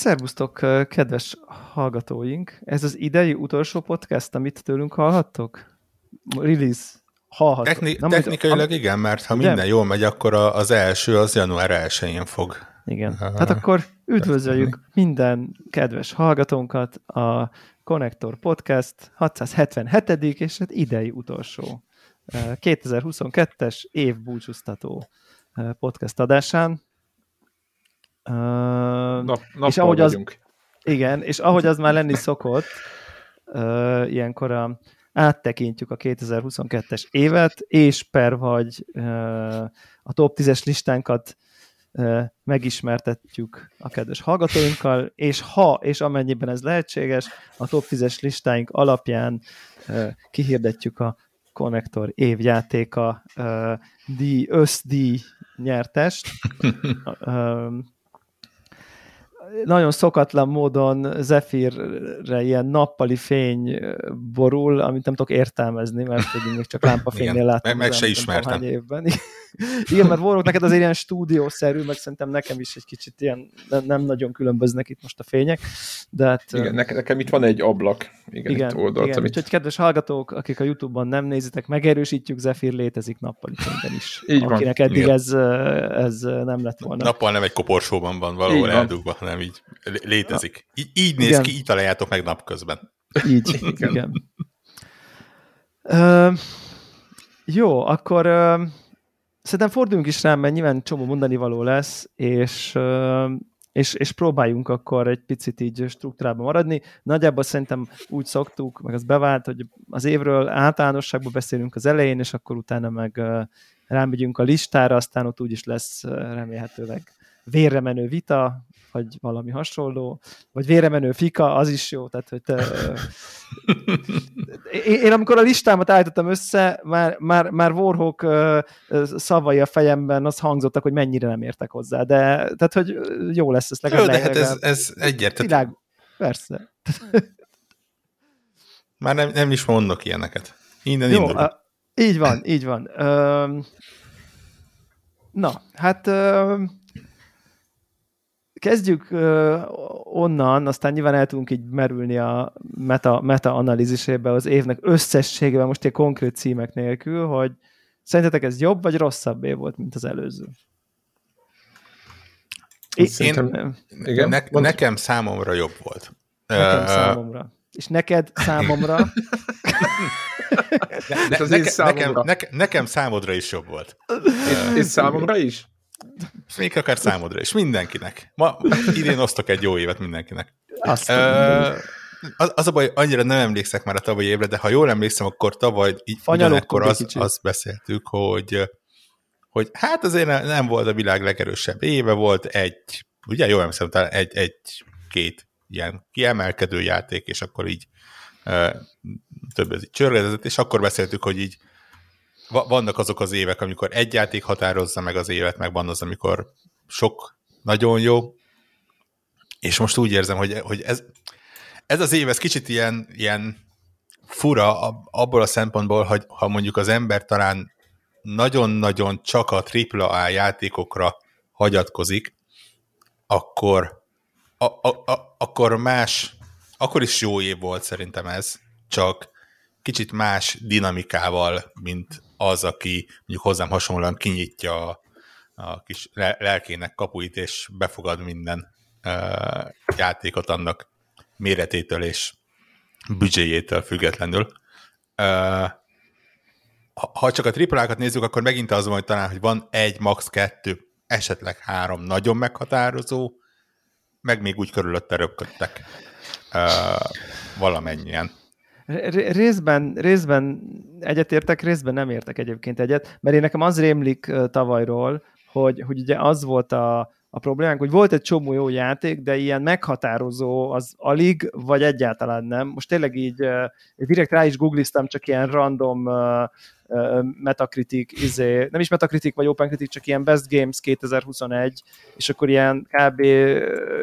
Szervusztok, kedves hallgatóink! Ez az idei utolsó podcast, amit tőlünk hallhattok? Release. Hallhattok. Techni- Nem, technikailag igen, mert ha minden jól megy, akkor az első az január 1-én fog. Igen. Uh, hát akkor üdvözöljük minden kedves hallgatónkat a Connector Podcast 677. és hát idei utolsó 2022-es év búcsúztató podcast adásán. Nap, és ahogy az, igen, és ahogy az már lenni szokott, uh, ilyenkor a, áttekintjük a 2022-es évet, és per vagy uh, a top 10-es listánkat uh, megismertetjük a kedves hallgatóinkkal, és ha és amennyiben ez lehetséges, a top 10-es listáink alapján uh, kihirdetjük a Connector évjátéka uh, díj, összdíj nyertest. uh, nagyon szokatlan módon Zephyrre ilyen nappali fény borul, amit nem tudok értelmezni, mert hogy még csak lámpafénynél láttam. Meg, meg se ismertem. Évben. Igen, mert Warrock neked azért ilyen stúdiószerű, meg szerintem nekem is egy kicsit ilyen, nem, nem nagyon különböznek itt most a fények, de hát... Igen, ne, nekem itt van egy ablak, igen, igen, itt oldalt, igen. Amit... Úgyhogy kedves hallgatók, akik a Youtube-on nem nézitek, megerősítjük, Zephyr létezik nappali fényben is. Így akinek van. eddig ez, ez nem lett volna. Nappal nem egy koporsóban van valahol eldugva, hanem így létezik. Így, így néz igen. ki, így találjátok meg napközben. Így, igen. igen. Uh, jó, akkor uh, szerintem forduljunk is rá, mert nyilván csomó mondani való lesz, és, és, és próbáljunk akkor egy picit így struktúrában maradni. Nagyjából szerintem úgy szoktuk, meg az bevált, hogy az évről általánosságban beszélünk az elején, és akkor utána meg rámegyünk a listára, aztán ott úgyis lesz remélhetőleg vérre menő vita, vagy valami hasonló, vagy vére menő fika, az is jó, tehát hogy te, én, én, amikor a listámat állítottam össze, már, már, már Warhawk szavai a fejemben az hangzottak, hogy mennyire nem értek hozzá, de tehát, hogy jó lesz ez legalább. Jó, de hát ez, ez egyértelmű. Világ, persze. Már nem, nem is mondok ilyeneket. Innen Jó, a, így van, így van. Ö, na, hát ö, kezdjük uh, onnan, aztán nyilván el tudunk így merülni a meta, meta analízisébe az évnek összességében, most egy konkrét címek nélkül, hogy szerintetek ez jobb vagy rosszabb év volt, mint az előző? Én, Szerintem, igen, ne, nekem számomra jobb volt. Nekem uh, számomra. És neked számomra? ne, ne, számomra. Nekem, ne, nekem számodra is jobb volt. És, és számomra is? Még akár számodra is, mindenkinek. Ma idén osztok egy jó évet mindenkinek. Azt uh, az, az a baj, annyira nem emlékszek már a tavalyi évre, de ha jól emlékszem, akkor tavaly így ugyanekkor az, azt beszéltük, hogy, hogy hát azért nem volt a világ legerősebb éve, volt egy, ugye jól emlékszem, talán egy, egy két ilyen kiemelkedő játék, és akkor így több ez így csörgedezett, és akkor beszéltük, hogy így vannak azok az évek, amikor egy játék határozza meg az évet, meg van az, amikor sok nagyon jó, és most úgy érzem, hogy, hogy ez, ez az év, ez kicsit ilyen, ilyen fura abból a szempontból, hogy ha mondjuk az ember talán nagyon-nagyon csak a AAA játékokra hagyatkozik, akkor, a, a, a, akkor más, akkor is jó év volt szerintem ez, csak kicsit más dinamikával, mint az, aki mondjuk hozzám hasonlóan kinyitja a, a kis lelkének kapuit, és befogad minden uh, játékot annak méretétől és büdzséjétől függetlenül. Uh, ha csak a triplákat nézzük, akkor megint az van, hogy talán, hogy van egy, max. kettő, esetleg három nagyon meghatározó, meg még úgy körülötte röpködtek uh, valamennyien. Részben, részben egyetértek, részben nem értek egyébként egyet, mert én nekem az rémlik tavalyról, hogy, hogy ugye az volt a, a problémánk, hogy volt egy csomó jó játék, de ilyen meghatározó az alig, vagy egyáltalán nem. Most tényleg így direkt rá is googliztam, csak ilyen random Metacritic, izé, nem is Metacritic vagy OpenCritic, csak ilyen Best Games 2021, és akkor ilyen kb.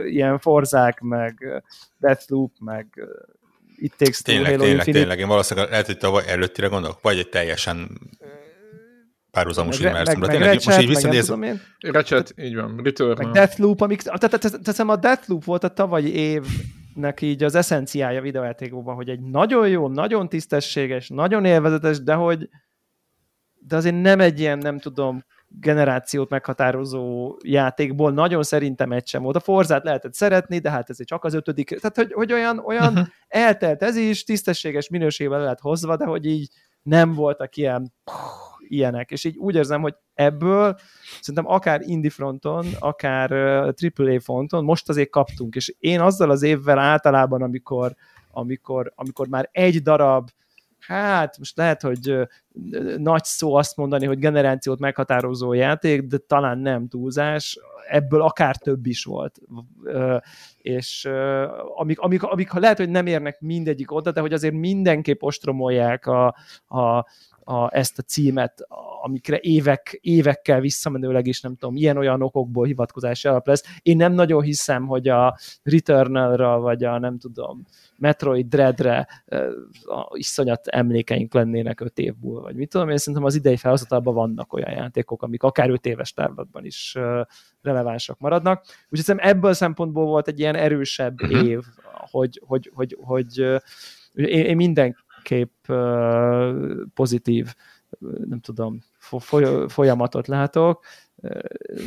ilyen Forzák, meg Deathloop, meg It Takes Two, tényleg, Halo tényleg, Infinite. Tényleg, én valószínűleg lehet, hogy tavaly előttire gondolok, vagy egy teljesen párhuzamos univerzum. Meg, meg most így visszanézem. Ratchet, így van. Return. Meg Deathloop, amik, tehát teszem a Deathloop volt a tavalyi évnek így az eszenciája videójátékokban, hogy egy nagyon jó, nagyon tisztességes, nagyon élvezetes, de hogy de azért nem egy ilyen, nem tudom, generációt meghatározó játékból nagyon szerintem egy sem volt. A Forzát lehetett szeretni, de hát ez csak az ötödik, tehát hogy, hogy olyan, olyan uh-huh. eltelt ez is, tisztességes minőségben lehet hozva, de hogy így nem voltak ilyen ilyenek, és így úgy érzem, hogy ebből szerintem akár indie fronton, akár AAA fronton most azért kaptunk, és én azzal az évvel általában, amikor, amikor, amikor már egy darab hát most lehet, hogy nagy szó azt mondani, hogy generációt meghatározó játék, de talán nem túlzás, ebből akár több is volt. És amik, amik, amik lehet, hogy nem érnek mindegyik oda, de hogy azért mindenképp ostromolják a, a, a, ezt a címet, amikre évek, évekkel visszamenőleg is nem tudom, ilyen-olyan okokból hivatkozás alap lesz. Én nem nagyon hiszem, hogy a Returnal-ra, vagy a nem tudom, Metroid Dreadre iszonyat emlékeink lennének öt év múlva, vagy mit tudom, én szerintem az idei felhozatalban vannak olyan játékok, amik akár öt éves távlatban is relevánsak maradnak. Úgyhogy szerintem ebből a szempontból volt egy ilyen erősebb uh-huh. év, hogy, hogy, hogy, hogy uh, én, én mindenképp pozitív, nem tudom, folyamatot látok,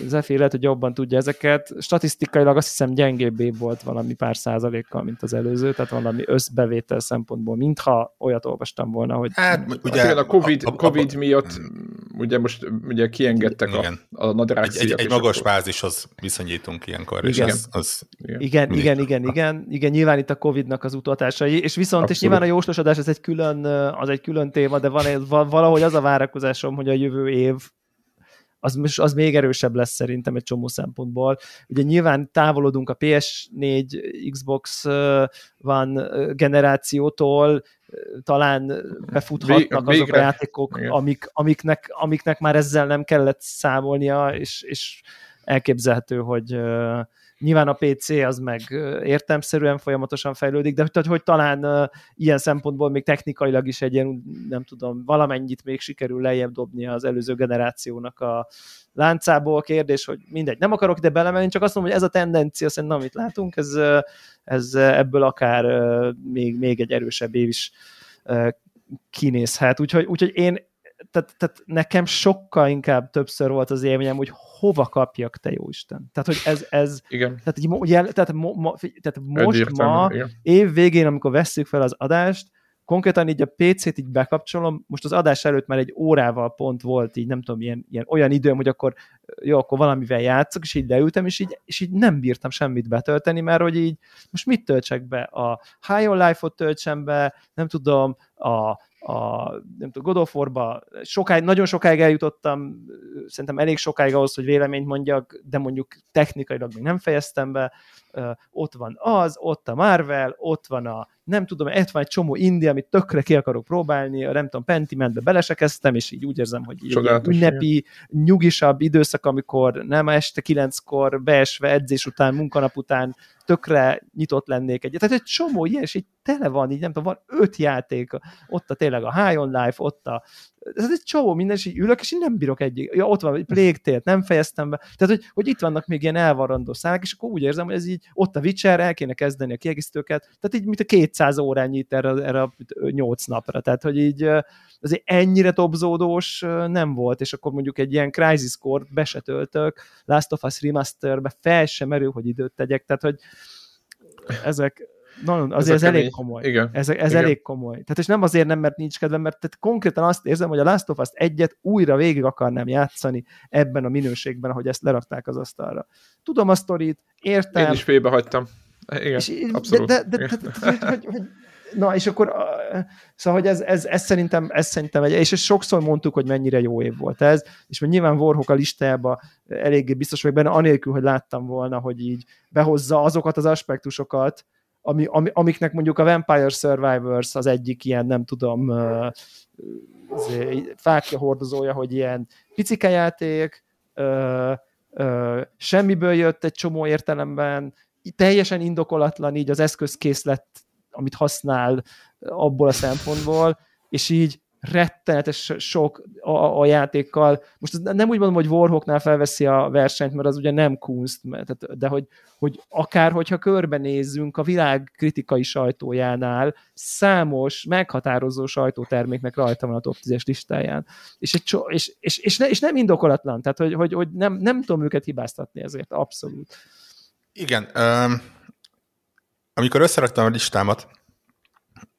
Zefi lehet, hogy jobban tudja ezeket. Statisztikailag azt hiszem gyengébb volt valami pár százalékkal, mint az előző, tehát valami összbevétel szempontból, mintha olyat olvastam volna, hogy... Hát, ugye, a COVID, a, a, COVID miatt ugye most ugye kiengedtek igen. a, a nadrág Egy, egy, egy magas akkor... bázishoz viszonyítunk ilyenkor, igen. és az, az igen, igen, igen, igen, igen, igen, nyilván itt a Covid-nak az utatásai, és viszont, Abszolút. és nyilván a jóslósodás, ez egy külön, az egy külön téma, de van, valahogy az a várakozásom, hogy a jövő év az, az még erősebb lesz szerintem egy csomó szempontból. Ugye nyilván távolodunk a PS4, Xbox van generációtól, talán befuthatnak azok a játékok, amik, amiknek, amiknek már ezzel nem kellett számolnia, és, és elképzelhető, hogy Nyilván a PC az meg értelmszerűen folyamatosan fejlődik, de hogy, hogy talán ilyen szempontból még technikailag is egy ilyen, nem tudom, valamennyit még sikerül lejjebb dobni az előző generációnak a láncából. Kérdés, hogy mindegy, nem akarok ide belemenni, csak azt mondom, hogy ez a tendencia szerintem, amit látunk, ez, ez ebből akár még, még egy erősebb év is kinézhet. Úgyhogy, úgyhogy én tehát, tehát nekem sokkal inkább többször volt az élményem, hogy hova kapjak, te jó Isten. Tehát, hogy ez, ez igen. Tehát, így, jel, tehát, mo, ma, tehát most ma, igen. év végén, amikor vesszük fel az adást, konkrétan így a PC-t így bekapcsolom, most az adás előtt már egy órával pont volt így, nem tudom, ilyen, ilyen olyan időm, hogy akkor jó, akkor valamivel játszok, és így leültem, és így, és így nem bírtam semmit betölteni, mert hogy így most mit töltsek be? A High on Life-ot töltsem be, nem tudom, a, a nem tudom, God of War-ba sokáig, nagyon sokáig eljutottam, szerintem elég sokáig ahhoz, hogy véleményt mondjak, de mondjuk technikailag még nem fejeztem be, ott van az, ott a Marvel, ott van a nem tudom, ott van egy csomó indi, amit tökre ki akarok próbálni, a nem tudom, Pentimentbe belesekeztem, és így úgy érzem, hogy így ünnepi, nyugisabb időszak, amikor nem este kilenckor beesve edzés után, munkanap után tökre nyitott lennék egyet. Tehát egy csomó ilyen, és így tele van, így nem tudom, van öt játék, ott a tényleg a High on Life, ott a ez egy csomó minden, és így ülök, és így nem bírok egy, ja, ott van egy Plague nem fejeztem be, tehát hogy, hogy itt vannak még ilyen elvarandó szálak, és akkor úgy érzem, hogy ez így ott a Witcher, el kéne kezdeni a kiegészítőket, tehát így mint a 200 órányit erre, erre a 8 napra, tehát hogy így azért ennyire topzódós nem volt, és akkor mondjuk egy ilyen Crisis Core be se töltök, Last of Us Remasterbe fel sem merül, hogy időt tegyek, tehát hogy ezek, nagyon, azért ez, ez elég komoly. Igen. Ez, ez Igen. elég komoly. Tehát és nem azért nem, mert nincs kedvem, mert tehát konkrétan azt érzem, hogy a Last of Us egyet újra végig akarnám játszani ebben a minőségben, ahogy ezt lerakták az asztalra. Tudom a sztorit, értem. Én is félbehagytam. Igen, és, abszolút. De, de, de, de, de, hogy, hogy, hogy, na, és akkor szóval, hogy ez, ez, ez, szerintem, ez szerintem egy, és ezt sokszor mondtuk, hogy mennyire jó év volt ez, és hogy nyilván Warhawk a listájába eléggé biztos vagyok benne, anélkül, hogy láttam volna, hogy így behozza azokat az aspektusokat, ami, ami, amiknek mondjuk a Vampire Survivors az egyik ilyen, nem tudom, fákja hordozója, hogy ilyen picike játék, uh, uh, semmiből jött egy csomó értelemben, teljesen indokolatlan így az eszközkészlet, amit használ abból a szempontból, és így rettenetes sok a, a játékkal. Most nem úgy mondom, hogy Warhawknál felveszi a versenyt, mert az ugye nem kunst, mert, de hogy, hogy akár, hogyha körbenézzünk a világ kritikai sajtójánál, számos, meghatározó sajtóterméknek rajta van a top 10-es listáján. És, egy, és, és, és, ne, és nem indokolatlan, tehát hogy, hogy, hogy nem, nem tudom őket hibáztatni ezért, abszolút. Igen, um, amikor összeraktam a listámat,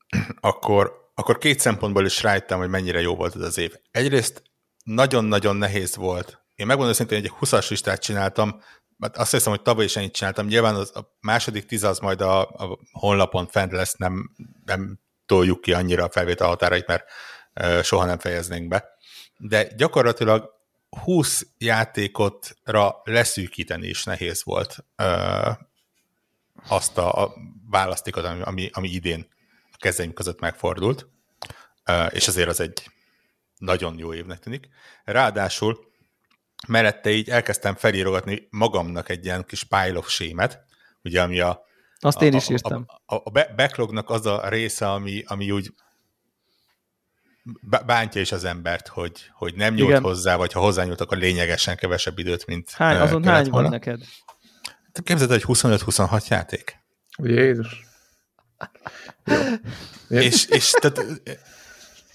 akkor akkor két szempontból is rájöttem, hogy mennyire jó volt ez az év. Egyrészt nagyon-nagyon nehéz volt. Én megmondom szintén, hogy egy 20-as listát csináltam, mert azt hiszem, hogy tavaly is ennyit csináltam. Nyilván az, a második tíz az majd a, a honlapon fent lesz, nem, nem toljuk ki annyira a felvétel határait, mert soha nem fejeznénk be. De gyakorlatilag 20 játékotra leszűkíteni is nehéz volt e, azt a, a választékot, ami, ami, ami idén kezeim között megfordult, és azért az egy nagyon jó évnek tűnik. Ráadásul mellette így elkezdtem felírogatni magamnak egy ilyen kis pile of shame-et, ugye ami a azt én is írtam. A, a, a backlognak az a része, ami, ami úgy bántja is az embert, hogy, hogy nem nyújt Igen. hozzá, vagy ha hozzányúlt, akkor lényegesen kevesebb időt, mint Hány, azon hány volna. van neked? Képzeld, hogy 25-26 játék. Jézus. és, és, tehát,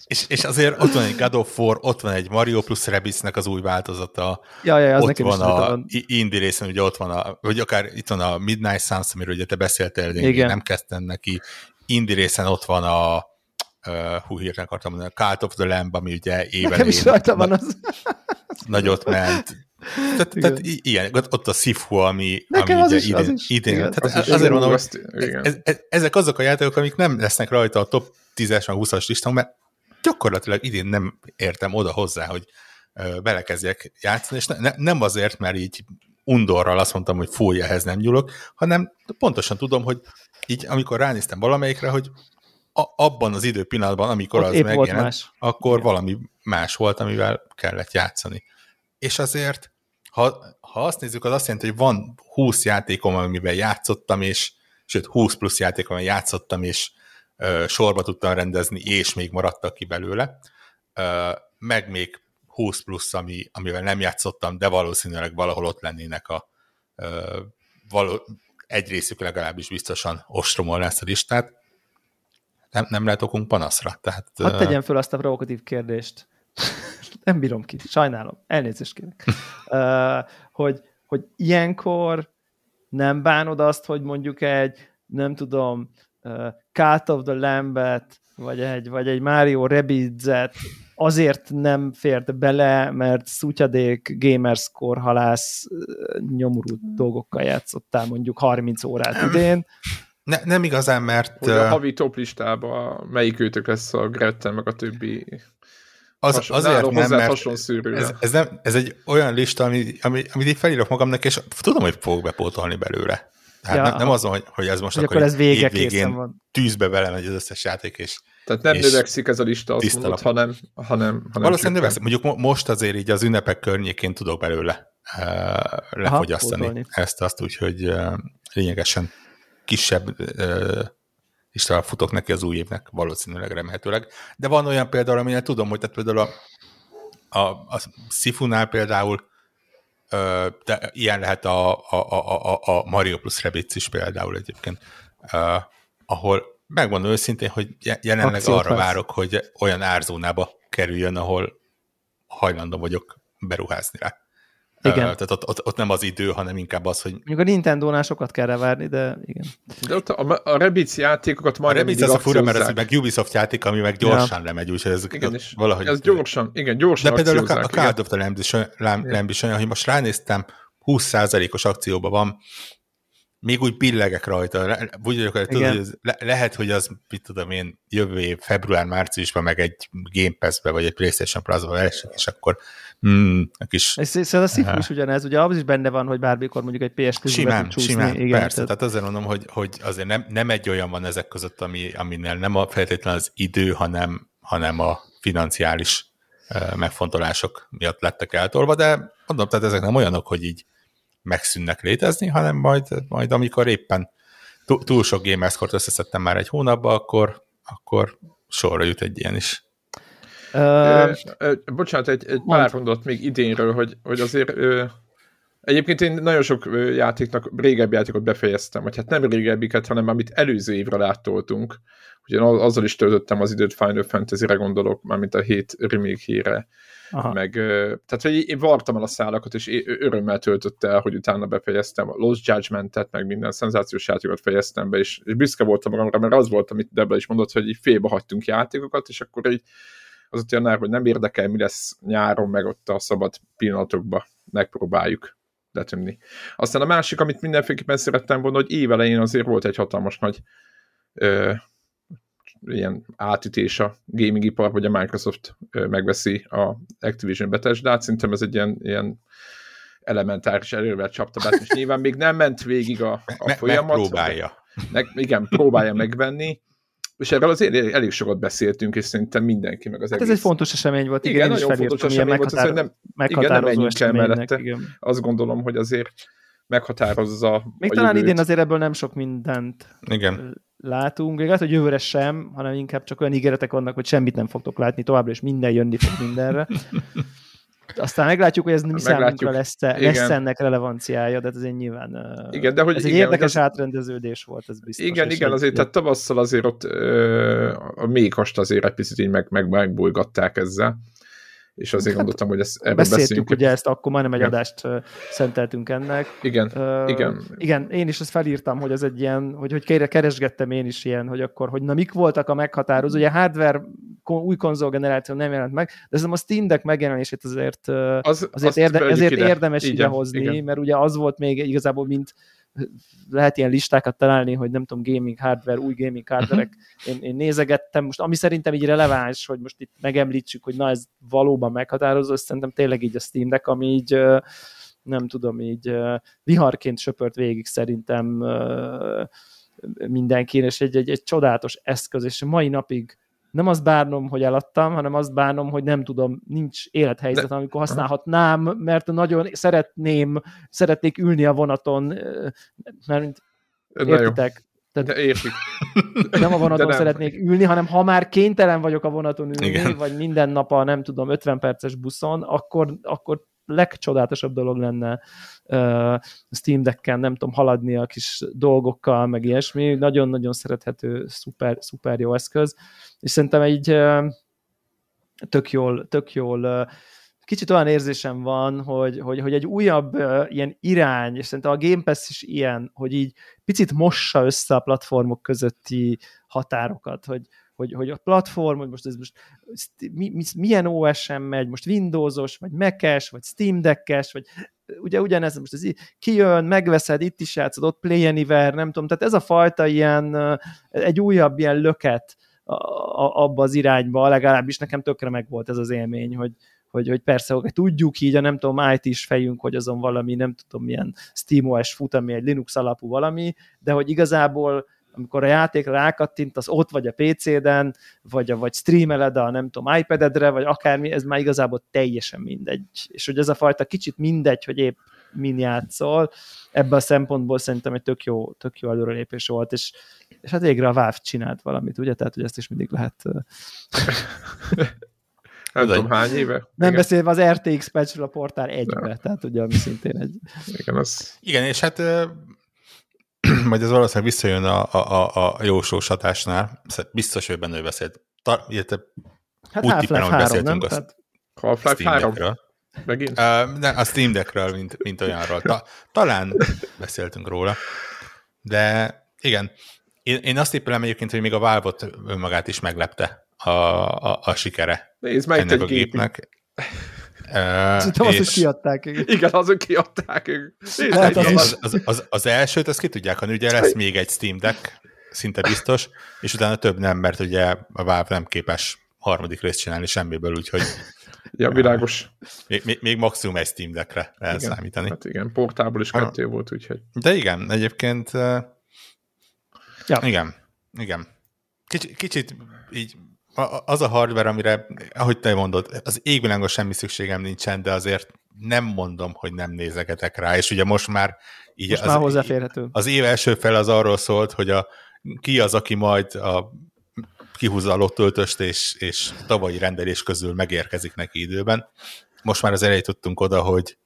és, és azért ott van egy God of War, ott van egy Mario plus Rabbidsnek az új változata, ja, ja, az ott van a van. indie részen, ugye ott van a, vagy akár itt van a Midnight Suns, amiről ugye te beszéltél, én nem kezdtem neki, indie részen ott van a uh, hú, hirtelen akartam mondani, a Cult of the Lamb, ami ugye éven Nekem is rajta van az. Nagyot ment. Tehát, tehát ilyen, ott a Sifu, ami, Nekem ami az ugye is, idén, az is. idén. Igen, tehát az azért mondom, ez, ez, ezek azok a játékok, amik nem lesznek rajta a top 10-es, vagy 20-as listán, mert gyakorlatilag idén nem értem oda hozzá, hogy belekezdjek játszani, és ne, ne, nem azért, mert így undorral azt mondtam, hogy fúj, ehhez nem nyúlok, hanem pontosan tudom, hogy így amikor ránéztem valamelyikre, hogy a, abban az idő pillanatban, amikor Ott az megjelent, akkor Igen. valami más volt, amivel kellett játszani. És azért ha, ha azt nézzük, az azt jelenti, hogy van 20 játékom, amiben játszottam, és sőt, 20 plusz játékom, amiben játszottam, és ö, sorba tudtam rendezni, és még maradtak ki belőle, ö, meg még 20 plusz, ami, amivel nem játszottam, de valószínűleg valahol ott lennének a ö, való, egy részük legalábbis biztosan ostromol ezt a listát. Nem, nem lehet okunk panaszra. Tehát, Hadd tegyem föl azt a provokatív kérdést nem bírom ki, sajnálom, elnézést kérek. uh, hogy, hogy ilyenkor nem bánod azt, hogy mondjuk egy, nem tudom, uh, Cut of the Lambet, vagy egy, vagy egy Mario Rabbids-et azért nem fért bele, mert szutyadék gamerscore halász nyomorú dolgokkal játszottál mondjuk 30 órát idén. Ne, nem igazán, mert... Hogy a havi top listában melyik őtök lesz a Gretten, meg a többi az, Hason, azért nem, mert ez, ez, nem, ez egy olyan lista, ami, ami, amit így felírok magamnak, és tudom, hogy fogok bepótolni belőle. Tehát ja, nem, nem az, hogy, hogy ez most hogy akkor, akkor ez vége végén van. tűzbe belemegy az összes játék, és Tehát nem növekszik ez a lista, azt mondod, hanem, hanem, hanem Valószínűleg növekszik. Mondjuk most azért így az ünnepek környékén tudok belőle uh, lefogyasztani Aha, ezt azt úgy, hogy uh, lényegesen kisebb és talán futok neki az új évnek, valószínűleg remélhetőleg. De van olyan például, aminél tudom, hogy tehát például a, a, a Sifunál például de ilyen lehet a, a, a, a Mario plus Rabbids is például egyébként, uh, ahol megmondom őszintén, hogy jelenleg Akciót arra várok, hogy olyan árzónába kerüljön, ahol hajlandó vagyok beruházni rá. Igen. Tehát ott, ott, ott nem az idő, hanem inkább az, hogy... Mondjuk a Nintendo-nál sokat kell várni, de igen. De ott a, a Rabbids játékokat már A Rabbids az a fura, mert ez meg Ubisoft játék, ami meg gyorsan ja. lemegy, úgyhogy ez igen, valahogy... Ez gyorsan, igen, gyorsan De például a, a Card of the Lamb is, olyan, hogy most ránéztem, 20%-os akcióban van, még úgy billegek rajta. Úgy vagyok, hogy tudod, hogy le, lehet, hogy az, mit tudom én, jövő év február-márciusban meg egy Game Pass-be, vagy egy PlayStation Plus-ba esik, és akkor mm, a kis... Ez, ez a Sifu is ugyanez, ugye az is benne van, hogy bármikor mondjuk egy PS Simán, csúszni. simán, igen, persze. Tehát... tehát azért mondom, hogy, hogy azért nem, nem egy olyan van ezek között, ami, aminél nem a feltétlenül az idő, hanem, hanem a financiális megfontolások miatt lettek eltolva, de mondom, tehát ezek nem olyanok, hogy így megszűnnek létezni, hanem majd, majd amikor éppen túl sok gamerscore összeszedtem már egy hónapba, akkor, akkor sorra jut egy ilyen is. Uh, bocsánat, egy, egy pár mondat még idénről, hogy, hogy azért Egyébként én nagyon sok játéknak, régebbi játékot befejeztem, vagy hát nem régebbiket, hanem amit előző évre láttoltunk. Ugye azzal is töltöttem az időt Final Fantasy-re gondolok, mármint a hét remake híre. Aha. Meg, tehát hogy én vartam el a szálakat, és örömmel töltött el, hogy utána befejeztem a Lost Judgment-et, meg minden szenzációs játékot fejeztem be, és, és büszke voltam magamra, mert az volt, amit Debla is mondott, hogy így félbe hagytunk játékokat, és akkor így az ott jön hogy nem érdekel, mi lesz nyáron, meg ott a szabad pillanatokban megpróbáljuk letömni. Aztán a másik, amit mindenféleképpen szerettem volna, hogy évelején azért volt egy hatalmas nagy ö, ilyen átütés a gaming ipar, vagy a Microsoft ö, megveszi a Activision Bethesda-t, szerintem ez egy ilyen, ilyen elementáris erővel csapta be, és nyilván még nem ment végig a, a folyamat. Megpróbálja. Meg, igen, próbálja megvenni, és erről azért elég sokat beszéltünk, és szerintem mindenki, meg az hát egész... Ez egy fontos esemény volt, igen, igen nagyon fontos esemény volt, meghatár... nem, igen, nem menjünk el mellette. Igen. Azt gondolom, hogy azért meghatározza Még a talán jövőt. idén azért ebből nem sok mindent igen. látunk. Igaz, hogy jövőre sem, hanem inkább csak olyan ígéretek vannak, hogy semmit nem fogtok látni továbbra, és minden jönni fog mindenre. Aztán meglátjuk, hogy ez mi számunkra lesz, lesz ennek relevanciája, de ez egy nyilván igen, de hogy ez egy igen, érdekes az... átrendeződés volt, ez biztos. Igen, igen, azért tehát tavasszal azért ott ö, a mékost azért egy picit így meg, meg, megbújgatták ezzel és azért hát, gondoltam, hogy ezt erről beszéltük, beszéljünk. ugye ezt akkor majdnem egy igen. adást szenteltünk ennek. Igen, uh, igen. Igen, én is ezt felírtam, hogy ez egy ilyen, hogy, hogy keresgettem én is ilyen, hogy akkor, hogy na mik voltak a meghatározó, ugye hardware új konzol generáció nem jelent meg, de ez a Steam Deck megjelenését azért, az, azért, érde, ezért ide. érdemes idehozni, igen. mert ugye az volt még igazából, mint lehet ilyen listákat találni, hogy nem tudom, gaming hardware, új gaming hardware uh-huh. én, én nézegettem, most ami szerintem így releváns, hogy most itt megemlítsük, hogy na ez valóban meghatározó, szerintem tényleg így a Steam Deck, ami így nem tudom, így viharként söpört végig szerintem mindenkin, és egy, egy, egy csodálatos eszköz, és mai napig nem azt bánom, hogy eladtam, hanem azt bánom, hogy nem tudom, nincs élethelyzet, De... amikor használhatnám, mert nagyon szeretném, szeretnék ülni a vonaton, mert értitek? Tehát De értik. Nem a vonaton nem. szeretnék ülni, hanem ha már kénytelen vagyok a vonaton ülni, Igen. vagy minden nap a nem tudom 50 perces buszon, akkor, akkor legcsodálatosabb dolog lenne uh, Steam Deck-en, nem tudom, haladni a kis dolgokkal, meg ilyesmi. Nagyon-nagyon szerethető, szuper, szuper jó eszköz. És szerintem egy uh, tök jól, tök jól uh, kicsit olyan érzésem van, hogy, hogy, hogy egy újabb uh, ilyen irány, és szerintem a Game Pass is ilyen, hogy így picit mossa össze a platformok közötti határokat, hogy, hogy, hogy a platform, hogy most ez most mi, mi, milyen OS-en megy, most Windowsos, vagy Mac-es, vagy Steam Deck-es, vagy ugye ugyanez, most ez kijön, megveszed, itt is játszod, ott Play Anywhere, nem tudom, tehát ez a fajta ilyen, egy újabb ilyen löket abba az irányba, legalábbis nekem tökre meg volt ez az élmény, hogy, hogy, hogy persze, hogy tudjuk így, a nem tudom, IT is fejünk, hogy azon valami, nem tudom, milyen SteamOS fut, ami egy Linux alapú valami, de hogy igazából amikor a játékra rákattint, az ott vagy a PC-den, vagy, a, vagy streameled a nem tudom, iPad-edre, vagy akármi, ez már igazából teljesen mindegy. És hogy ez a fajta kicsit mindegy, hogy épp min játszol, ebben a szempontból szerintem egy tök jó, tök jó előrelépés volt, és, és hát végre a Valve csinált valamit, ugye? Tehát, hogy ezt is mindig lehet nem tudom hány éve. Nem Igen. beszélve az RTX patch a portál egybe, tehát ugye ami szintén egy... Igen, az... Igen, és hát majd ez valószínűleg visszajön a, a, a jósós hatásnál. Biztos, hogy benne ő beszélt. Ta, illetve hát úgy tippen, hogy beszéltünk nem? Tehát... Half-Life 3? Megint? Uh, ne, a Steam Deckről, mint, mint olyanról. Ta, talán beszéltünk róla. De igen, én, én azt tippelem egyébként, hogy még a valve önmagát is meglepte a, a, a sikere Nézd meg ennek a gépnek. Szerintem és... azok kiadták. Igen, igen azok kiadták. Hát az, az, az, az, az elsőt, azt ki tudják, hogy ugye lesz még egy Steam Deck, szinte biztos, és utána több nem, mert ugye a Valve nem képes harmadik részt csinálni semmiből, úgyhogy Ja, világos. Még, még, még maximum egy Steam Deckre lehet igen, számítani. Hát igen, portából is kettő ha. volt, úgyhogy. De igen, egyébként ja. igen, igen. Kicsit, kicsit így az a hardware, amire, ahogy te mondod, az égvilágon semmi szükségem nincsen, de azért nem mondom, hogy nem nézegetek rá, és ugye most már így most az, már hozzáférhető. Az év első fel az arról szólt, hogy a, ki az, aki majd a kihúzza a lottöltöst, és, és tavalyi rendelés közül megérkezik neki időben. Most már az eljutottunk oda, hogy,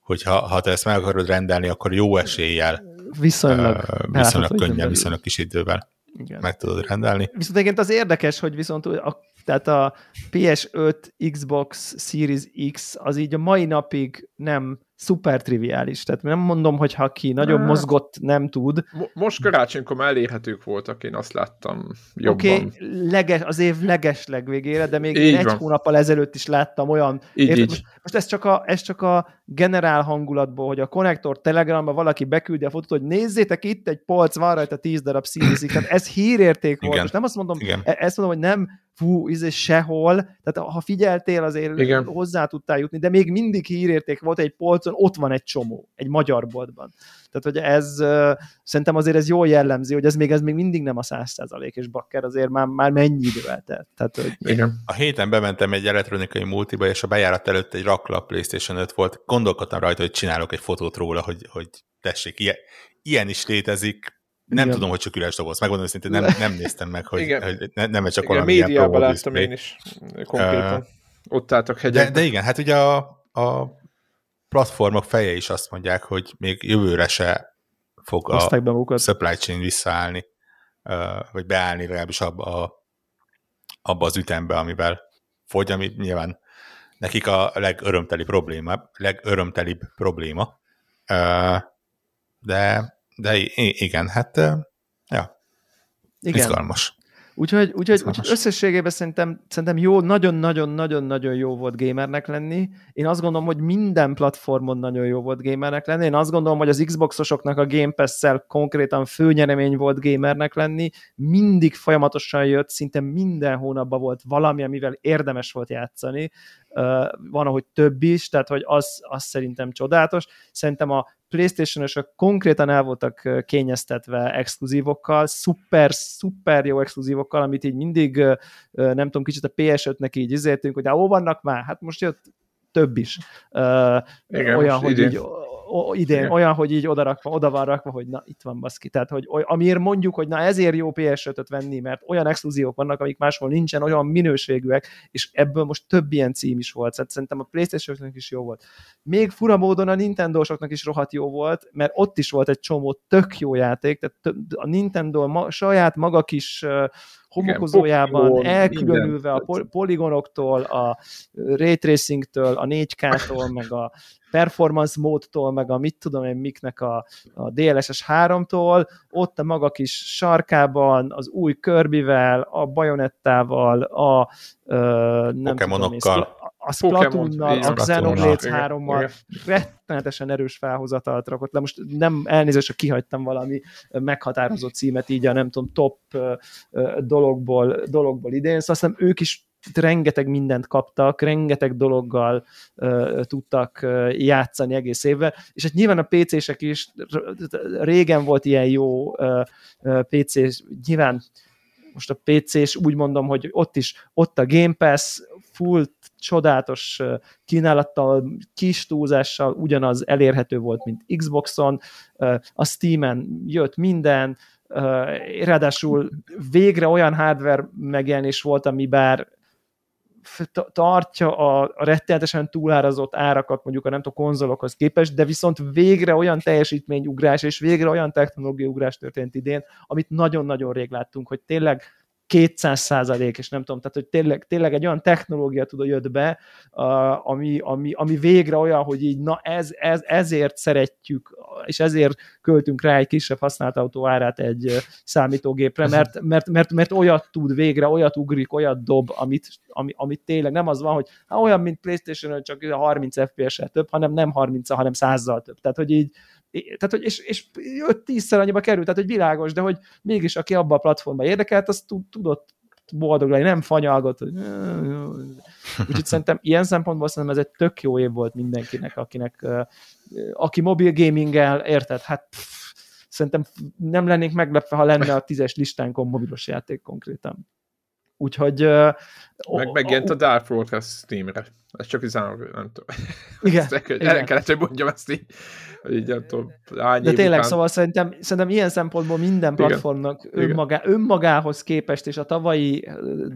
hogy ha, ha te ezt meg akarod rendelni, akkor jó eséllyel, viszonylag, uh, viszonylag könnyen, viszonylag kis idővel Igen. meg tudod rendelni. Viszont egyébként az érdekes, hogy viszont a, tehát a PS5, Xbox Series X az így a mai napig nem szuper triviális. Tehát nem mondom, hogy ha ki nagyon ne. mozgott, nem tud. Most karácsonykor már elérhetők voltak, én azt láttam jobban. Oké, okay, leges, az év leges legvégére, de még egy van. hónappal ezelőtt is láttam olyan... Így, érted, így. Most, most ez, csak a, ez csak a generál hangulatból, hogy a konnektor Telegramban valaki beküldi a fotót, hogy nézzétek itt egy polc, van rajta 10 darab színizik. Tehát ez hírérték volt. Most nem azt mondom, Igen. E- ezt mondom, hogy nem fú, ez sehol, tehát ha figyeltél, azért Igen. hozzá tudtál jutni, de még mindig hírérték volt egy polcon, ott van egy csomó, egy magyar boltban. Tehát, hogy ez, szerintem azért ez jól jellemzi, hogy ez még, ez még mindig nem a száz százalék, és bakker azért már, már mennyi idő eltelt. Tehát, hogy... Igen. A héten bementem egy elektronikai multiba, és a bejárat előtt egy raklap PlayStation 5 volt, gondolkodtam rajta, hogy csinálok egy fotót róla, hogy, hogy tessék, ilyen, ilyen is létezik, nem Igen. tudom, hogy csak üres doboz. Megmondom őszintén, nem, nem néztem meg, hogy, igen. hogy ne, nem csak valami ilyen médiában láttam én is konkrétan. Uh, Ott álltak hegyek. De, de igen, hát ugye a, a platformok feje is azt mondják, hogy még jövőre se fog a supply chain visszaállni, vagy beállni legalábbis abba, a, abba az ütembe, amivel fogy, ami nyilván nekik a legörömteli probléma, legörömtelibb probléma. De de igen, hát ja, igen. izgalmas. Úgyhogy, úgyhogy, úgyhogy összességében szerintem, szerintem jó, nagyon-nagyon-nagyon-nagyon jó volt gamernek lenni. Én azt gondolom, hogy minden platformon nagyon jó volt gamernek lenni. Én azt gondolom, hogy az Xboxosoknak a Game Pass-szel konkrétan főnyeremény volt gamernek lenni. Mindig folyamatosan jött, szinte minden hónapban volt valami, amivel érdemes volt játszani. Van, ahogy több is, tehát hogy az, az szerintem csodálatos. Szerintem a Playstation-osok konkrétan el voltak kényeztetve exkluzívokkal, szuper, szuper jó exkluzívokkal, amit így mindig, nem tudom, kicsit a PS5-nek így izéltünk, hogy ó, vannak már, hát most jött több is. Igen, olyan, hogy idén. így idén Igen. olyan, hogy így odarakva, oda van rakva, hogy na, itt van baszki. Tehát, hogy amiért mondjuk, hogy na ezért jó PS5-öt venni, mert olyan exkluzívok vannak, amik máshol nincsen, olyan minőségűek, és ebből most több ilyen cím is volt. Szóval szerintem a playstation is jó volt. Még fura módon a Nintendo-soknak is rohadt jó volt, mert ott is volt egy csomó tök jó játék, tehát a Nintendo ma, saját maga kis homokozójában, Igen, elkülönülve minden. a poligonoktól, a ray tracingtől, a 4K-tól, meg a performance módtól, meg a mit tudom én miknek a, a DLSS 3-tól, ott a maga kis sarkában, az új Kirby-vel, a Bajonettával, a nem tudom a Splatoonnal, a Xenoblade 3-mal rettenetesen erős felhozatalt rakott le. Most nem elnézést, hogy kihagytam valami meghatározó címet így a nem tudom, top dologból, dologból idén, szóval azt hiszem ők is rengeteg mindent kaptak, rengeteg dologgal uh, tudtak uh, játszani egész évvel, és hát nyilván a PC-sek is, régen volt ilyen jó uh, uh, PC, nyilván most a PC-s úgy mondom, hogy ott is, ott a Game Pass, full csodálatos kínálattal, kis túlzással ugyanaz elérhető volt, mint Xboxon, a Steam-en jött minden, ráadásul végre olyan hardware megjelenés volt, ami bár tartja a, a rettenetesen túlárazott árakat mondjuk a nem tudom, konzolokhoz képest, de viszont végre olyan teljesítményugrás és végre olyan technológiaugrás történt idén, amit nagyon-nagyon rég láttunk, hogy tényleg 200 százalék, és nem tudom, tehát hogy tényleg, tényleg egy olyan technológia tudod jött be, ami, ami, ami végre olyan, hogy így na ez, ez, ezért szeretjük, és ezért költünk rá egy kisebb használt autó árát egy számítógépre, mert, mert, mert, mert olyat tud végre, olyat ugrik, olyat dob, amit, ami, amit tényleg nem az van, hogy hát olyan, mint Playstation, csak 30 FPS-el több, hanem nem 30 hanem 100-zal több. Tehát, hogy így, tehát, hogy és, és 5-10-szer annyiba került, tehát, hogy világos, de hogy mégis aki abba a platformba érdekelt, az tudott boldog lenni, nem fanyalgott, hogy úgyhogy szerintem ilyen szempontból szerintem ez egy tök jó év volt mindenkinek, akinek aki mobil gaminggel, érted, hát pff, szerintem nem lennénk meglepve, ha lenne a tízes listánkon mobilos játék konkrétan. Úgyhogy... Meg megjelent a Dark Fortress Steamre. Ez csak izán, nem tudom. Igen. Ezt el, el kellett, hogy mondjam ezt így. így nem tudom, De tényleg, után. szóval szerintem, szerintem ilyen szempontból minden platformnak Igen. Önmagá, önmagához képest és a tavalyi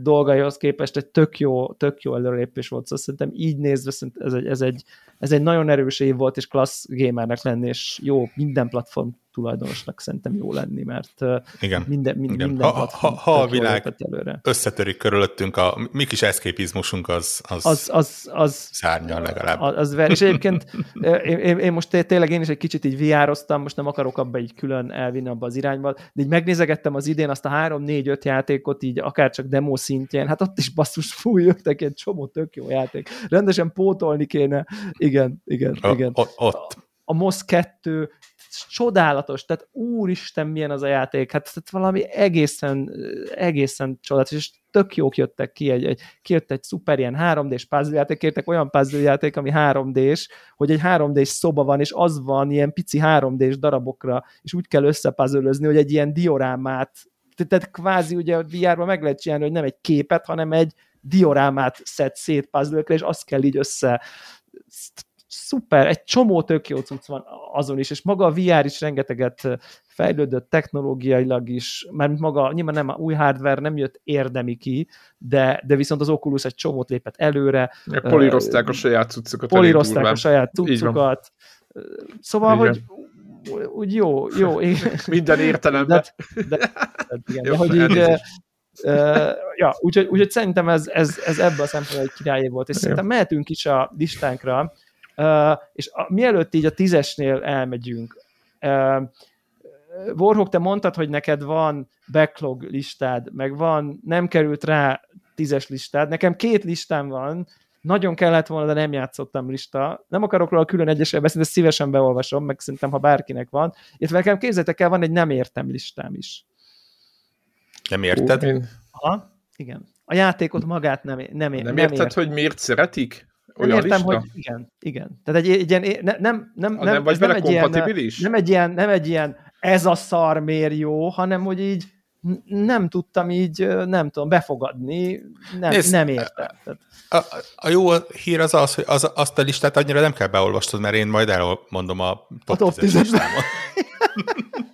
dolgaihoz képest egy tök jó, tök jó előrelépés volt. Szóval szerintem így nézve szerintem ez egy, ez, egy, ez egy nagyon erős év volt, és klassz gamernek lenni, és jó minden platform tulajdonosnak szerintem jó lenni, mert Igen. minden, mind, Igen. minden ha, ha, ha a világ előre. összetörik körülöttünk, a mi kis eszképizmusunk az, az, az, az, az szárnyal legalább. Az, az ver, és egyébként én, én, én most tényleg én is egy kicsit így viároztam, most nem akarok abba így külön elvinni abba az irányba, de így megnézegettem az idén azt a 3-4-5 játékot így akár csak demo szintjén, hát ott is basszus fúj, jöttek egy csomó tök jó játék. Rendesen pótolni kéne. Igen, igen, a, igen. Ott. A, a MOS 2 csodálatos, tehát úristen, milyen az a játék, hát tehát valami egészen, egészen csodálatos, és tök jók jöttek ki, egy, egy, kijött egy szuper ilyen 3D-s puzzle játék, kértek olyan puzzle játék, ami 3D-s, hogy egy 3D-s szoba van, és az van ilyen pici 3D-s darabokra, és úgy kell összepazölözni, hogy egy ilyen diorámát, tehát kvázi ugye a VR-ban meg lehet csinálni, hogy nem egy képet, hanem egy diorámát szed szét puzzle és azt kell így össze szuper, egy csomó tök jó cucc van azon is, és maga a VR is rengeteget fejlődött technológiailag is, mert maga, nyilván nem a új hardware nem jött érdemi ki, de, de viszont az Oculus egy csomót lépett előre. Polírozták a saját cuccokat. Polírozták a saját cuccokat. Szóval, Igen. hogy úgy jó, jó. Minden értelemben. De, de, de, igen, de hogy így, Uh, ja, úgyhogy, úgyhogy szerintem ez, ez, ez ebben a szempontból egy királyé volt, és szerintem mehetünk is a listánkra, Uh, és a, mielőtt így a tízesnél elmegyünk, uh, Warhawk, te mondtad, hogy neked van backlog listád, meg van, nem került rá tízes listád. Nekem két listám van, nagyon kellett volna, de nem játszottam lista. Nem akarok róla külön egyesre beszélni, de szívesen beolvasom, meg szerintem, ha bárkinek van. Illetve nekem képzeljétek el, van egy nem értem listám is. Nem érted? Én... Aha, igen. A játékot magát nem, nem, nem, nem érted, értem. hogy miért szeretik? Olyan nem értem, lista? hogy igen, igen. Tehát egy, egy ilyen, ne, nem, nem, nem, nem, vagy nem egy? Ilyen, nem egy ilyen, nem egy ilyen ez a szar miért jó, hanem hogy így nem tudtam így, nem tudom, befogadni, nem, Nézd, nem értem. A, a jó hír az az, hogy az, azt a listát annyira nem kell beolvastod, mert én majd elmondom a top, a top 10 listámot.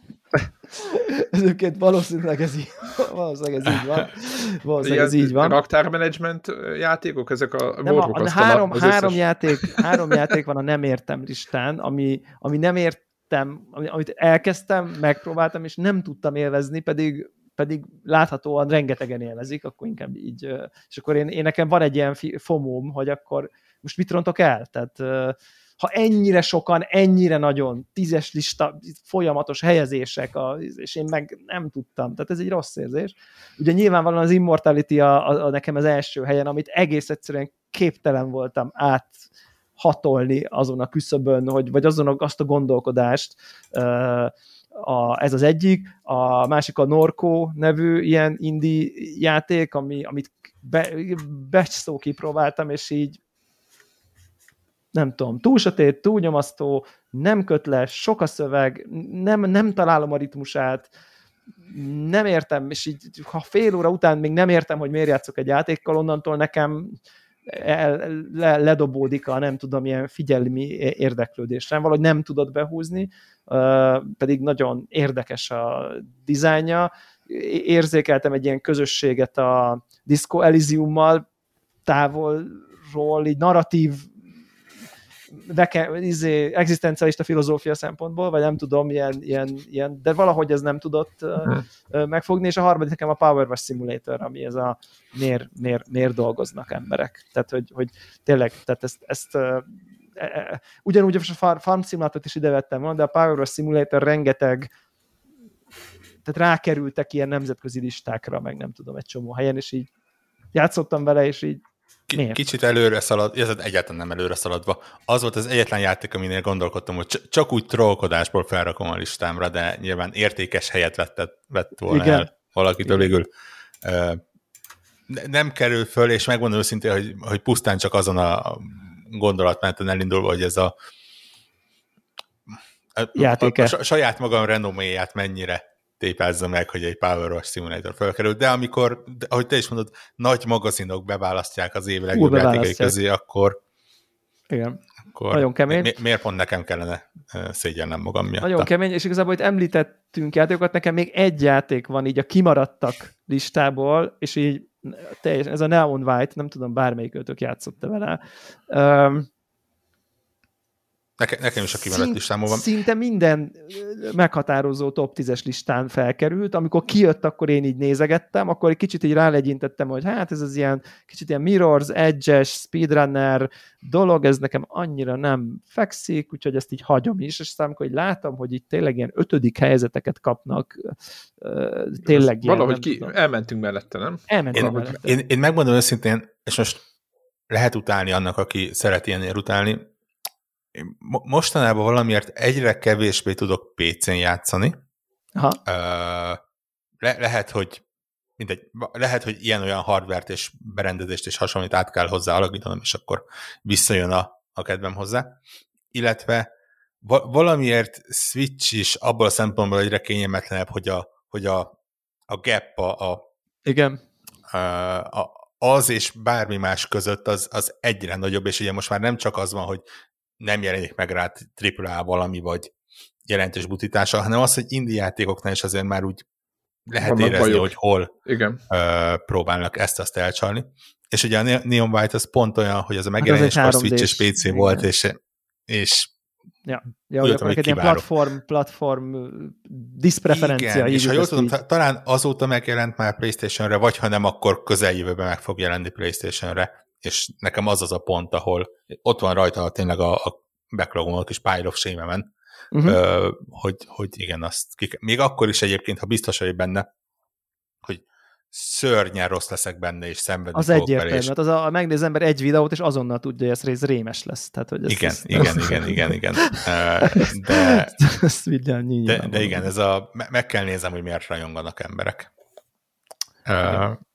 Egyébként valószínűleg ez így, valószínűleg ez így van. Valószínűleg ez így van. Raktármenedzsment játékok, ezek a nem, a, a három, a, három, játék, három játék van a nem értem listán, ami, ami nem értem, amit elkezdtem, megpróbáltam, és nem tudtam élvezni, pedig pedig láthatóan rengetegen élvezik, akkor inkább így, és akkor én, én nekem van egy ilyen fomóm, hogy akkor most mit rontok el? Tehát ha ennyire sokan, ennyire nagyon tízes lista, folyamatos helyezések, a, és én meg nem tudtam. Tehát ez egy rossz érzés. Ugye nyilvánvalóan az Immortality a, a, a nekem az első helyen, amit egész egyszerűen képtelen voltam át hatolni azon a küszöbön, hogy, vagy azon a, azt a gondolkodást, a, ez az egyik, a másik a Norco nevű ilyen indie játék, ami, amit be, becsszó kipróbáltam, és így nem tudom, túl sötét, túl nyomasztó, nem kötles, sok a szöveg, nem, nem találom a ritmusát, nem értem, és így, ha fél óra után még nem értem, hogy miért játszok egy játékkal, onnantól nekem el, le, ledobódik a nem tudom, ilyen figyelmi érdeklődésre, valahogy nem tudod behúzni, pedig nagyon érdekes a dizájnja. Érzékeltem egy ilyen közösséget a Disco Elysiummal távolról, így narratív veke, izé, egzisztencialista filozófia szempontból, vagy nem tudom, ilyen, ilyen, ilyen de valahogy ez nem tudott uh, megfogni, és a harmadik nekem a Power Wash Simulator, ami ez a miért, miért, miért dolgoznak emberek. Tehát, hogy, hogy tényleg, tehát ezt, ezt uh, uh, ugyanúgy a Farm Simulator is ide vettem volna, de a Power Wash Simulator rengeteg tehát rákerültek ilyen nemzetközi listákra, meg nem tudom, egy csomó helyen, és így játszottam vele, és így Miért? Kicsit előre szalad, ez egyáltalán nem előre szaladva. Az volt az egyetlen játék, aminél gondolkodtam, hogy csak úgy trollkodásból felrakom a listámra, de nyilván értékes helyet vett, vett volna Igen. el valakitől végül. Nem kerül föl, és megmondom őszintén, hogy, hogy pusztán csak azon a gondolatmenten elindulva, hogy ez a, Játéke. a, a saját magam renoméját mennyire tépázza meg, hogy egy Power Wash Simulator felkerül, de amikor, de, ahogy te is mondod, nagy magazinok beválasztják az év legjobb játékai közé, akkor igen. Akkor Nagyon kemény. Mi, miért pont nekem kellene szégyellnem magam miatt? Nagyon kemény, és igazából itt említettünk játékokat, nekem még egy játék van így a kimaradtak listából, és így teljesen, ez a Neon White, nem tudom, bármelyik ötök játszott vele. Um, Nekem, nekem is a kimaradt listámon van. Szinte minden meghatározó top 10-es listán felkerült. Amikor kijött, akkor én így nézegettem, akkor egy kicsit így rálegyintettem, hogy hát ez az ilyen kicsit ilyen Mirrors, Edge-es, Speedrunner dolog, ez nekem annyira nem fekszik, úgyhogy ezt így hagyom is, és aztán amikor így látom, hogy itt tényleg ilyen ötödik helyzeteket kapnak, tényleg ilyen, Valahogy ki, tudom. elmentünk mellette, nem? Elmentünk én, mellette. Én, én megmondom őszintén, és most lehet utálni annak, aki szeret ilyenért utálni, mostanában valamiért egyre kevésbé tudok PC-n játszani. Aha. Le, lehet, hogy mindegy, lehet, hogy ilyen-olyan hardvert és berendezést és hasonlót át kell hozzá alakítanom, és akkor visszajön a, a kedvem hozzá. Illetve va, valamiért Switch is abból a szempontból egyre kényelmetlenebb, hogy a, hogy a, a gap a, a, Igen. A, a, az és bármi más között az, az egyre nagyobb, és ugye most már nem csak az van, hogy nem jelenik meg rá AAA valami, vagy jelentős butítása, hanem az, hogy indie játékoknál is azért már úgy lehet Vannak érezni, bajok. hogy hol Igen. Uh, próbálnak ezt-azt elcsalni. És ugye a Neon White az pont olyan, hogy az a megjelenés hát az Switch és PC Igen. volt, és, és Ja, ja úgy akkor egy ilyen platform, platform diszpreferencia. Igen, és ha jól tudom, így... talán azóta megjelent már PlayStation-re, vagy ha nem, akkor közeljövőben meg fog jelenni PlayStation-re és nekem az az a pont, ahol ott van rajta tényleg a, a backlogom, a kis pile of shame uh-huh. hogy, hogy igen, azt kik... még akkor is egyébként, ha biztos vagy benne, hogy szörnyen rossz leszek benne, és szenvedni Az egyértelmű, mert hát az a, megnéz ember egy videót, és azonnal tudja, hogy ez rémes lesz. Tehát, hogy ez, igen, ez, igen, igen, igen, igen, De, ezt de, de igen, ez a, meg kell nézem, hogy miért rajonganak emberek. Igen.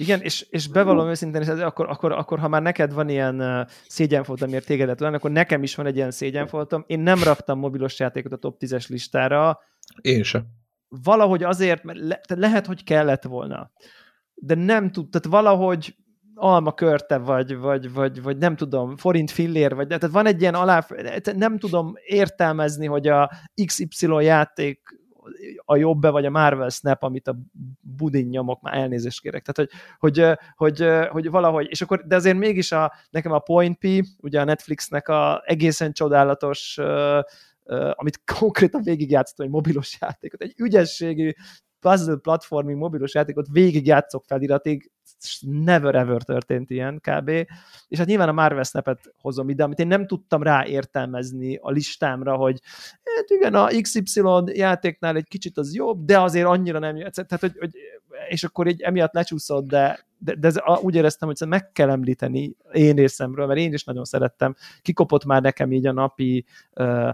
Igen, és, és bevallom őszintén, és ez, akkor, akkor, akkor, ha már neked van ilyen uh, szégyenfoltom, amiért tégedet lenni, akkor nekem is van egy ilyen szégyenfoltom. Én nem raktam mobilos játékot a top 10-es listára. Én sem. Valahogy azért, mert le, lehet, hogy kellett volna. De nem tud, tehát valahogy alma körte, vagy, vagy, vagy, vagy nem tudom, forint fillér, vagy tehát van egy ilyen alá, nem tudom értelmezni, hogy a XY játék a jobb vagy a Marvel Snap, amit a budin nyomok, már elnézést kérek. Tehát, hogy, hogy, hogy, hogy valahogy, és akkor, de azért mégis a, nekem a Point P, ugye a Netflixnek a egészen csodálatos amit konkrétan végigjátszottam egy mobilos játékot, egy ügyességű puzzle platforming mobilos játékot végigjátszok feliratig, never ever történt ilyen kb. És hát nyilván a Marvel Snap-et hozom ide, amit én nem tudtam rá értelmezni a listámra, hogy hát igen, a XY játéknál egy kicsit az jobb, de azért annyira nem. Tehát, hogy, hogy és akkor így emiatt lecsúszott, de, de, de ez, úgy éreztem, hogy meg kell említeni én részemről, mert én is nagyon szerettem. Kikopott már nekem így a napi uh,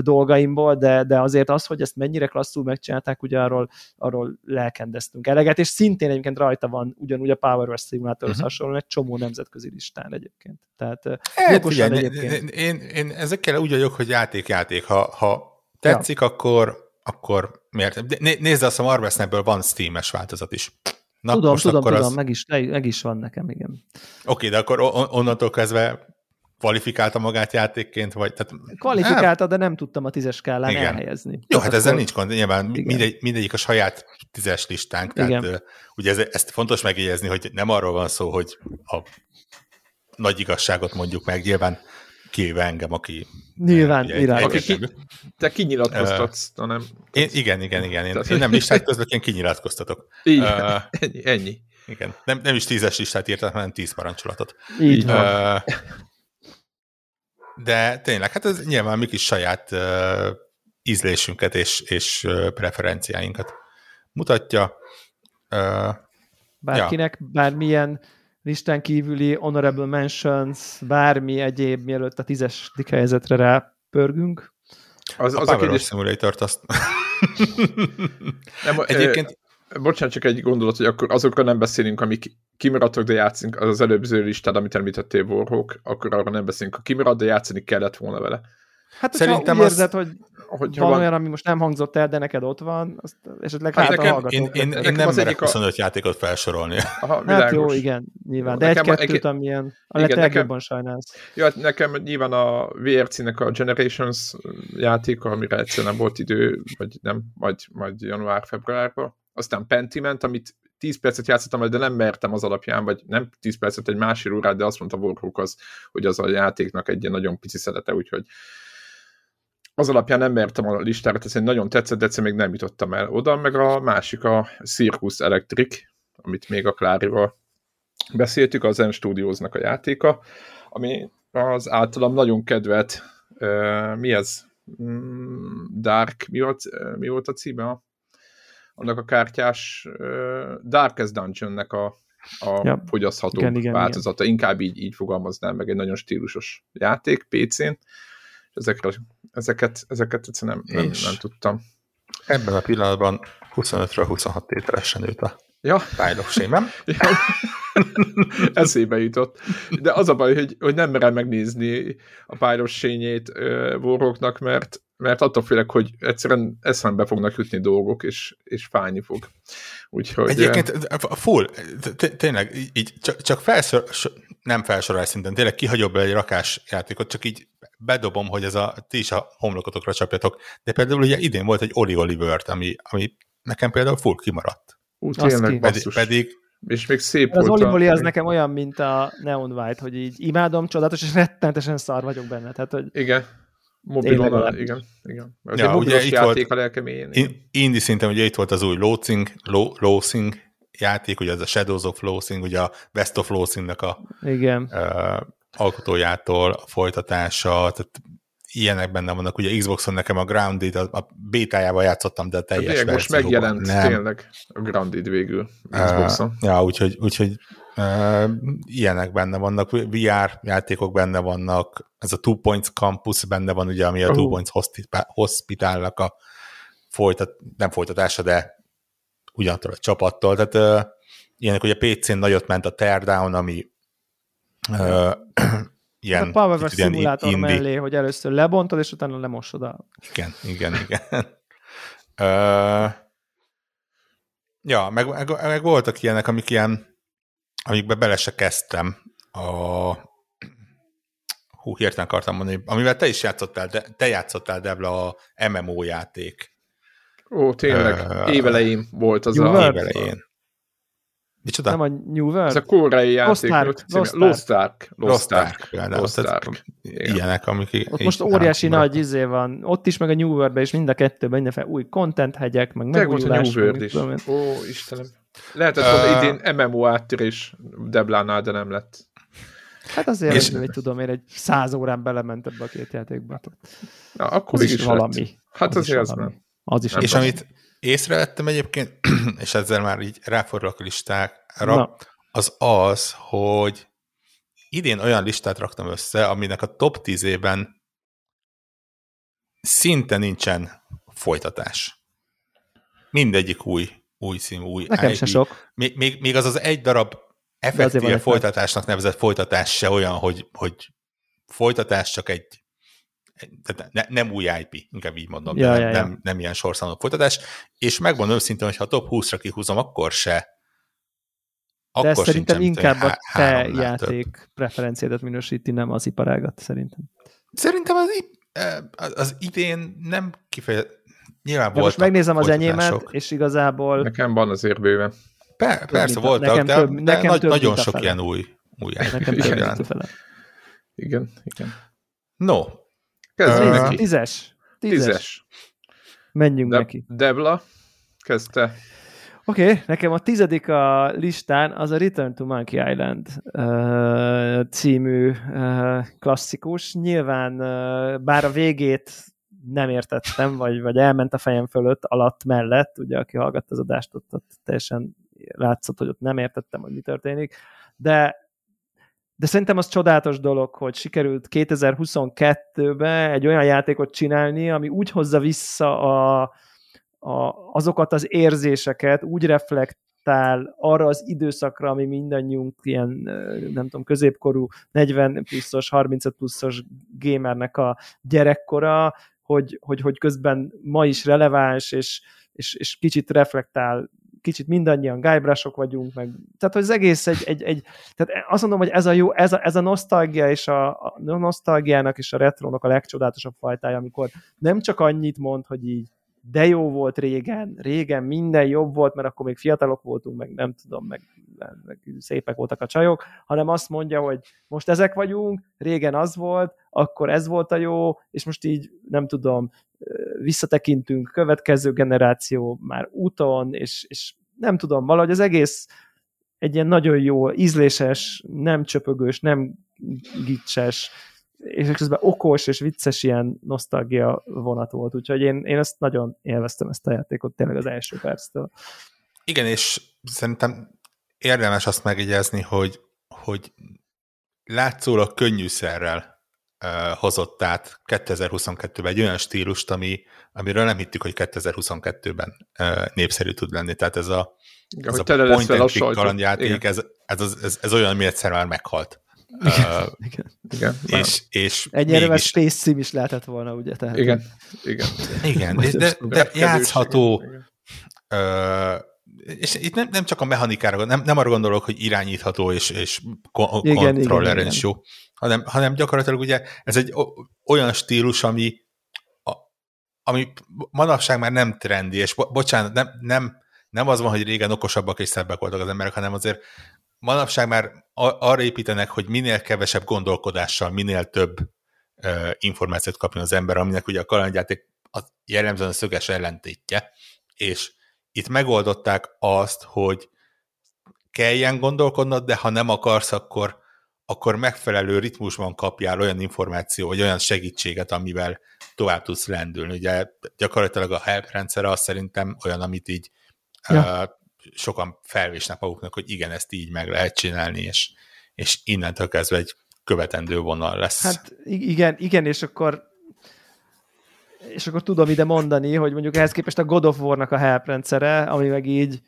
dolgaimból, de, de azért az, hogy ezt mennyire klasszul megcsinálták, ugye arról, arról lelkendeztünk eleget, és szintén egyébként rajta van ugyanúgy a Power West Simulator uh-huh. hasonlóan egy csomó nemzetközi listán egyébként. Tehát hát, ugye, egyébként. Én, én, én ezekkel úgy vagyok, hogy játék-játék. Ha, ha tetszik, ja. akkor akkor miért? Nézd azt, a Marvel Snap-ből van Steam-es változat is. Na, tudom, tudom, tudom, az... meg, is, meg is van nekem, igen. Oké, okay, de akkor onnantól kezdve kvalifikálta magát játékként, vagy... Tehát, kvalifikálta, de nem tudtam a tízes skálán igen. elhelyezni. Jó, hát ezzel nincs gond, nyilván mindegy, mindegyik a saját tízes listánk, tehát igen. ugye ez, ezt fontos megjegyezni, hogy nem arról van szó, hogy a nagy igazságot mondjuk meg, nyilván kivéve engem, aki... Nyilván, ugye. Aki ki, te kinyilatkoztatsz, uh, hanem... Én, igen, igen, igen. Én, én nem listát közlök, én kinyilatkoztatok. Így, uh, ennyi, ennyi. Igen, nem, nem is tízes listát írtam, hanem tíz parancsolatot. Így van. Uh, de tényleg, hát ez nyilván mi kis saját uh, ízlésünket és, és uh, preferenciáinkat mutatja. Uh, Bárkinek ja. bármilyen listán kívüli honorable mentions, bármi egyéb, mielőtt a tízes helyzetre rá pörgünk. Az, az a, a kérdés... Simulator-t azt... nem, Egyébként... E, bocsánat, csak egy gondolat, hogy akkor azokra nem beszélünk, amik kimaradtak, de játszunk, az az előbbző listád, amit említettél, Warhawk, akkor arra nem beszélünk. Ha kimarad, de játszani kellett volna vele. Hát, Szerintem úgy az... érzed, hogy hogy van, van olyan, ami most nem hangzott el, de neked ott van, azt esetleg hát, hát nekem, a Én, én, én nem merek 25 a... játékot felsorolni. Aha, hát jó, igen, nyilván. De egy-kettőt, egy, amilyen a igen, legjobban sajnálsz. Jó, hát nekem nyilván a VRC-nek a Generations játéka, amire egyszerűen nem volt idő, vagy nem, majd, majd január-februárban. Aztán Pentiment, amit 10 percet játszottam, de nem mertem az alapján, vagy nem 10 percet, egy másik órát, de azt mondta Warhawk az, hogy az a játéknak egy ilyen nagyon pici szelete, úgyhogy az alapján nem mertem a listára, ez nagyon tetszett, de egyszer még nem jutottam el oda, meg a másik a Circus Electric, amit még a Klárival beszéltük, az Zen Studiosnak a játéka, ami az általam nagyon kedvelt, uh, mi ez? Mm, Dark, mi volt, mi volt a címe? Annak a kártyás uh, Darkest Dungeonnek a, a ja. fogyasztható igen, igen, változata. Igen. Inkább így, így fogalmaznám meg egy nagyon stílusos játék PC-n, ezekre, ezeket, ezeket egyszerűen nem, nem, nem tudtam. Ebben a pillanatban 25-ről 26 tételesen nőtt a ja. fájloksémem. ja. Eszébe jutott. De az a baj, hogy, hogy nem merem megnézni a pályos sényét uh, mert, mert attól félek, hogy egyszerűen eszembe fognak jutni dolgok, és, és fájni fog. Úgyhogy... Egyébként full, tényleg, így csak felszor, nem felsorolás szinten, tényleg kihagyom be egy rakás játékot, csak így bedobom, hogy ez a, ti is a homlokotokra csapjatok, de például ugye idén volt egy Oli Oliver, ami, ami nekem például full kimaradt. Ú, tényleg, pedig, pedig és még szép Az Oli az nekem olyan, mint a Neon White, hogy így imádom, csodálatos, és rettenetesen szar vagyok benne. Tehát, hogy igen. Mobilon, igen, igen. Ez ja, egy ugye itt játék volt, a lelkeméjén. Indi szinten ugye itt volt az új Losing, Losing játék, ugye ez a Shadows of Losing, ugye a Best of Losing-nek a igen. Uh, alkotójától a folytatása, tehát ilyenek benne vannak. Ugye Xboxon nekem a Grounded, a, a bétájával játszottam, de a teljes verzióban most megjelent nem. tényleg a Grounded végül Xboxon. Uh, ja, úgyhogy, úgyhogy uh, ilyenek benne vannak, VR játékok benne vannak, ez a Two Points Campus benne van, ugye, ami a uh. Two Points Hospitalnak a folytat, nem folytatása, de ugyanattól a csapattól, tehát uh, ilyenek ugye PC-n nagyot ment a Teardown, ami uh, ilyen... A Power szimulátor indi. mellé, hogy először lebontod, és utána lemosod a... Igen, igen, igen. uh, ja, meg, meg, meg, voltak ilyenek, amik ilyen, amikbe bele se kezdtem. A, hú, hirtelen akartam mondani, amivel te is játszottál, de, te játszottál, Debla, a MMO játék. Ó, tényleg, uh, évelején volt az a... Évelején. Micsoda? Nem a New World? Ez a koreai játék. Lost Ark. Lost Ark. Lost Ark. Ilyenek, amik... Ott most óriási nagy izé van. Ott is, meg a New World-ben is mind a kettőben mindenféle új content hegyek, meg megújulások. New World is. Ó, Istenem. Lehetett volna uh, idén MMO áttörés Deblánál, de nem lett. Hát azért, és... hogy tudom én, egy száz órán belement ebbe a két játékba. Na, akkor az is, is valami. Hát az azért az nem. Az is és amit, észrevettem egyébként, és ezzel már így ráfordulok a listákra, Na. az az, hogy idén olyan listát raktam össze, aminek a top 10-ében szinte nincsen folytatás. Mindegyik új, új szín, új Nekem IP. se sok. Még, még, még az az egy darab effektíve folytatásnak nevezett folytatás se olyan, hogy, hogy folytatás csak egy tehát ne, nem új IP, inkább így mondom, ja, de nem, ja, ja. nem, nem ilyen sorszámok folytatás, és megmondom őszintén, hogy ha top 20-ra kihúzom, akkor se de akkor szerintem inkább a te játék több. preferenciádat minősíti, nem az iparágat, szerintem. Szerintem az, az idén nem kifejezetten Nyilván de most megnézem az enyémet, és igazából... Nekem van azért bőven. Per, persze voltak, nekem de, több, de nekem nagy, több, nagyon sok ilyen új, új Nekem több, Igen, igen. No, Kezdjük uh, neki. Tízes. Tízes. Tízes. Menjünk De- neki. Debla, kezdte. Oké, okay, nekem a tizedik a listán az a Return to Monkey Island uh, című uh, klasszikus. Nyilván uh, bár a végét nem értettem, vagy, vagy elment a fejem fölött, alatt, mellett, ugye aki hallgatta az adást, ott, ott teljesen látszott, hogy ott nem értettem, hogy mi történik, de de szerintem az csodálatos dolog, hogy sikerült 2022-ben egy olyan játékot csinálni, ami úgy hozza vissza a, a, azokat az érzéseket, úgy reflektál arra az időszakra, ami mindannyiunk ilyen, nem tudom, középkorú 40 pluszos, 35 pluszos gamernek a gyerekkora, hogy, hogy, hogy közben ma is releváns, és, és, és kicsit reflektál kicsit mindannyian guybrushok vagyunk, meg, tehát hogy az egész egy, egy, egy, tehát azt mondom, hogy ez a jó, ez a, ez a nosztalgia és a, a nosztalgiának és a retrónak a legcsodálatosabb fajtája, amikor nem csak annyit mond, hogy így de jó volt régen, régen minden jobb volt, mert akkor még fiatalok voltunk, meg nem tudom, meg szépek voltak a csajok, hanem azt mondja, hogy most ezek vagyunk, régen az volt, akkor ez volt a jó, és most így nem tudom, visszatekintünk, következő generáció már úton, és, és nem tudom, valahogy az egész egy ilyen nagyon jó, ízléses, nem csöpögős, nem gicses, és közben okos és vicces ilyen nosztalgia vonat volt, úgyhogy én, én ezt nagyon élveztem ezt a játékot tényleg az első perctől. Igen, és szerintem érdemes azt megjegyezni, hogy, hogy látszólag könnyűszerrel uh, hozott át 2022-ben egy olyan stílust, ami, amiről nem hittük, hogy 2022-ben uh, népszerű tud lenni. Tehát ez a, Igen, ez a point and click kalandjáték, ez, ez, ez, ez, ez olyan, ami egyszer már meghalt. Igen, uh, igen. igen. És, és Ennyire mégis... Space Sim is lehetett volna, ugye? Tehát igen, igen. Igen, de, de játszható, uh, és itt nem, nem csak a mechanikára, nem, nem arra gondolok, hogy irányítható és, és kontrolleren is jó, hanem, hanem gyakorlatilag ugye ez egy olyan stílus, ami, a, ami manapság már nem trendi, és bo, bocsánat, nem, nem, nem az van, hogy régen okosabbak és szebbek voltak az emberek, hanem azért manapság már arra építenek, hogy minél kevesebb gondolkodással, minél több uh, információt kapjon az ember, aminek ugye a kalandjáték az jellemzően a szöges ellentétje, és itt megoldották azt, hogy kelljen gondolkodnod, de ha nem akarsz, akkor, akkor megfelelő ritmusban kapjál olyan információ, vagy olyan segítséget, amivel tovább tudsz lendülni. Ugye gyakorlatilag a help rendszer az szerintem olyan, amit így ja. uh, sokan felvésnek maguknak, hogy igen, ezt így meg lehet csinálni, és, és innentől kezdve egy követendő vonal lesz. Hát igen, igen, és akkor és akkor tudom ide mondani, hogy mondjuk ehhez képest a God of War-nak a help rendszere, ami meg így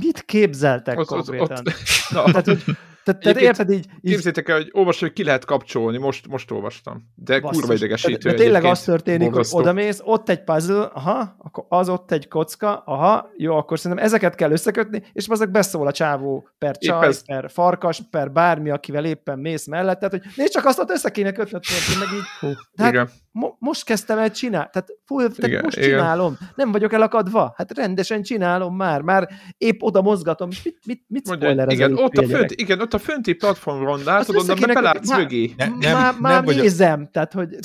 mit képzeltek ott, konkrétan? Ott, ott, na, Tehát, hogy tehát, tehát érted így, így... Képzétek el, hogy olvas, hogy ki lehet kapcsolni, most, most olvastam. De Basszus. kurva idegesítő. De, de tényleg az történik, borzasztó. hogy odamész, ott egy puzzle, aha, akkor az ott egy kocka, aha, jó, akkor szerintem ezeket kell összekötni, és azok beszól a csávó per csaj, ez... per farkas, per bármi, akivel éppen mész mellett, tehát hogy nézd csak azt ott össze kéne kötnöd, meg így. Hú, hát, igen. Mo- most kezdtem el csinálni, tehát, fú, tehát igen, most igen. csinálom, nem vagyok elakadva, hát rendesen csinálom már, már épp oda mozgatom, mit, mit, mit Mondja, igen, ott a fönt, igen, ott a fönti platformon látod, onnan be belátsz mögé. Ne, nem, már, már nem vagyok, nézem, tehát hogy...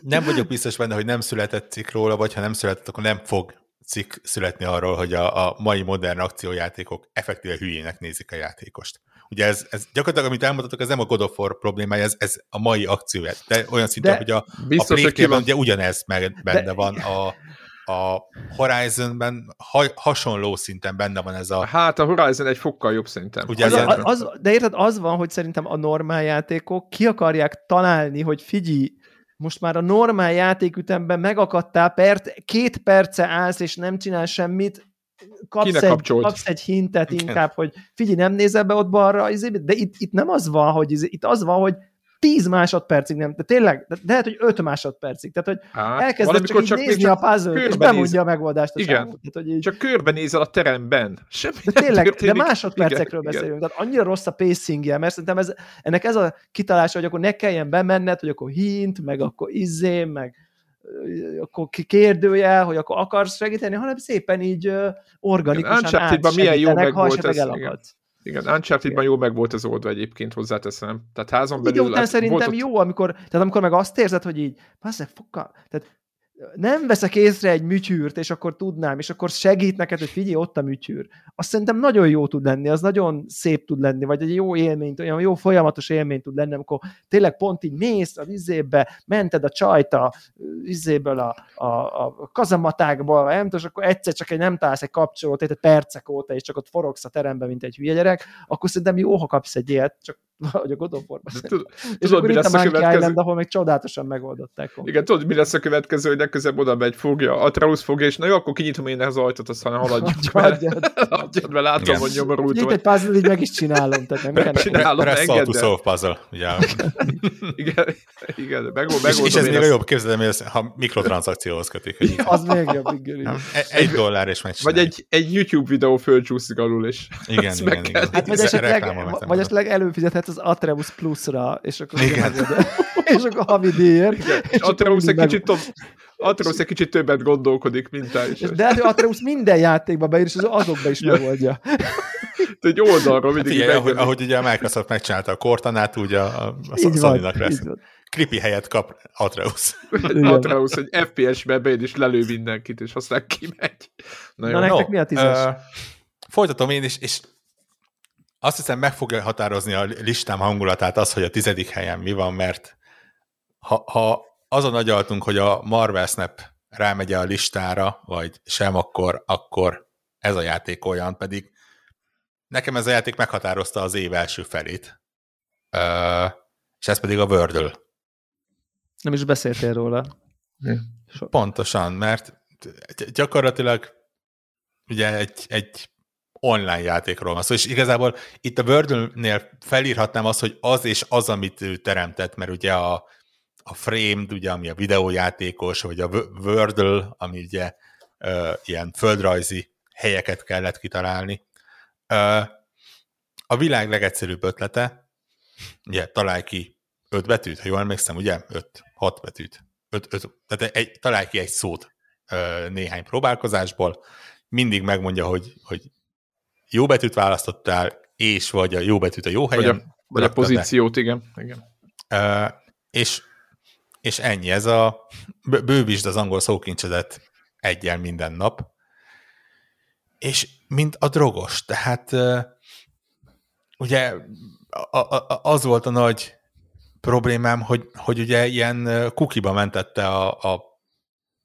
Nem vagyok biztos benne, hogy nem született cikk róla, vagy ha nem született, akkor nem fog cikk születni arról, hogy a, a mai modern akciójátékok effektíve hülyének nézik a játékost. Ugye ez, ez gyakorlatilag, amit elmondhatok, ez nem a God of War problémája, ez, ez a mai akcióját. De olyan szinten, de hogy a, biztos, a Plague ugye ugyanez meg benne de, van a, a Horizonben ha, hasonló szinten benne van ez a... Hát a Horizon egy fokkal jobb szinten. Ugye az, az, az, de érted, az van, hogy szerintem a normál játékok ki akarják találni, hogy figyelj, most már a normál játékütemben megakadtál, pert, két perce állsz, és nem csinál semmit, kapsz, egy, kapsz egy hintet Igen. inkább, hogy figyelj, nem nézel be ott balra, izé, de itt, itt nem az van, hogy izé, itt az van, hogy 10 másodpercig nem, de tényleg, de lehet, hogy 5 másodpercig, tehát hogy Á, elkezded csak, csak nézni csak a puzzle és bemondja a megoldást a Igen, tehát, hogy így... csak körbenézel a teremben. Semmi de tényleg, történik. de másodpercekről igen, beszélünk, igen. tehát annyira rossz a pacingje, mert szerintem ez, ennek ez a kitalása, hogy akkor ne kelljen bemenned, hogy akkor hint, meg akkor izzé, meg akkor kérdőjel, hogy akkor akarsz segíteni, hanem szépen így organikusan átsegítenek, ha esetleg elakadsz. Igen, Uncharted-ban jó meg volt az oldva egyébként, hozzáteszem. Tehát házon belül... Idő után szerintem volt jó, amikor, tehát amikor meg azt érzed, hogy így, basszeg, fokkal, tehát nem veszek észre egy műtyűrt, és akkor tudnám, és akkor segít neked, hogy figyelj, ott a műtyűr. Azt szerintem nagyon jó tud lenni, az nagyon szép tud lenni, vagy egy jó élmény, olyan jó folyamatos élmény tud lenni, amikor tényleg pont így mész az izébe, mented a csajt a izéből a, a, a kazamatákból, nem tudom, és akkor egyszer csak egy nem találsz egy kapcsolót, egy percek óta, és csak ott forogsz a teremben, mint egy hülye gyerek, akkor szerintem jó, ha kapsz egy ilyet, csak vagy a God of War tudod, És tudod, mi lesz a, a következő? Island, ahol még csodálatosan megoldották. Igen, tudod, mi lesz a következő, hogy legközelebb oda megy, fogja, Atreus fogja, és na jó, akkor kinyitom én az ajtót, aztán haladjuk. Hagyjad. Hagyjad, mert látom, Igen. hogy nyomorult vagy. egy puzzle így meg is csinálom. Tehát nem Megcsinálom, engedd el. puzzle, ugye. igen, igen, meg, és, és ez még a jobb, képzeld, ha mikrotranszakcióhoz kötik. Az még jobb, igen. Egy dollár és megcsináljuk. Vagy egy, egy YouTube videó fölcsúszik alul, és igen, igen, igen. Hát, vagy esetleg, vagy esetleg előfizethetsz az Atreus Plus-ra, és akkor, igen. és akkor havi díjért. És Atreus egy kicsit tovább Atreus egy kicsit többet gondolkodik, mint te is. De hát Atreus minden játékba beír, és azokba is megoldja. egy oldalról mindig hát, ahogy, ahogy, ugye a Microsoft megcsinálta a Cortanát, ugye a, a Sony-nak lesz. Creepy helyet kap Atreus. Atreus, egy FPS-be beír és lelő mindenkit, és aztán kimegy. Na, jó. Na nektek no, mi a tízes? Uh, folytatom én is, és azt hiszem meg fogja határozni a listám hangulatát az, hogy a tizedik helyen mi van, mert ha, ha azon agyaltunk, hogy a Marvel Snap rámegy a listára, vagy sem, akkor, akkor ez a játék olyan, pedig nekem ez a játék meghatározta az év első felét. Uh, és ez pedig a Wordle. Nem is beszéltél róla. Pontosan, mert gyakorlatilag ugye egy, egy online játékról van szó, és igazából itt a Wordle-nél felírhatnám azt, hogy az és az, amit ő teremtett, mert ugye a, a Framed, ugye, ami a videójátékos, vagy a Wordle, ami ugye ö, ilyen földrajzi helyeket kellett kitalálni. Ö, a világ legegyszerűbb ötlete, ugye, találj ki öt betűt, ha jól emlékszem, ugye? Öt, hat betűt. Öt, öt, tehát egy, találj ki egy szót ö, néhány próbálkozásból, mindig megmondja, hogy, hogy jó betűt választottál, és vagy a jó betűt a jó helyen. Vagy a, vagy a pozíciót, igen. igen. Uh, és, és ennyi, ez a bővítsd az angol szókincsedet egyel minden nap. És mint a drogos, tehát uh, ugye a, a, az volt a nagy problémám, hogy, hogy ugye ilyen kukiba mentette a, a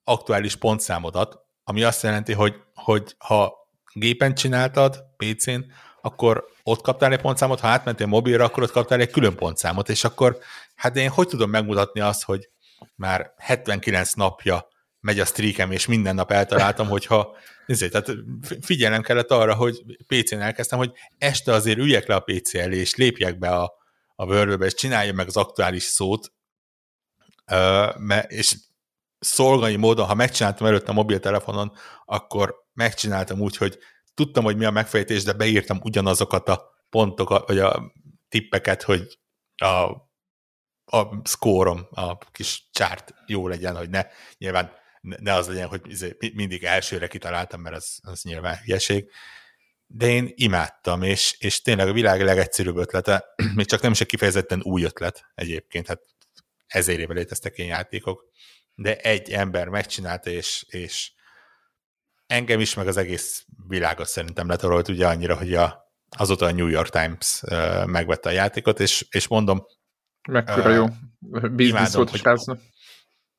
aktuális pontszámodat, ami azt jelenti, hogy, hogy ha gépen csináltad, PC-n, akkor ott kaptál egy pontszámot, ha átmentél mobilra, akkor ott kaptál egy külön pontszámot, és akkor hát én hogy tudom megmutatni azt, hogy már 79 napja megy a streakem, és minden nap eltaláltam, hogyha ezért, tehát figyelem kellett arra, hogy PC-n elkezdtem, hogy este azért üljek le a PC elé, és lépjek be a, a word és csináljam meg az aktuális szót, uh, és szolgai módon, ha megcsináltam előtt a mobiltelefonon, akkor megcsináltam úgy, hogy tudtam, hogy mi a megfejtés, de beírtam ugyanazokat a pontokat, vagy a tippeket, hogy a, a szkórom, a kis csárt jó legyen, hogy ne, nyilván ne az legyen, hogy izé mindig elsőre kitaláltam, mert az, az nyilván hülyeség. De én imádtam, és, és tényleg a világ legegyszerűbb ötlete, még csak nem is egy kifejezetten új ötlet egyébként, hát ezer éve léteztek ilyen játékok, de egy ember megcsinálta, és, és engem is, meg az egész világot szerintem letarolt ugye annyira, hogy a, azóta a New York Times uh, megvette a játékot, és, és mondom... Mekkora uh, jó biznisz volt hogy,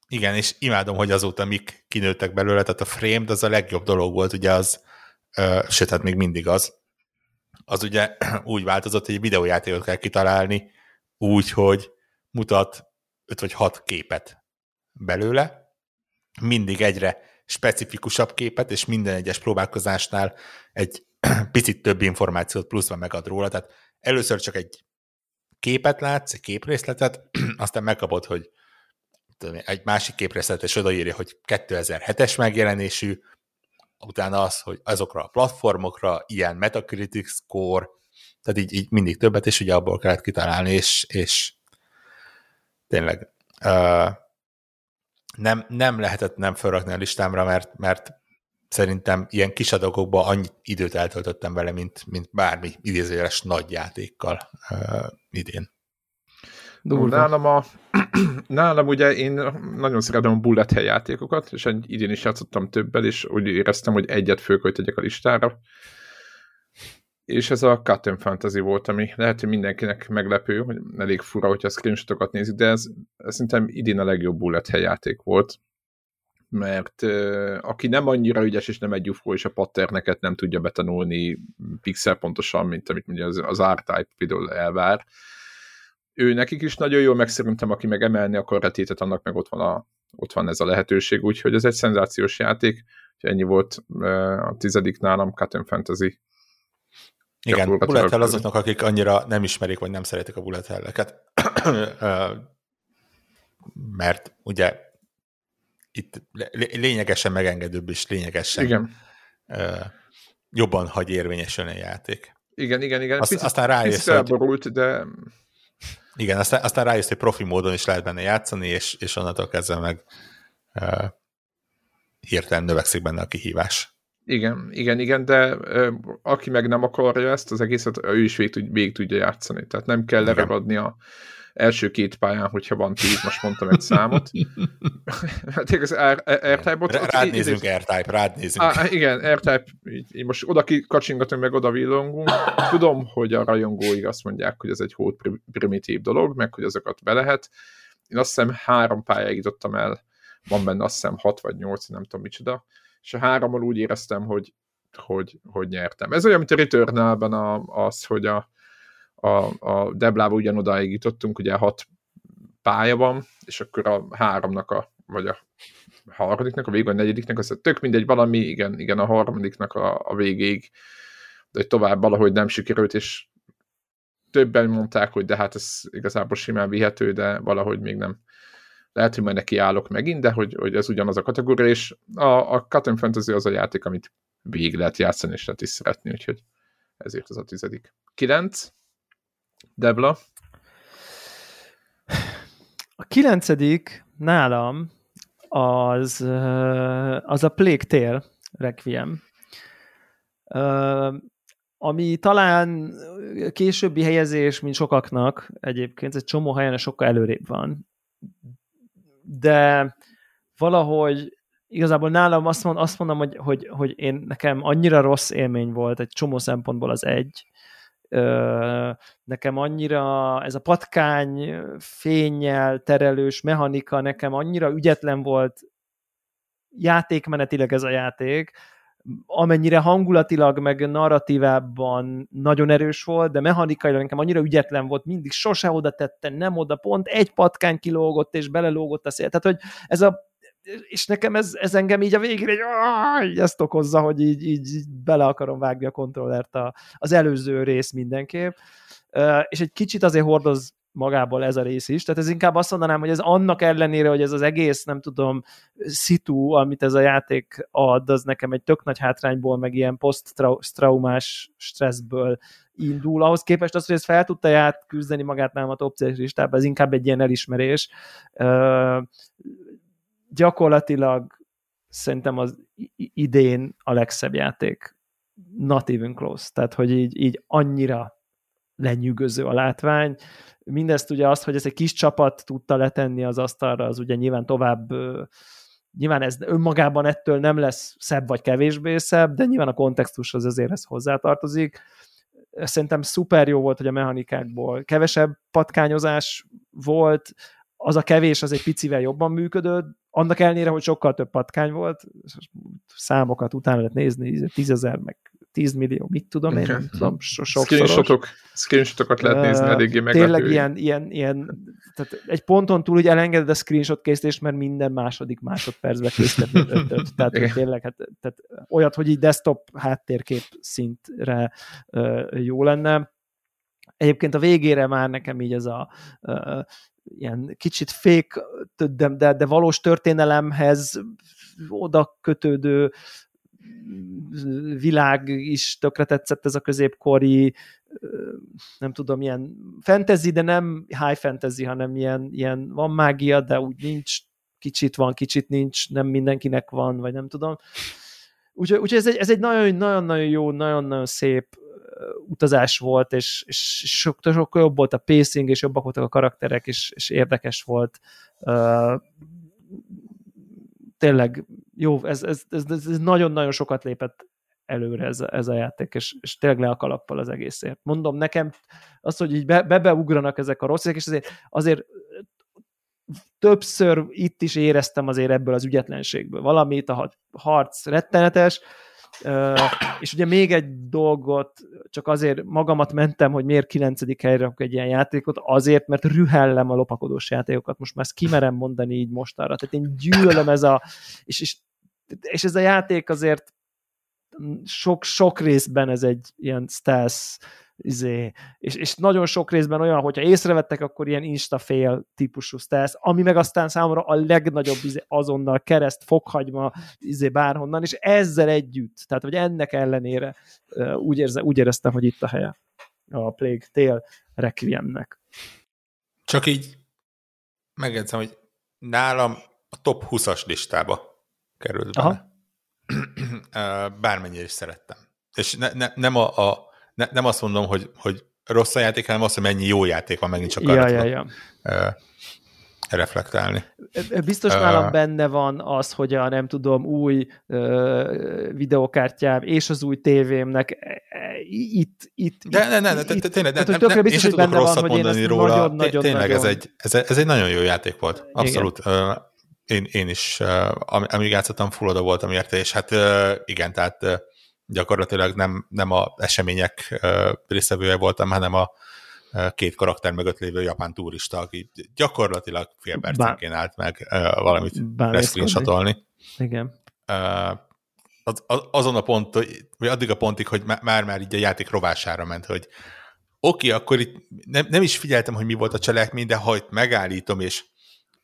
Igen, és imádom, hogy azóta mik kinőttek belőle, tehát a Framed az a legjobb dolog volt, ugye az, uh, sőt, hát még mindig az, az ugye úgy változott, hogy egy videójátékot kell kitalálni, úgy, hogy mutat 5 vagy 6 képet belőle, mindig egyre specifikusabb képet, és minden egyes próbálkozásnál egy picit több információt pluszban megad róla. Tehát először csak egy képet látsz, egy képrészletet, aztán megkapod, hogy egy másik képrészletet, és odaírja, hogy 2007-es megjelenésű, utána az, hogy azokra a platformokra ilyen Metacritic score, tehát így, így mindig többet, és ugye abból kellett kitalálni, és, és tényleg nem, nem lehetett nem felrakni a listámra, mert, mert szerintem ilyen kis adagokban annyi időt eltöltöttem vele, mint, mint bármi idézőjeles nagy játékkal uh, idén. Durva. Nálam, a, nálam ugye én nagyon szeretem a bullet hell játékokat, és idén is játszottam többel, és úgy éreztem, hogy egyet fölköltegyek a listára. És ez a Cut Fantasy volt, ami lehet, hogy mindenkinek meglepő, hogy elég fura, hogyha a screenshotokat nézik, de ez, ez szerintem idén a legjobb bullet játék volt. Mert aki nem annyira ügyes és nem egy UFO, és a patterneket nem tudja betanulni pixel pontosan, mint amit ugye az, az R-Type például elvár, ő nekik is nagyon jó, meg szerintem aki meg emelni akar retétet, annak meg ott van, a, ott van ez a lehetőség, úgyhogy ez egy szenzációs játék, ennyi volt a tizedik nálam, Cut Fantasy. Igen, bullet hell azoknak, akik annyira nem ismerik, vagy nem szeretik a bullet hell-eket. mert ugye itt lényegesen megengedőbb és lényegesen igen. jobban hagy érvényesülni a játék. Igen, igen, igen. Azt, picit, aztán rájössz, hogy... de... Igen, aztán, aztán rájössz, hogy profi módon is lehet benne játszani, és, és onnantól kezdve meg uh, hirtelen növekszik benne a kihívás. Igen, igen, igen, de uh, aki meg nem akarja ezt az egészet, ő is végig, tud, végig tudja játszani. Tehát nem kell leragadni a első két pályán, hogyha van tíz, most mondtam egy számot. hát az R-Type-ot... Rád nézünk R-Type, rád nézünk. Á, igen, R-Type, most oda kacsingatunk, meg oda villongunk. Tudom, hogy a rajongóig azt mondják, hogy ez egy hót primitív dolog, meg hogy azokat be lehet. Én azt hiszem három pályáig jutottam el, van benne azt hiszem hat vagy nyolc, nem tudom micsoda, és a hárommal úgy éreztem, hogy, hogy, hogy nyertem. Ez olyan, mint a Returnal-ben az, hogy a, a, a Deblába ugyanodáig jutottunk, ugye hat pálya van, és akkor a háromnak a, vagy a harmadiknak a vagy a negyediknek, az tök mindegy, valami, igen, igen, a harmadiknak a, a végéig, de tovább valahogy nem sikerült, és többen mondták, hogy de hát ez igazából simán vihető, de valahogy még nem. Lehet, hogy majd neki állok megint, de hogy, hogy ez ugyanaz a kategória, és a, a Cut Fantasy az a játék, amit végig lehet játszani, és lehet is szeretni, úgyhogy ezért az a tizedik. Kilenc. Debla? A kilencedik nálam az, az a Plague Tale Requiem, ami talán későbbi helyezés, mint sokaknak egyébként, egy csomó helyen sokkal előrébb van. De valahogy igazából nálam azt, mond, azt mondom, hogy, hogy, hogy én nekem annyira rossz élmény volt egy csomó szempontból az egy, nekem annyira ez a patkány fényjel terelős mechanika nekem annyira ügyetlen volt játékmenetileg ez a játék, amennyire hangulatilag meg narratívában nagyon erős volt, de mechanikailag nekem annyira ügyetlen volt, mindig sose oda tette, nem oda, pont egy patkány kilógott és belelógott a szél. Tehát, hogy ez a és nekem ez, ez engem így a végére így, így ezt okozza, hogy így, így, így bele akarom vágni a kontrollert a, az előző rész mindenképp. És egy kicsit azért hordoz magából ez a rész is, tehát ez inkább azt mondanám, hogy ez annak ellenére, hogy ez az egész, nem tudom, szitu, amit ez a játék ad, az nekem egy tök nagy hátrányból, meg ilyen post-traumás stresszből indul, ahhoz képest az, hogy ez fel tudta küzdeni magát nálam a top listában, ez inkább egy ilyen elismerés gyakorlatilag szerintem az idén a legszebb játék. Not even close. Tehát, hogy így, így annyira lenyűgöző a látvány. Mindezt ugye azt, hogy ez egy kis csapat tudta letenni az asztalra, az ugye nyilván tovább nyilván ez önmagában ettől nem lesz szebb vagy kevésbé szebb, de nyilván a kontextushoz azért ez hozzátartozik. Szerintem szuper jó volt, hogy a mechanikákból kevesebb patkányozás volt, az a kevés az egy picivel jobban működött, annak ellenére, hogy sokkal több patkány volt, számokat utána lehet nézni, tízezer, meg 10 millió, mit tudom én, nem tudom, so, Screenshotok, screenshotokat lehet nézni, eléggé meglepő. Tényleg ilyen, ilyen, ilyen, tehát egy ponton túl, hogy elengeded a screenshot készítést, mert minden második másodpercben készített ötöt. Tehát hogy tényleg, hát, tehát olyat, hogy így desktop háttérkép szintre jó lenne. Egyébként a végére már nekem így ez a uh, ilyen kicsit fék, de, de, de valós történelemhez oda kötődő világ is tökre tetszett ez a középkori, nem tudom, ilyen fantasy, de nem high fantasy, hanem ilyen, ilyen van mágia, de úgy nincs, kicsit van, kicsit nincs, nem mindenkinek van, vagy nem tudom. Úgyhogy, úgyhogy ez egy, ez egy nagyon-nagyon jó, nagyon-nagyon szép utazás volt, és, és sokkal, sokkal jobb volt a pacing, és jobbak voltak a karakterek, és, és érdekes volt. Uh, tényleg jó, ez, ez, ez, ez nagyon-nagyon sokat lépett előre ez, ez a játék, és, és tényleg le a kalappal az egészért. Mondom, nekem az, hogy így be, bebeugranak ezek a rosszak, és azért, azért többször itt is éreztem azért ebből az ügyetlenségből. Valamit, a harc rettenetes, és ugye még egy dolgot, csak azért magamat mentem, hogy miért kilencedik helyre egy ilyen játékot, azért, mert rühellem a lopakodós játékokat, most már ezt kimerem mondani így mostanra, tehát én gyűlölöm ez a, és, és, és ez a játék azért sok, sok részben ez egy ilyen stealth izé, és, és nagyon sok részben olyan, hogyha észrevettek, akkor ilyen instafél típusú stealth, ami meg aztán számomra a legnagyobb izé, azonnal kereszt, foghagyma, izé, bárhonnan, és ezzel együtt, tehát hogy ennek ellenére úgy, érze, úgy éreztem, hogy itt a helye a Plague Tale Requiemnek. Csak így megjegyzem, hogy nálam a top 20-as listába került bele. Bármennyire is szerettem. És ne, ne, nem a, a ne, nem azt mondom, hogy, hogy rossz a játék, hanem azt, hogy mennyi jó játék van, megint csak ja, ja, ja. Uh, reflektálni. Biztos uh, nálam benne van az, hogy a nem tudom, új uh, videokártyám és az új tévémnek itt, itt De ne, ne, ne, tényleg, nem, nem, én sem tudok rosszat mondani róla. Nagyon, nagyon, tényleg ez egy, ez, ez egy nagyon jó játék volt. Abszolút. Igen. Én, én is, amíg játszottam, full oda voltam érte, és hát igen, tehát gyakorlatilag nem, nem a események részevője voltam, hanem a két karakter mögött lévő japán turista, aki gyakorlatilag fél percenként állt meg valamit leszcreenshatolni. Igen. Az, az, azon a pont, vagy addig a pontig, hogy már-már így a játék rovására ment, hogy oké, okay, akkor itt nem, nem is figyeltem, hogy mi volt a cselekmény, de ha itt megállítom, és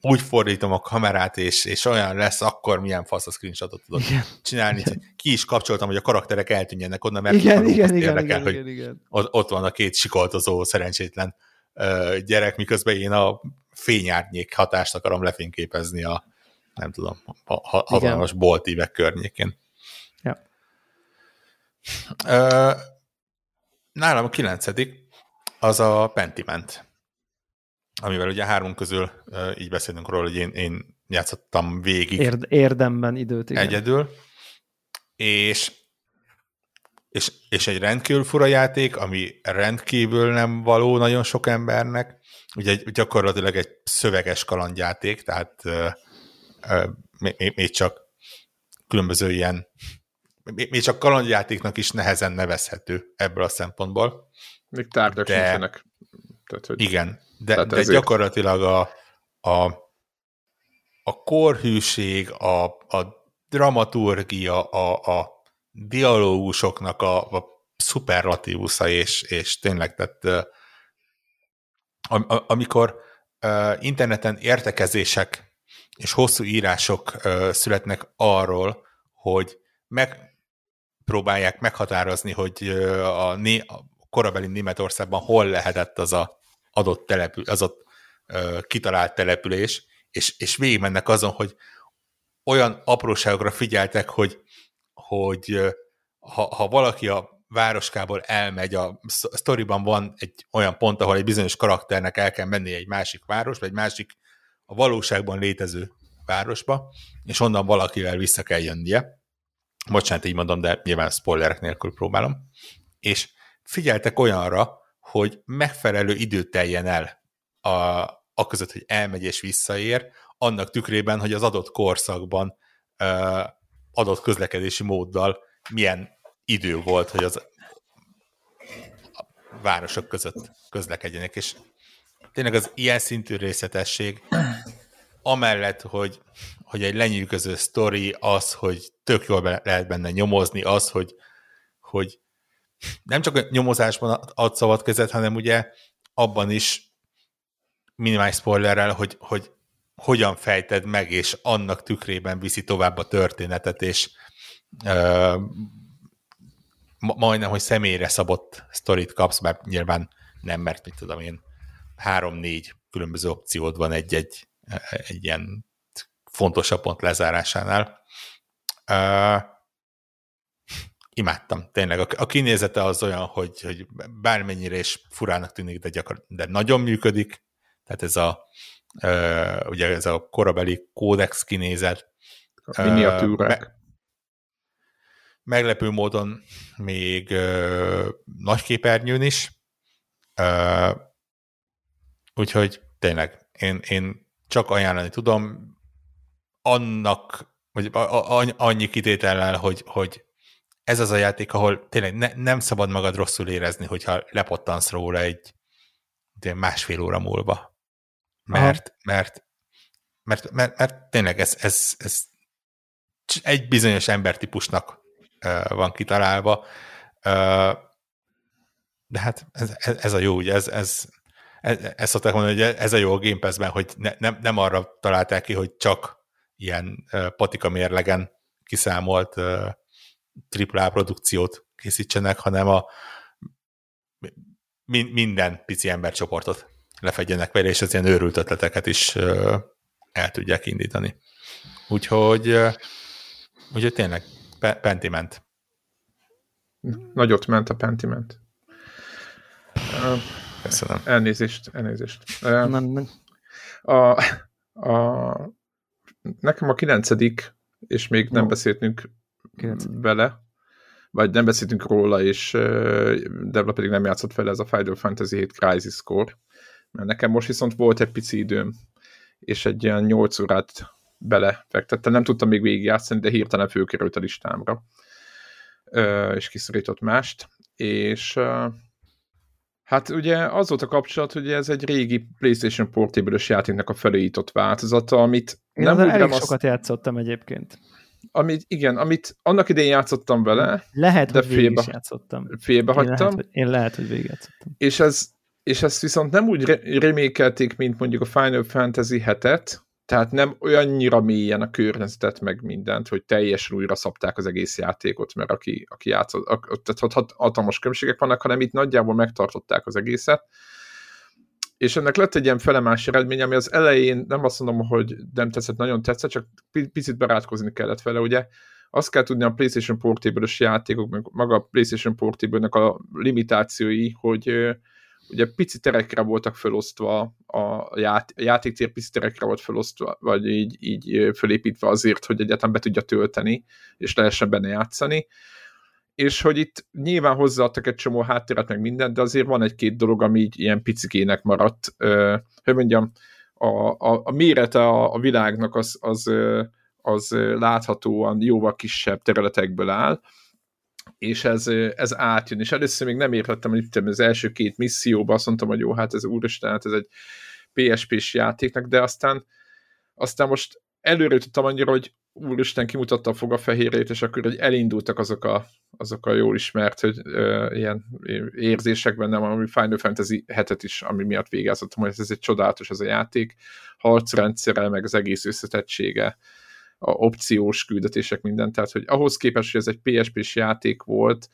úgy fordítom a kamerát, és, és olyan lesz, akkor milyen fasz a screenshotot tudok igen. csinálni. Igen. Ki is kapcsoltam, hogy a karakterek eltűnjenek onnan, mert igen, igen, igen, érdekel, igen, hogy igen, igen. ott van a két sikoltozó, szerencsétlen uh, gyerek, miközben én a fényárnyék hatást akarom lefényképezni a, nem tudom, a hatalmas boltívek környékén. Ja. Uh, nálam a kilencedik az a Pentiment amivel ugye három közül így beszélünk róla, hogy én, én játszottam végig. Érd, érdemben időt, igen. Egyedül. És, és, és egy rendkívül fura játék, ami rendkívül nem való nagyon sok embernek. Ugye egy, gyakorlatilag egy szöveges kalandjáték, tehát uh, uh, még, még csak különböző ilyen még csak kalandjátéknak is nehezen nevezhető ebből a szempontból. Még tárgyak de, nincsenek. Tehát, hogy... Igen, de, de gyakorlatilag a, a, a korhűség, a, a dramaturgia, a, a dialógusoknak a, a szuperlatívusza, és, és tényleg, tehát am, amikor interneten értekezések és hosszú írások születnek arról, hogy megpróbálják meghatározni, hogy a, né, a korabeli Németországban hol lehetett az a adott települ, az ö, kitalált település, és, és végigmennek azon, hogy olyan apróságokra figyeltek, hogy, hogy ha, ha valaki a városkából elmegy, a sztoriban van egy olyan pont, ahol egy bizonyos karakternek el kell menni egy másik város, vagy egy másik a valóságban létező városba, és onnan valakivel vissza kell jönnie. Bocsánat, így mondom, de nyilván spoilerek nélkül próbálom. És figyeltek olyanra, hogy megfelelő időt teljen el a, a között, hogy elmegy és visszaér, annak tükrében, hogy az adott korszakban uh, adott közlekedési móddal milyen idő volt, hogy az a városok között közlekedjenek, és tényleg az ilyen szintű részletesség, amellett, hogy, hogy egy lenyűgöző sztori, az, hogy tök jól lehet benne nyomozni, az, hogy, hogy nem csak a nyomozásban ad szabad kezet, hanem ugye abban is minimális spoilerrel, hogy, hogy hogyan fejted meg, és annak tükrében viszi tovább a történetet, és ö, majdnem, hogy személyre szabott sztorit kapsz, mert nyilván nem, mert mit tudom én, három-négy különböző opciód van egy-egy egy ilyen fontosabb pont lezárásánál. Uh, imádtam, tényleg. A, a kinézete az olyan, hogy, hogy bármennyire is furának tűnik, de, gyakor, de nagyon működik. Tehát ez a, ugye ez a korabeli kódex kinézet. A miniatúrák. Me, meglepő módon még nagy képernyőn is. Úgyhogy tényleg, én, én csak ajánlani tudom annak, vagy annyi kitétellel, hogy, hogy ez az a játék, ahol tényleg ne, nem szabad magad rosszul érezni, hogyha lepottansz róla egy másfél óra múlva. Mert, mert, mert, mert, mert tényleg ez, ez, ez egy bizonyos embertípusnak van kitalálva, de hát ez, ez, a jó, ugye, ez, ez, ez, ezt szokták mondani, hogy ez a jó a Game Pass-ben, hogy ne, nem, nem arra találták ki, hogy csak ilyen patika mérlegen kiszámolt AAA produkciót készítsenek, hanem a min, minden pici embercsoportot lefedjenek vele, és az ilyen őrült ötleteket is el tudják indítani. Úgyhogy, úgyhogy tényleg pe- Pentiment. Nagyot ment a Pentiment. Köszönöm. Elnézést, elnézést. Nem, nem. A, a, nekem a kilencedik, és még nem no. beszéltünk kilencedik. vele, vagy nem beszéltünk róla, és Devla pedig nem játszott fel ez a Final Fantasy 7 Crisis Core, mert nekem most viszont volt egy pici időm, és egy ilyen 8 órát belefektettem, nem tudtam még végigjátszani, de hirtelen főkerült a listámra, és kiszorított mást, és Hát ugye az volt a kapcsolat, hogy ez egy régi PlayStation portable játéknak a felújított változata, amit Én nem elég azt... sokat játszottam egyébként. Amit, igen, amit annak idején játszottam vele, lehet, de hogy félbe, is játszottam. Félbe én hagytam. Lehet, én lehet, hogy végigjátszottam. És ez, és ezt viszont nem úgy remékelték, mint mondjuk a Final Fantasy 7-et, tehát nem olyannyira mélyen a környezetet, meg mindent, hogy teljesen újra szabták az egész játékot, mert aki, aki játszott, tehát ott hatalmas különbségek vannak, hanem itt nagyjából megtartották az egészet. És ennek lett egy ilyen felemás eredmény, ami az elején nem azt mondom, hogy nem tetszett, nagyon tetszett, csak picit barátkozni kellett vele, ugye azt kell tudni a PlayStation Portable-ös játékok, meg maga a PlayStation Portable-nek a limitációi, hogy ugye pici terekre voltak felosztva, a ját, játéktér pici terekre volt felosztva, vagy így, így fölépítve azért, hogy egyáltalán be tudja tölteni, és lehessen benne játszani. És hogy itt nyilván hozzáadtak egy csomó hátteret, meg mindent, de azért van egy-két dolog, ami így ilyen picikének maradt. Hogy mondjam, a, a, a mérete a, a világnak az, az, az láthatóan jóval kisebb területekből áll, és ez, ez átjön, és először még nem értettem, hogy itt az első két misszióban azt mondtam, hogy jó, hát ez úristen, hát ez egy PSP-s játéknak, de aztán, aztán most előre tudtam annyira, hogy úristen kimutatta a fogafehérét, és akkor hogy elindultak azok a, azok a jól ismert, hogy ö, ilyen érzések bennem, ami Final Fantasy 7 is, ami miatt végeztem, hogy ez egy csodálatos ez a játék, harcrendszere, meg az egész összetettsége, a opciós küldetések, minden, tehát hogy ahhoz képest, hogy ez egy PSP-s játék volt,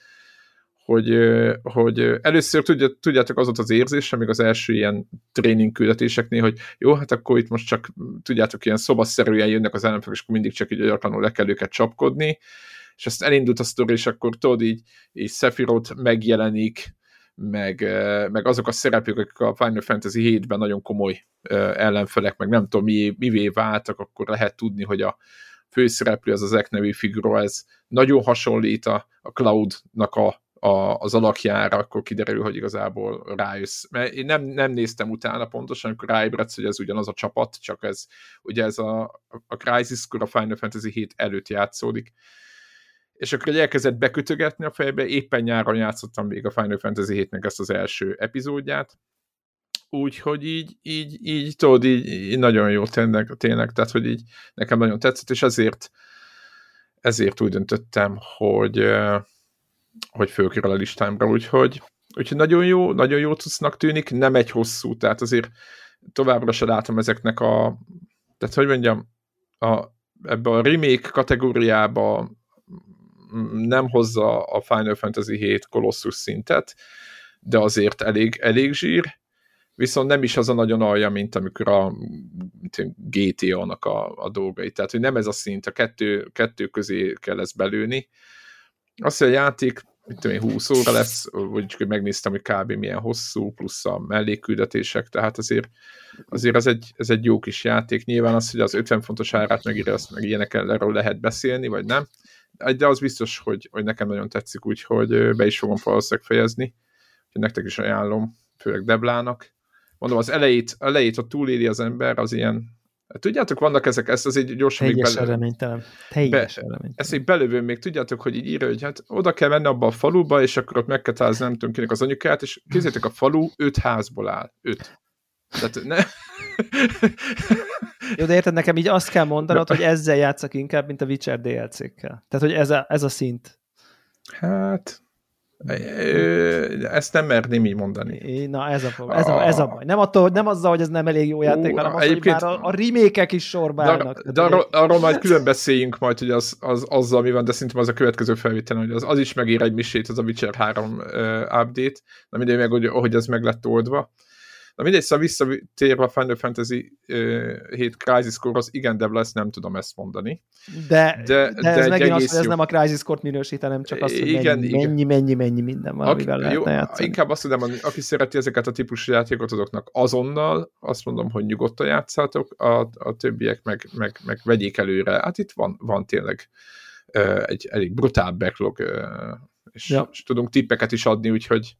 hogy, hogy először tudjátok az volt az érzés, amíg az első ilyen tréning küldetéseknél, hogy jó, hát akkor itt most csak tudjátok, ilyen szobaszerűen jönnek az ellenfelek, és akkor mindig csak így agyatlanul le kell őket csapkodni, és ezt elindult a sztori, és akkor tudod így, így Sephiroth megjelenik, meg, meg azok a szereplők, akik a Final Fantasy 7-ben nagyon komoly ellenfelek, meg nem tudom, mi, mivé váltak, akkor lehet tudni, hogy a főszereplő, az az Ek nevű figura, ez nagyon hasonlít a, a Cloud-nak a, a, az alakjára, akkor kiderül, hogy igazából rájössz. Mert én nem, nem néztem utána pontosan, amikor ráébredsz, hogy ez ugyanaz a csapat, csak ez, ugye ez a, a Crisis-kor a Final Fantasy 7 előtt játszódik, és akkor elkezdett bekötögetni a fejbe, éppen nyáron játszottam még a Final Fantasy 7-nek ezt az első epizódját, úgyhogy így, így, így, tudod, így, így nagyon jó tényleg, tényleg, tehát, hogy így nekem nagyon tetszett, és ezért ezért úgy döntöttem, hogy hogy fölkerül a listámra, úgyhogy, úgyhogy nagyon jó, nagyon jó cuccnak tűnik, nem egy hosszú, tehát azért továbbra se látom ezeknek a, tehát hogy mondjam, a, ebbe a remake kategóriába nem hozza a Final Fantasy 7 Colossus szintet, de azért elég, elég zsír, viszont nem is az a nagyon alja, mint amikor a GTA-nak a, a dolgai. Tehát, hogy nem ez a szint, a kettő, kettő közé kell ezt belőni. Azt, hogy a játék, mit tudom én, 20 óra lesz, vagy csak megnéztem, hogy kb. milyen hosszú, plusz a mellékküldetések, tehát azért, azért ez, egy, ez egy jó kis játék. Nyilván az, hogy az 50 fontos árát megírja, azt meg ilyenek erről lehet beszélni, vagy nem de az biztos, hogy, hogy nekem nagyon tetszik, úgyhogy be is fogom valószínűleg fejezni, hogy nektek is ajánlom, főleg Deblának. Mondom, az elejét, elejét, ha túléli az ember, az ilyen Tudjátok, vannak ezek, ezt azért gyorsan Teljesen még reménytelen. Teljesen be, reménytelen. Ezt így belövőn még tudjátok, hogy így írja, hogy hát oda kell menni abba a faluba, és akkor ott meg kell találni, nem tudom kinek az anyukát, és kézzétek, a falu öt házból áll. Öt. Tehát ne... Jó, de érted, nekem így azt kell mondanod, hogy ezzel játszak inkább, mint a Witcher DLC-kkel. Tehát, hogy ez a, ez a szint. Hát, ezt nem merném így mondani. Na, ez a, ez a, ez a baj. Nem, attól, nem azzal, hogy ez nem elég jó játék, hanem az, hogy már a, a remékek is sorba állnak. De, de arról, arról majd külön beszéljünk majd, hogy az, az, azzal mi van, de szerintem az a következő felvétel, hogy az, az is megír egy misét, az a Witcher 3 uh, update, de mindegy meg, hogy, hogy ez meg lett oldva. Na mindegy, szóval visszatérve a Final Fantasy uh, 7 Crisis Core-hoz, igen, de lesz, nem tudom ezt mondani. De, de, de, de ez megint az, hogy ez nem a Crisis Core minősít, hanem csak az, hogy igen, mennyi, igen. mennyi, mennyi, mennyi minden van, amivel lehetne jó, játszani. Inkább azt tudom, aki szereti ezeket a típusú játékot, azoknak azonnal azt mondom, hogy nyugodtan játszátok, a, a többiek meg, meg, meg vegyék előre. Hát itt van, van tényleg egy elég brutál backlog, és, ja. és tudunk tippeket is adni, úgyhogy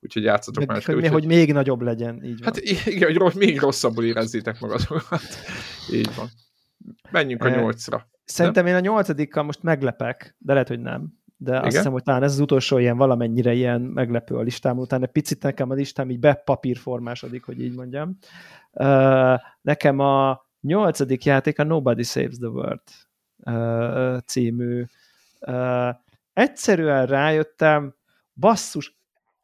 úgyhogy játszatok más. Hogy, hogy még nagyobb legyen, így van. Hát igen, hogy még rosszabbul érezzétek magatokat. így van. Menjünk a eh, nyolcra. Szerintem én a nyolcadikkal most meglepek, de lehet, hogy nem. De Igen? azt hiszem, hogy talán ez az utolsó ilyen valamennyire ilyen meglepő a listám után. Egy picit nekem a listám így bepapírformásodik, hogy így mondjam. Uh, nekem a nyolcadik játék a Nobody Saves the World uh, című. Uh, egyszerűen rájöttem, basszus,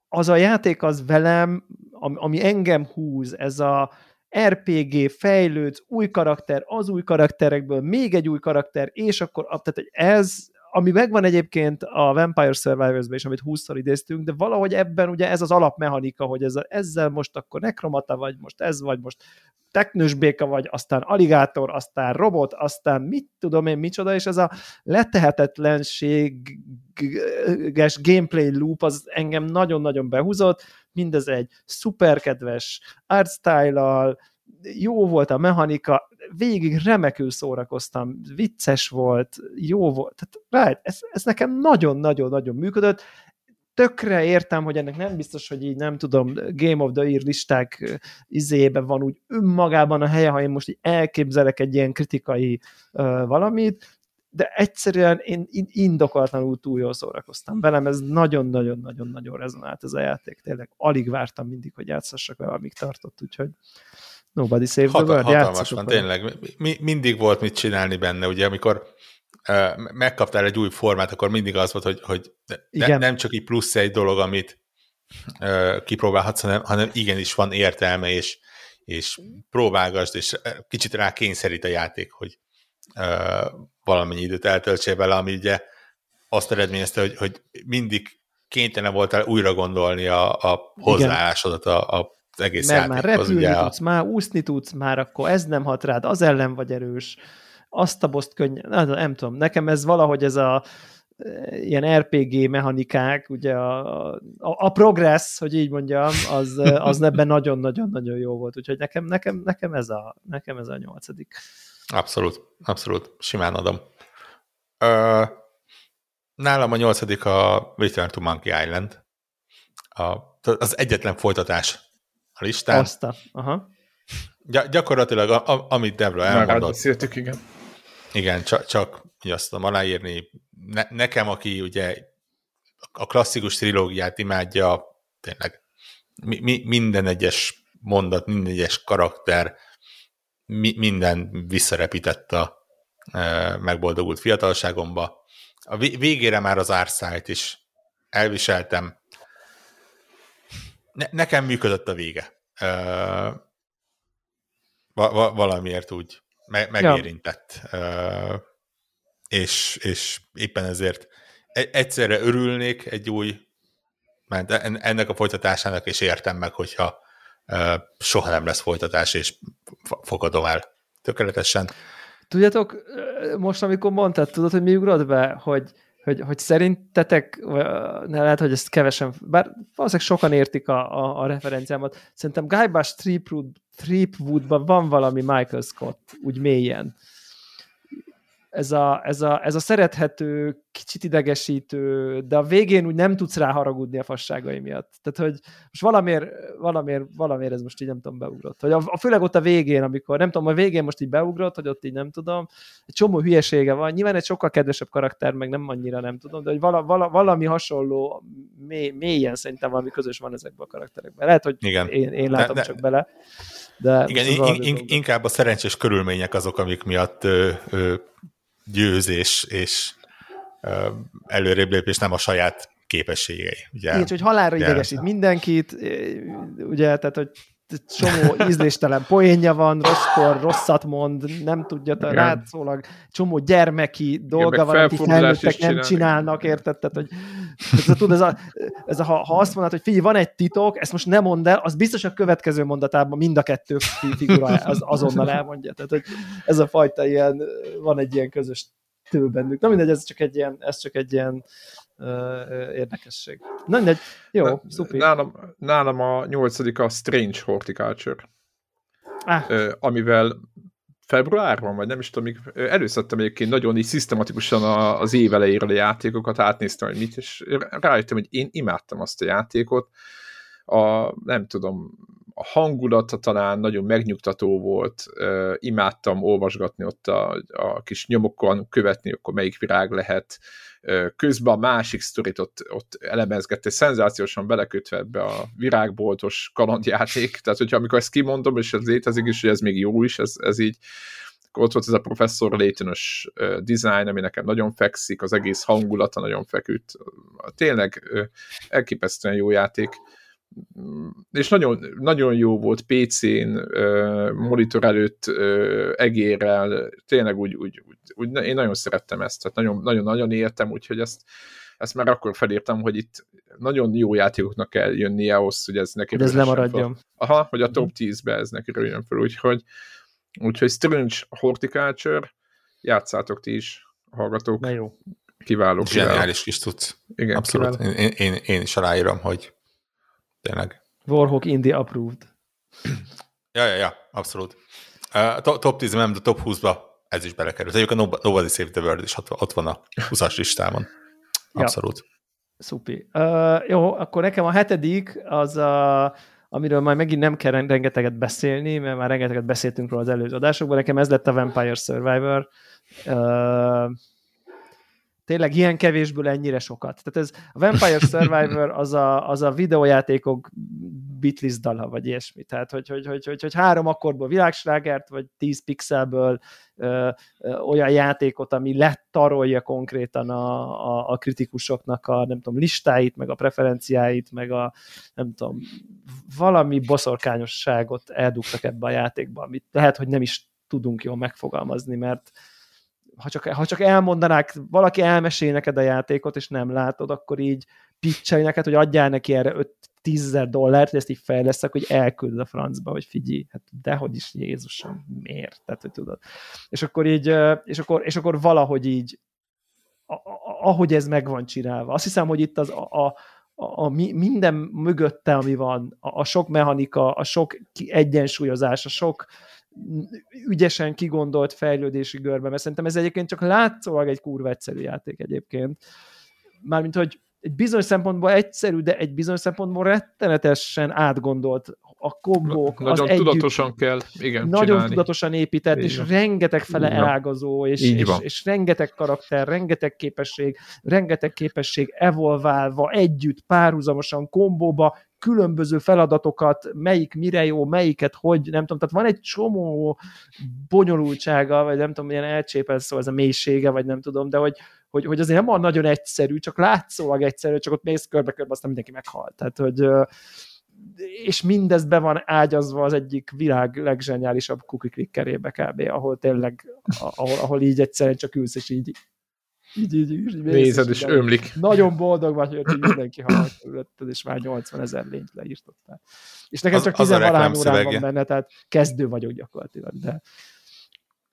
az a játék az velem, ami engem húz, ez a RPG, fejlődsz, új karakter, az új karakterekből még egy új karakter, és akkor, tehát ez, ami megvan egyébként a Vampire Survivors-ben amit 20-szor idéztünk, de valahogy ebben ugye ez az alapmechanika, hogy ez a, ezzel most akkor nekromata vagy, most ez vagy, most teknős béka vagy, aztán aligátor, aztán robot, aztán mit tudom én micsoda, és ez a letehetetlenséges gameplay loop az engem nagyon-nagyon behúzott, mindez egy szuperkedves artstyle jó volt a mechanika, végig remekül szórakoztam, vicces volt, jó volt, tehát right, ez, ez nekem nagyon-nagyon-nagyon működött, tökre értem, hogy ennek nem biztos, hogy így nem tudom, Game of the Year listák izéjében van úgy önmagában a helye, ha én most így elképzelek egy ilyen kritikai uh, valamit, de egyszerűen én indokolatlanul túl jól szórakoztam velem, ez nagyon-nagyon-nagyon-nagyon rezonált ez a játék, tényleg alig vártam mindig, hogy játszassak vele, amíg tartott, úgyhogy Nobody Save Hat- the World, Hatalmas van, tényleg. Mi, mindig volt mit csinálni benne, ugye, amikor uh, megkaptál egy új formát, akkor mindig az volt, hogy, hogy ne, nem csak egy plusz egy dolog, amit uh, kipróbálhatsz, hanem, hanem igenis van értelme, és, és próbálgasd, és kicsit rá kényszerít a játék, hogy uh, valamennyi időt eltöltsél vele, ami ugye azt eredményezte, hogy, hogy mindig kénytelen voltál újra gondolni a, a hozzáállásodat a, a egész Mert már repülni tudsz, a... már úszni tudsz, már akkor ez nem hat rád, az ellen vagy erős, azt a boszt könnyen, nem, nem tudom, nekem ez valahogy ez a ilyen RPG mechanikák, ugye a, a, a progress, hogy így mondjam, az, az ebben nagyon-nagyon-nagyon jó volt, úgyhogy nekem, nekem, nekem, ez a, nekem ez a nyolcadik. Abszolút, abszolút, simán adom. Ö, nálam a nyolcadik a Return to Monkey Island. A, az egyetlen folytatás a listán. Azt a, aha. Gy- gyakorlatilag, a, a, amit Debra elmondott. Beszéltük, igen. Igen, csak, csak azt tudom aláírni. Ne, nekem, aki ugye a klasszikus trilógiát imádja, tényleg mi, mi, minden egyes mondat, minden egyes karakter, mi, minden visszarepített a e, megboldogult fiatalságomba. A végére már az árszájt is elviseltem, ne, nekem működött a vége. Uh, va, va, valamiért úgy me, megérintett. Ja. Uh, és, és éppen ezért e, egyszerre örülnék egy új, mert ennek a folytatásának, és értem meg, hogyha uh, soha nem lesz folytatás, és fogadom el tökéletesen. Tudjátok, most amikor mondtad, tudod, hogy mi ugrott be, hogy hogy, hogy szerintetek, ne lehet, hogy ezt kevesen, bár valószínűleg sokan értik a, a, a referenciámat, szerintem Guybrush Threepwood, Threepwoodban van valami Michael Scott, úgy mélyen. Ez a, ez, a, ez a szerethető, kicsit idegesítő, de a végén úgy nem tudsz rá haragudni a fasságai miatt. Tehát, hogy most valamiért, valamiért, valamiért ez most így nem tudom, beugrott. Hogy a, a, főleg ott a végén, amikor nem tudom, a végén most így beugrott, hogy ott így nem tudom, egy csomó hülyesége van. Nyilván egy sokkal kedvesebb karakter, meg nem annyira nem tudom, de hogy vala, vala, valami hasonló, mély, mélyen szerintem valami közös van ezekben a karakterekben. Lehet, hogy Igen. Én, én látom de, de, csak bele. De igen, in, in, inkább a szerencsés körülmények azok, amik miatt ö, ö, győzés és előrébb lépés nem a saját képességei. Ugye? Igen, hogy halálra idegesít mindenkit, ugye, tehát, hogy csomó ízléstelen poénja van, rosszkor, rosszat mond, nem tudja, tehát látszólag csomó gyermeki dolga van, amit felnőttek nem csinálnak, érted? Tehát, hogy ez a, tud, ez a, ez a, ha, ha azt mondod, hogy figyelj, van egy titok, ezt most nem mondd el, az biztos a következő mondatában mind a kettő figura az, azonnal elmondja. Tehát, hogy ez a fajta ilyen, van egy ilyen közös tő bennük. Na mindegy, ez csak egy ilyen, ez csak egy ilyen érdekesség. Na mindegy, jó, szuper. Nálam, nálam a nyolcadik a Strange Horticulture, ah. amivel februárban, vagy nem is tudom, előszedtem egyébként nagyon így szisztematikusan az év elejéről a játékokat, átnéztem, hogy mit, és rájöttem, hogy én imádtam azt a játékot. A, nem tudom, a hangulata talán nagyon megnyugtató volt, uh, imádtam olvasgatni ott a, a kis nyomokon, követni, akkor melyik virág lehet, uh, közben a másik sztorit ott, ott elemezgette, szenzációsan belekötve ebbe a virágboltos kalandjáték, tehát hogyha amikor ezt kimondom, és ez létezik is, hogy ez még jó is, ez, ez így ott volt ez a professzor uh, design, ami nekem nagyon fekszik, az egész hangulata nagyon feküdt. Tényleg elképesztően jó játék és nagyon, nagyon jó volt PC-n, monitor előtt, egérrel, tényleg úgy, úgy, úgy, úgy, én nagyon szerettem ezt, tehát nagyon, nagyon, nagyon éltem, úgyhogy ezt, ezt már akkor felírtam, hogy itt nagyon jó játékoknak kell jönnie ahhoz, hogy ez neki hogy ez lemaradjon. Fel. Aha, hogy a top 10-be ez neki röjjön fel, úgyhogy, úgyhogy Strange Horticulture, játszátok ti is, hallgatók. Na jó. Kiváló. Zseniális kis tudsz. Igen, Abszolút. Én, én, én is aláírom, hogy tényleg. Warhawk Indie approved. Ja, ja, ja, abszolút. Uh, top 10 nem, de top 20-ba ez is belekerült. Egyébként a Nobody Save the World is ott van a 20-as listámon. Abszolút. Ja. Szupi. Uh, jó, akkor nekem a hetedik az a amiről majd megint nem kell rengeteget beszélni, mert már rengeteget beszéltünk róla az előző adásokban. Nekem ez lett a Vampire Survivor. Uh, tényleg ilyen kevésből ennyire sokat. Tehát ez a Vampire Survivor az a, az a videójátékok bitlist dala, vagy ilyesmi. Tehát, hogy, hogy, hogy, hogy, hogy három akkordból világslágert, vagy tíz pixelből ö, ö, olyan játékot, ami letarolja konkrétan a, a, a kritikusoknak a, nem tudom, listáit, meg a preferenciáit, meg a, nem tudom, valami boszorkányosságot eldugtak ebbe a játékba, amit lehet, hogy nem is tudunk jól megfogalmazni, mert ha csak, ha csak elmondanák, valaki elmesél neked a játékot, és nem látod, akkor így pitchelj neked, hogy adjál neki erre 5-10 ezer dollárt, hogy ezt így fejleszek, hogy elküld a francba, hogy figyelj, hát dehogy is Jézusom, miért? Tehát, hogy tudod. És akkor így, és akkor, és akkor valahogy így, ahogy ez meg van csinálva. Azt hiszem, hogy itt az a, a, a, a minden mögötte, ami van, a, a sok mechanika, a sok egyensúlyozás, a sok ügyesen kigondolt fejlődési görbe, mert szerintem ez egyébként csak látszólag egy kurva egyszerű játék egyébként. Mármint, hogy egy bizonyos szempontból egyszerű, de egy bizonyos szempontból rettenetesen átgondolt a kombók. Nagyon az tudatosan együtt, kell, igen, Nagyon csinálni. tudatosan épített, Így és rengeteg fele Igen. elágazó, és, és, és rengeteg karakter, rengeteg képesség, rengeteg képesség evolválva, együtt, párhuzamosan, kombóba, különböző feladatokat, melyik mire jó, melyiket hogy, nem tudom, tehát van egy csomó bonyolultsága, vagy nem tudom, milyen elcsépel szó ez a mélysége, vagy nem tudom, de hogy, hogy, hogy azért nem van nagyon egyszerű, csak látszólag egyszerű, csak ott mész körbe-körbe, aztán mindenki meghalt. Tehát, hogy és mindez be van ágyazva az egyik világ legzseniálisabb cookie clickerébe kb., ahol tényleg, ahol, ahol így egyszerűen csak ülsz, és így így, így, így, Nézed, és ömlik. Nagyon boldog vagy, hogy mindenki hallott körülötted, és már 80 ezer lényt leírtottál. És nekem az, csak 10 valány órán van benne, tehát kezdő vagyok gyakorlatilag, de...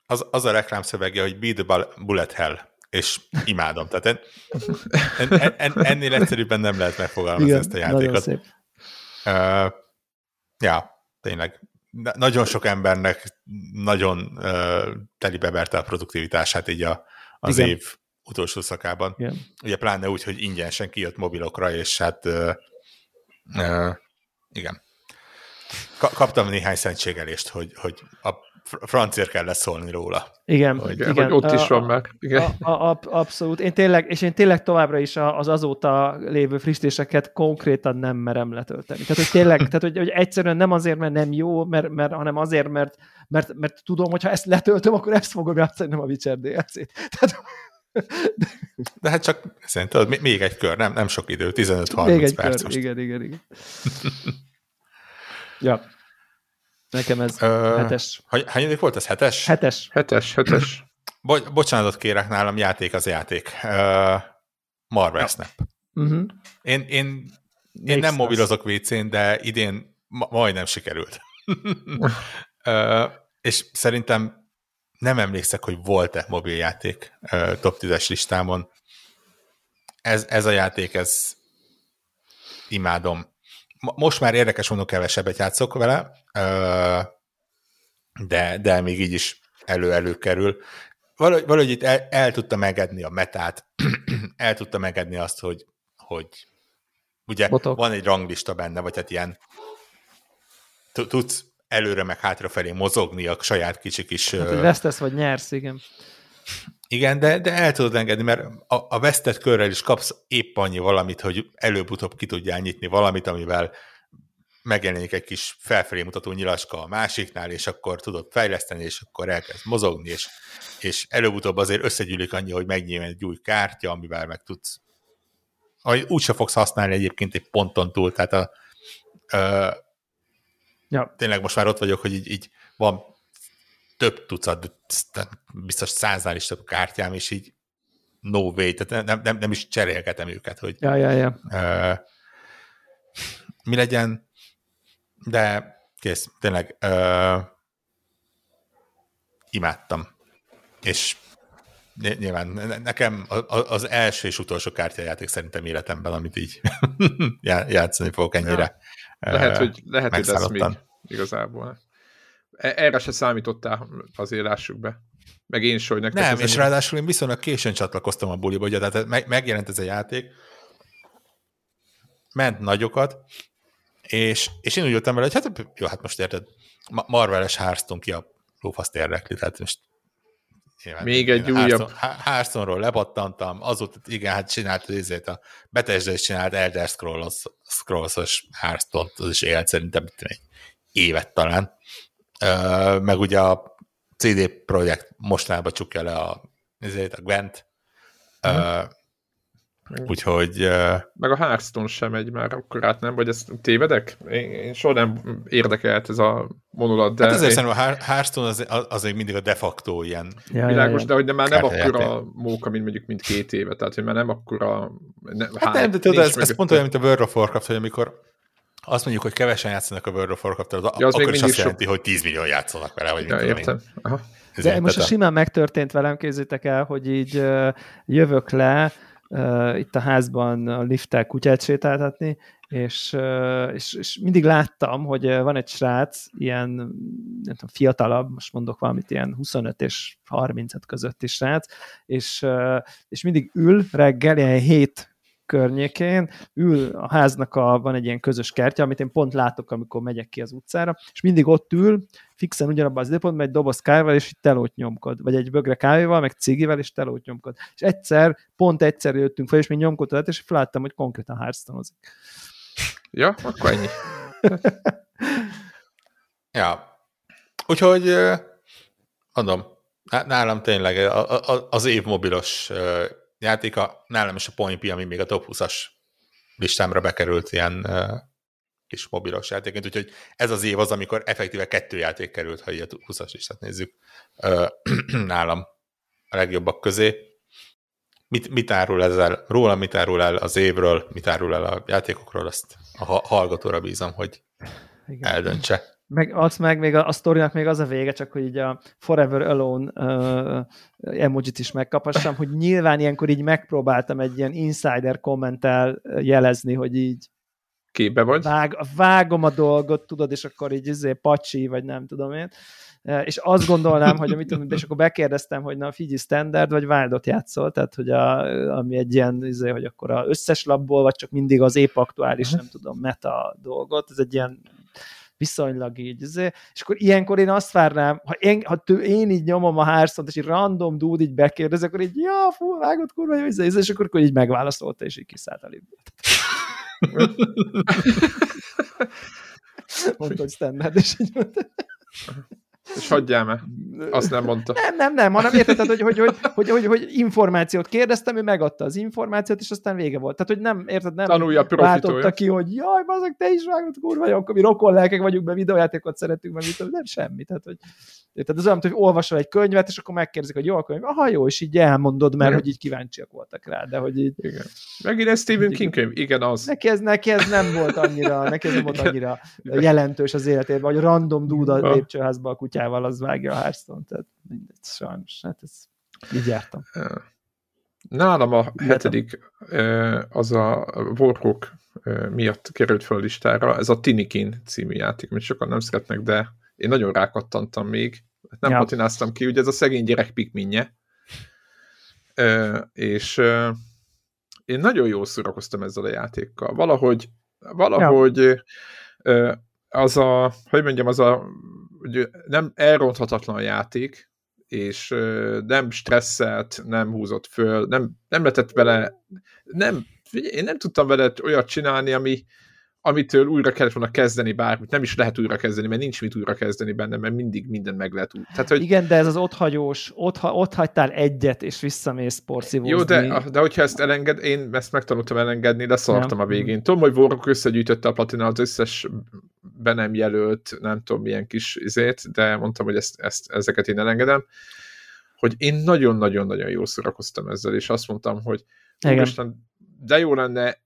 Az, az a reklám szövege, hogy Be the Bullet Hell, és imádom. Tehát en, en, en, ennél egyszerűbben nem lehet megfogalmazni Igen, ezt a játékot. Nagyon szép. Uh, ja, tényleg nagyon sok embernek nagyon uh, telibeberte a produktivitását így a, az Igen. év utolsó szakában. Igen. Ugye pláne úgy, hogy ingyenesen kijött mobilokra, és hát uh, uh, igen. Ka- kaptam néhány szentségelést, hogy, hogy a francia kell leszólni róla. Igen, hogy, igen. Hogy ott is van meg. Igen. A, a, a, abszolút. Én tényleg, és én tényleg továbbra is az azóta lévő frissítéseket konkrétan nem merem letölteni. Tehát, hogy tényleg, tehát, hogy, hogy egyszerűen nem azért, mert nem jó, mert, mert, hanem azért, mert, mert, mert tudom, hogy ha ezt letöltöm, akkor ezt fogom játszani, nem a Witcher DLC-t. Tehát, de, hát csak szerintem még egy kör, nem, nem sok idő, 15-30 még egy perc kör, most. igen, igen, igen. ja. Nekem ez Ö, hetes. Hányadik volt ez? Hetes? Hetes. Hetes, hetes. Bo- bocsánatot kérek nálam, játék az játék. Uh, Marvel ja. Snap. Uh-huh. Én, én, én nem mobilozok WC-n, de idén ma- majdnem sikerült. uh, és szerintem nem emlékszek, hogy volt-e mobiljáték top 10-es listámon. Ez, ez a játék, ez imádom most már érdekes mondom, kevesebbet játszok vele, de, de még így is elő-elő kerül. Valahogy, valahogy itt el, el tudta megedni a metát, el tudta megedni azt, hogy, hogy ugye Botok. van egy ranglista benne, vagy hát ilyen tudsz előre meg hátrafelé mozogni a saját kicsi kis... Hát, hogy vesztesz vagy nyersz, igen. Igen, de, de el tudod engedni, mert a, a vesztett körrel is kapsz épp annyi valamit, hogy előbb-utóbb ki tudjál nyitni valamit, amivel megjelenik egy kis felfelé mutató nyilaska a másiknál, és akkor tudod fejleszteni, és akkor elkezd mozogni, és, és előbb-utóbb azért összegyűlik annyi, hogy megnyíljon egy új kártya, amivel meg tudsz úgyse fogsz használni egyébként egy ponton túl, tehát a, a, ja. tényleg most már ott vagyok, hogy így, így van több tucat, biztos száznál is több kártyám, és így no way, tehát nem, nem, nem is cserélgetem őket, hogy ja, ja, ja. Uh, mi legyen, de kész, tényleg uh, imádtam. És nyilván nekem az első és utolsó kártyajáték szerintem életemben, amit így játszani fogok ennyire. Ja. Lehet, hogy, lehet, hogy ez még igazából. E, erre se számítottál az lássuk be. Meg én is, hogy nektek Nem, és ennyi... ráadásul én viszonylag későn csatlakoztam a buliba, ugye, tehát meg, megjelent ez a játék, ment nagyokat, és, és én úgy jöttem vele, hogy hát jó, hát most érted, Marveles Hearthstone ki a lófaszt érdekli, tehát most Nyilván, Még egy újabb. Hearthstone-ról lepattantam, azóta igen, hát csinált ezért a Bethesda is csinált Elder Scrolls, Scrolls-os Hearthstone, az is élt szerintem egy évet talán meg ugye a CD Projekt mostanában csukja le a, ezért a Gwent, uh, úgyhogy... Uh, meg a Hearthstone sem megy már akkor át, nem? Vagy ezt tévedek? Én, én soha nem érdekelt ez a vonulat, de... Hát azért én... szerintem a Hearthstone az, az még mindig a de facto ilyen... Ja, világos, ja, ja. de hogy de már nem akkora móka, mint mondjuk mint két éve, tehát hogy már nem akkora... Ne, hát nem, de tudod, ez, ez pont olyan, mint a World of Warcraft, hogy amikor azt mondjuk, hogy kevesen játszanak a World of warcraft az ja, az akkor is azt sok... jelenti, hogy 10 millió játszanak vele, vagy ja, mit értem. Aha. De most a simán megtörtént velem, képzétek el, hogy így jövök le itt a házban a lifttel kutyát sétáltatni, és, és, és mindig láttam, hogy van egy srác, ilyen nem tudom, fiatalabb, most mondok valamit, ilyen 25 és 35 közötti srác, és, és mindig ül reggel, ilyen 7 környékén, ül a háznak a, van egy ilyen közös kertje, amit én pont látok, amikor megyek ki az utcára, és mindig ott ül, fixen ugyanabban az időpontban egy doboz kávéval, és telót nyomkod, vagy egy bögre kávéval, meg cigivel, és telót nyomkod. És egyszer, pont egyszer jöttünk fel, és még nyomkodtad, és felálltam, hogy konkrétan hearthstone Ja, akkor ennyi. ja. Úgyhogy mondom, nálam tényleg az év mobilos játéka, nálam is a Point ami még a top 20-as listámra bekerült ilyen uh, kis mobilos játéként, úgyhogy ez az év az, amikor effektíve kettő játék került, ha így a 20-as listát nézzük uh, nálam a legjobbak közé. Mit, mit árul ezzel róla, mit árul el az évről, mit árul el a játékokról, azt a hallgatóra bízom, hogy Igen. eldöntse. Meg, az meg még a, a sztorinak még az a vége, csak hogy így a Forever Alone uh, emojit is megkapassam, hogy nyilván ilyenkor így megpróbáltam egy ilyen insider kommentel jelezni, hogy így képbe vagy. Vág, vágom a dolgot, tudod, és akkor így izé, pacsi, vagy nem tudom én. És azt gondolnám, hogy amit tudom, és akkor bekérdeztem, hogy na figyelj, standard vagy wildot játszol, tehát hogy a, ami egy ilyen, izé, hogy akkor az összes labból, vagy csak mindig az épp aktuális, nem tudom, meta dolgot, ez egy ilyen viszonylag így, izé. és akkor ilyenkor én azt várnám, ha én, ha tő, én így nyomom a hárszont, és egy random dude így bekérdez, akkor így, ja, fú, vágott kurva jó, izé, és akkor, akkor így megválaszolta, és így kiszállt a libet. Mondta, hogy standard, és így mondta. És hagyjál meg. Azt nem mondta. Nem, nem, nem, hanem érted, hogy, hogy, hogy, hogy, hogy, hogy információt kérdeztem, ő megadta az információt, és aztán vége volt. Tehát, hogy nem, érted, nem Tanulja váltotta ki, hogy jaj, bazeg, te is vágod, kurva, jó, akkor mi rokon lelkek vagyunk, mert videójátékot szeretünk, meg mit, nem semmi. Tehát, hogy, érted, az olyan, hogy olvasol egy könyvet, és akkor megkérdezik, hogy jó a könyv, aha, jó, és így elmondod, mert igen. hogy így kíváncsiak voltak rá, de hogy így... Igen. Megint ez Stephen King könyv, igen, az. Neki ez, neki ez nem volt annyira, neki ez nem volt annyira jelentős az életében, vagy random duda a lépcsőházba a kutyával, az vágja a hearthstone tehát mindegy, sajnos, hát ez így jártam. Nálam a hetedik az a Warhawk miatt került fel a listára, ez a Tinikin című játék, amit sokan nem szeretnek, de én nagyon rákattantam még, nem ja. patináztam ki, ugye ez a szegény gyerek pikminje, és én nagyon jól szórakoztam ezzel a játékkal. Valahogy, valahogy ja. az a, hogy mondjam, az a nem elronthatatlan játék, és nem stresszelt, nem húzott föl, nem, nem letett vele, nem, én nem tudtam vele olyat csinálni, ami, amitől újra kellett volna kezdeni bármit, nem is lehet újra kezdeni, mert nincs mit újra kezdeni benne, mert mindig minden meg lehet úgy. Tehát, hogy... Igen, de ez az otthagyós, ott, ott hagytál egyet, és visszamész porszívózni. Jó, de, de hogyha ezt elenged, én ezt megtanultam elengedni, de szartam a végén. Tudom, hogy Warrock összegyűjtötte a platina az összes be nem jelölt, nem tudom milyen kis izét, de mondtam, hogy ezt, ezt, ezeket én elengedem, hogy én nagyon-nagyon-nagyon jól szórakoztam ezzel, és azt mondtam, hogy Úristen, de jó lenne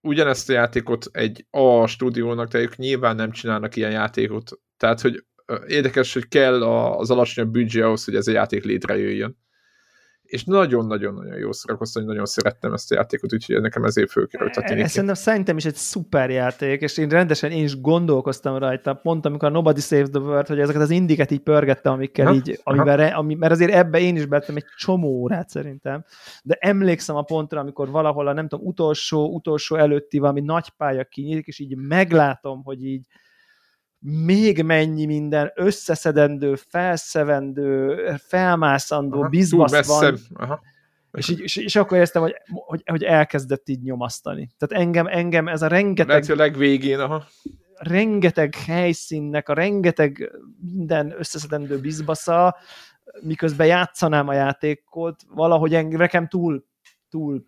ugyanezt a játékot egy A stúdiónak, de ők nyilván nem csinálnak ilyen játékot. Tehát, hogy érdekes, hogy kell az alacsonyabb büdzsé ahhoz, hogy ez a játék létrejöjjön és nagyon-nagyon-nagyon jó szórakoztam, hogy nagyon szerettem ezt a játékot, úgyhogy nekem ezért fölkerült a tini. Szerintem, szerintem is egy szuper játék, és én rendesen én is gondolkoztam rajta, pont amikor a Nobody Saves the World, hogy ezeket az indiket így pörgettem, amikkel ha? így, amivel, ami, mert azért ebbe én is bettem egy csomó órát szerintem, de emlékszem a pontra, amikor valahol a nem tudom, utolsó, utolsó előtti valami nagy pálya kinyílik, és így meglátom, hogy így még mennyi minden összeszedendő, felszevendő, felmászandó Aha, bizbasz van. Aha. És, így, és, és akkor éreztem, hogy, hogy, hogy elkezdett így nyomasztani. Tehát engem, engem ez a rengeteg... Lehet, a legvégén, aha. Rengeteg helyszínnek, a rengeteg minden összeszedendő bizbasza, miközben játszanám a játékot, valahogy engem, nekem túl, túl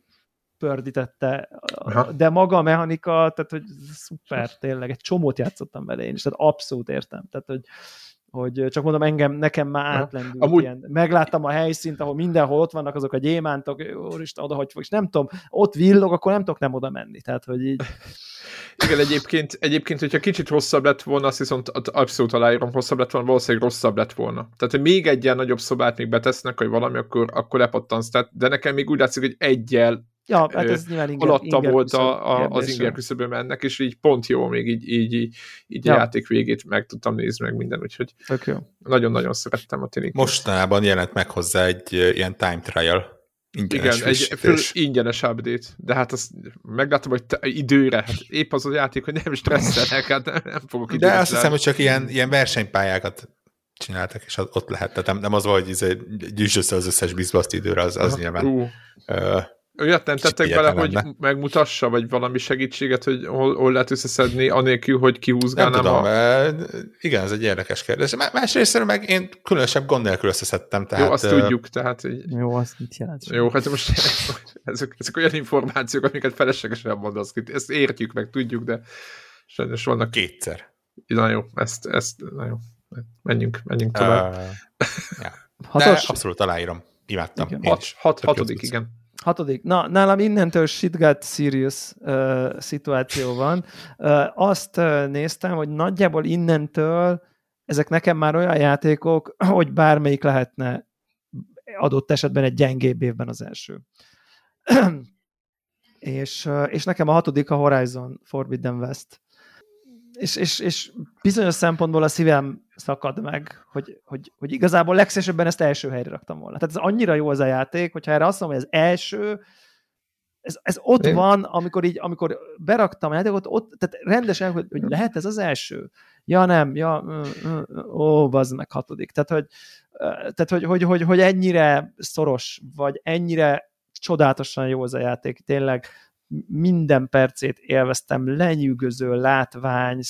pördítette, Aha. de maga a mechanika, tehát hogy szuper, tényleg, egy csomót játszottam vele én is, tehát abszolút értem, tehát hogy hogy csak mondom, engem, nekem már átlendült Amúgy... ilyen. Megláttam a helyszínt, ahol mindenhol ott vannak azok a gyémántok, úristen, oda hogy fog, és nem tudom, ott villog, akkor nem tudok nem oda menni, tehát hogy így. Igen, egyébként, egyébként, hogyha kicsit hosszabb lett volna, azt viszont abszolút aláírom, hosszabb lett volna, valószínűleg rosszabb lett volna. Tehát, hogy még egy ilyen nagyobb szobát még betesznek, hogy valami, akkor, akkor lepattansz. Tehát, de nekem még úgy látszik, hogy egyel Ja, hát ez nyilván inger, alatta inger volt a, a, az inger küszöbön ennek, és így pont jó, még így, így, így, így ja. a játék végét meg tudtam nézni meg minden, úgyhogy nagyon-nagyon szerettem a Tinikin. Mostanában jelent meg hozzá egy ilyen time trial, Ingyenes Igen, egy föl, ingyenes update, de hát azt meglátom, hogy te, időre, hát épp az a játék, hogy nem stresszelek, hát nem, nem fogok De azt hiszem, hogy csak ilyen, ilyen versenypályákat csináltak, és ott lehet, tehát nem, nem az volt, hogy izé gyűjts össze az összes bizbaszt időre, az, az nyilván uh. Olyat nem tettek bele, hogy megmutassa, vagy valami segítséget, hogy hol, hol lehet összeszedni, anélkül, hogy kihúzgálnám nem tudom, a... igen, ez egy érdekes kérdés. Másrészt meg én különösebb gond nélkül összeszedtem. Tehát, Jó, azt tudjuk, tehát így... Jó, azt mit jelent? Jó, hát most ezek, ezek olyan információk, amiket feleslegesen mondasz, ezt értjük, meg tudjuk, de sajnos vannak... Kétszer. Na jó, ezt, ezt, na jó, menjünk, menjünk tovább. Uh, ja. Hatos? De abszolút aláírom. Imádtam. Igen. Hat, hat, hatodik, igen. Hatodik. Na, nálam innentől shit got serious uh, szituáció van. Uh, azt uh, néztem, hogy nagyjából innentől ezek nekem már olyan játékok, hogy bármelyik lehetne adott esetben egy gyengébb évben az első. és, és nekem a hatodik a Horizon Forbidden West. És, és, és bizonyos szempontból a szívem szakad meg, hogy, hogy, hogy igazából legszélesebben ezt első helyre raktam volna. Tehát ez annyira jó az a játék, hogyha erre azt mondom, hogy ez első, ez, ez ott Én... van, amikor így, amikor beraktam a játékot, ott, tehát rendesen, hogy, hogy lehet ez az első? Ja, nem, ja, ó, bazd meg hatodik. Tehát, hogy, tehát hogy, hogy, hogy, hogy ennyire szoros, vagy ennyire csodálatosan jó az a játék, tényleg minden percét élveztem, lenyűgöző látvány,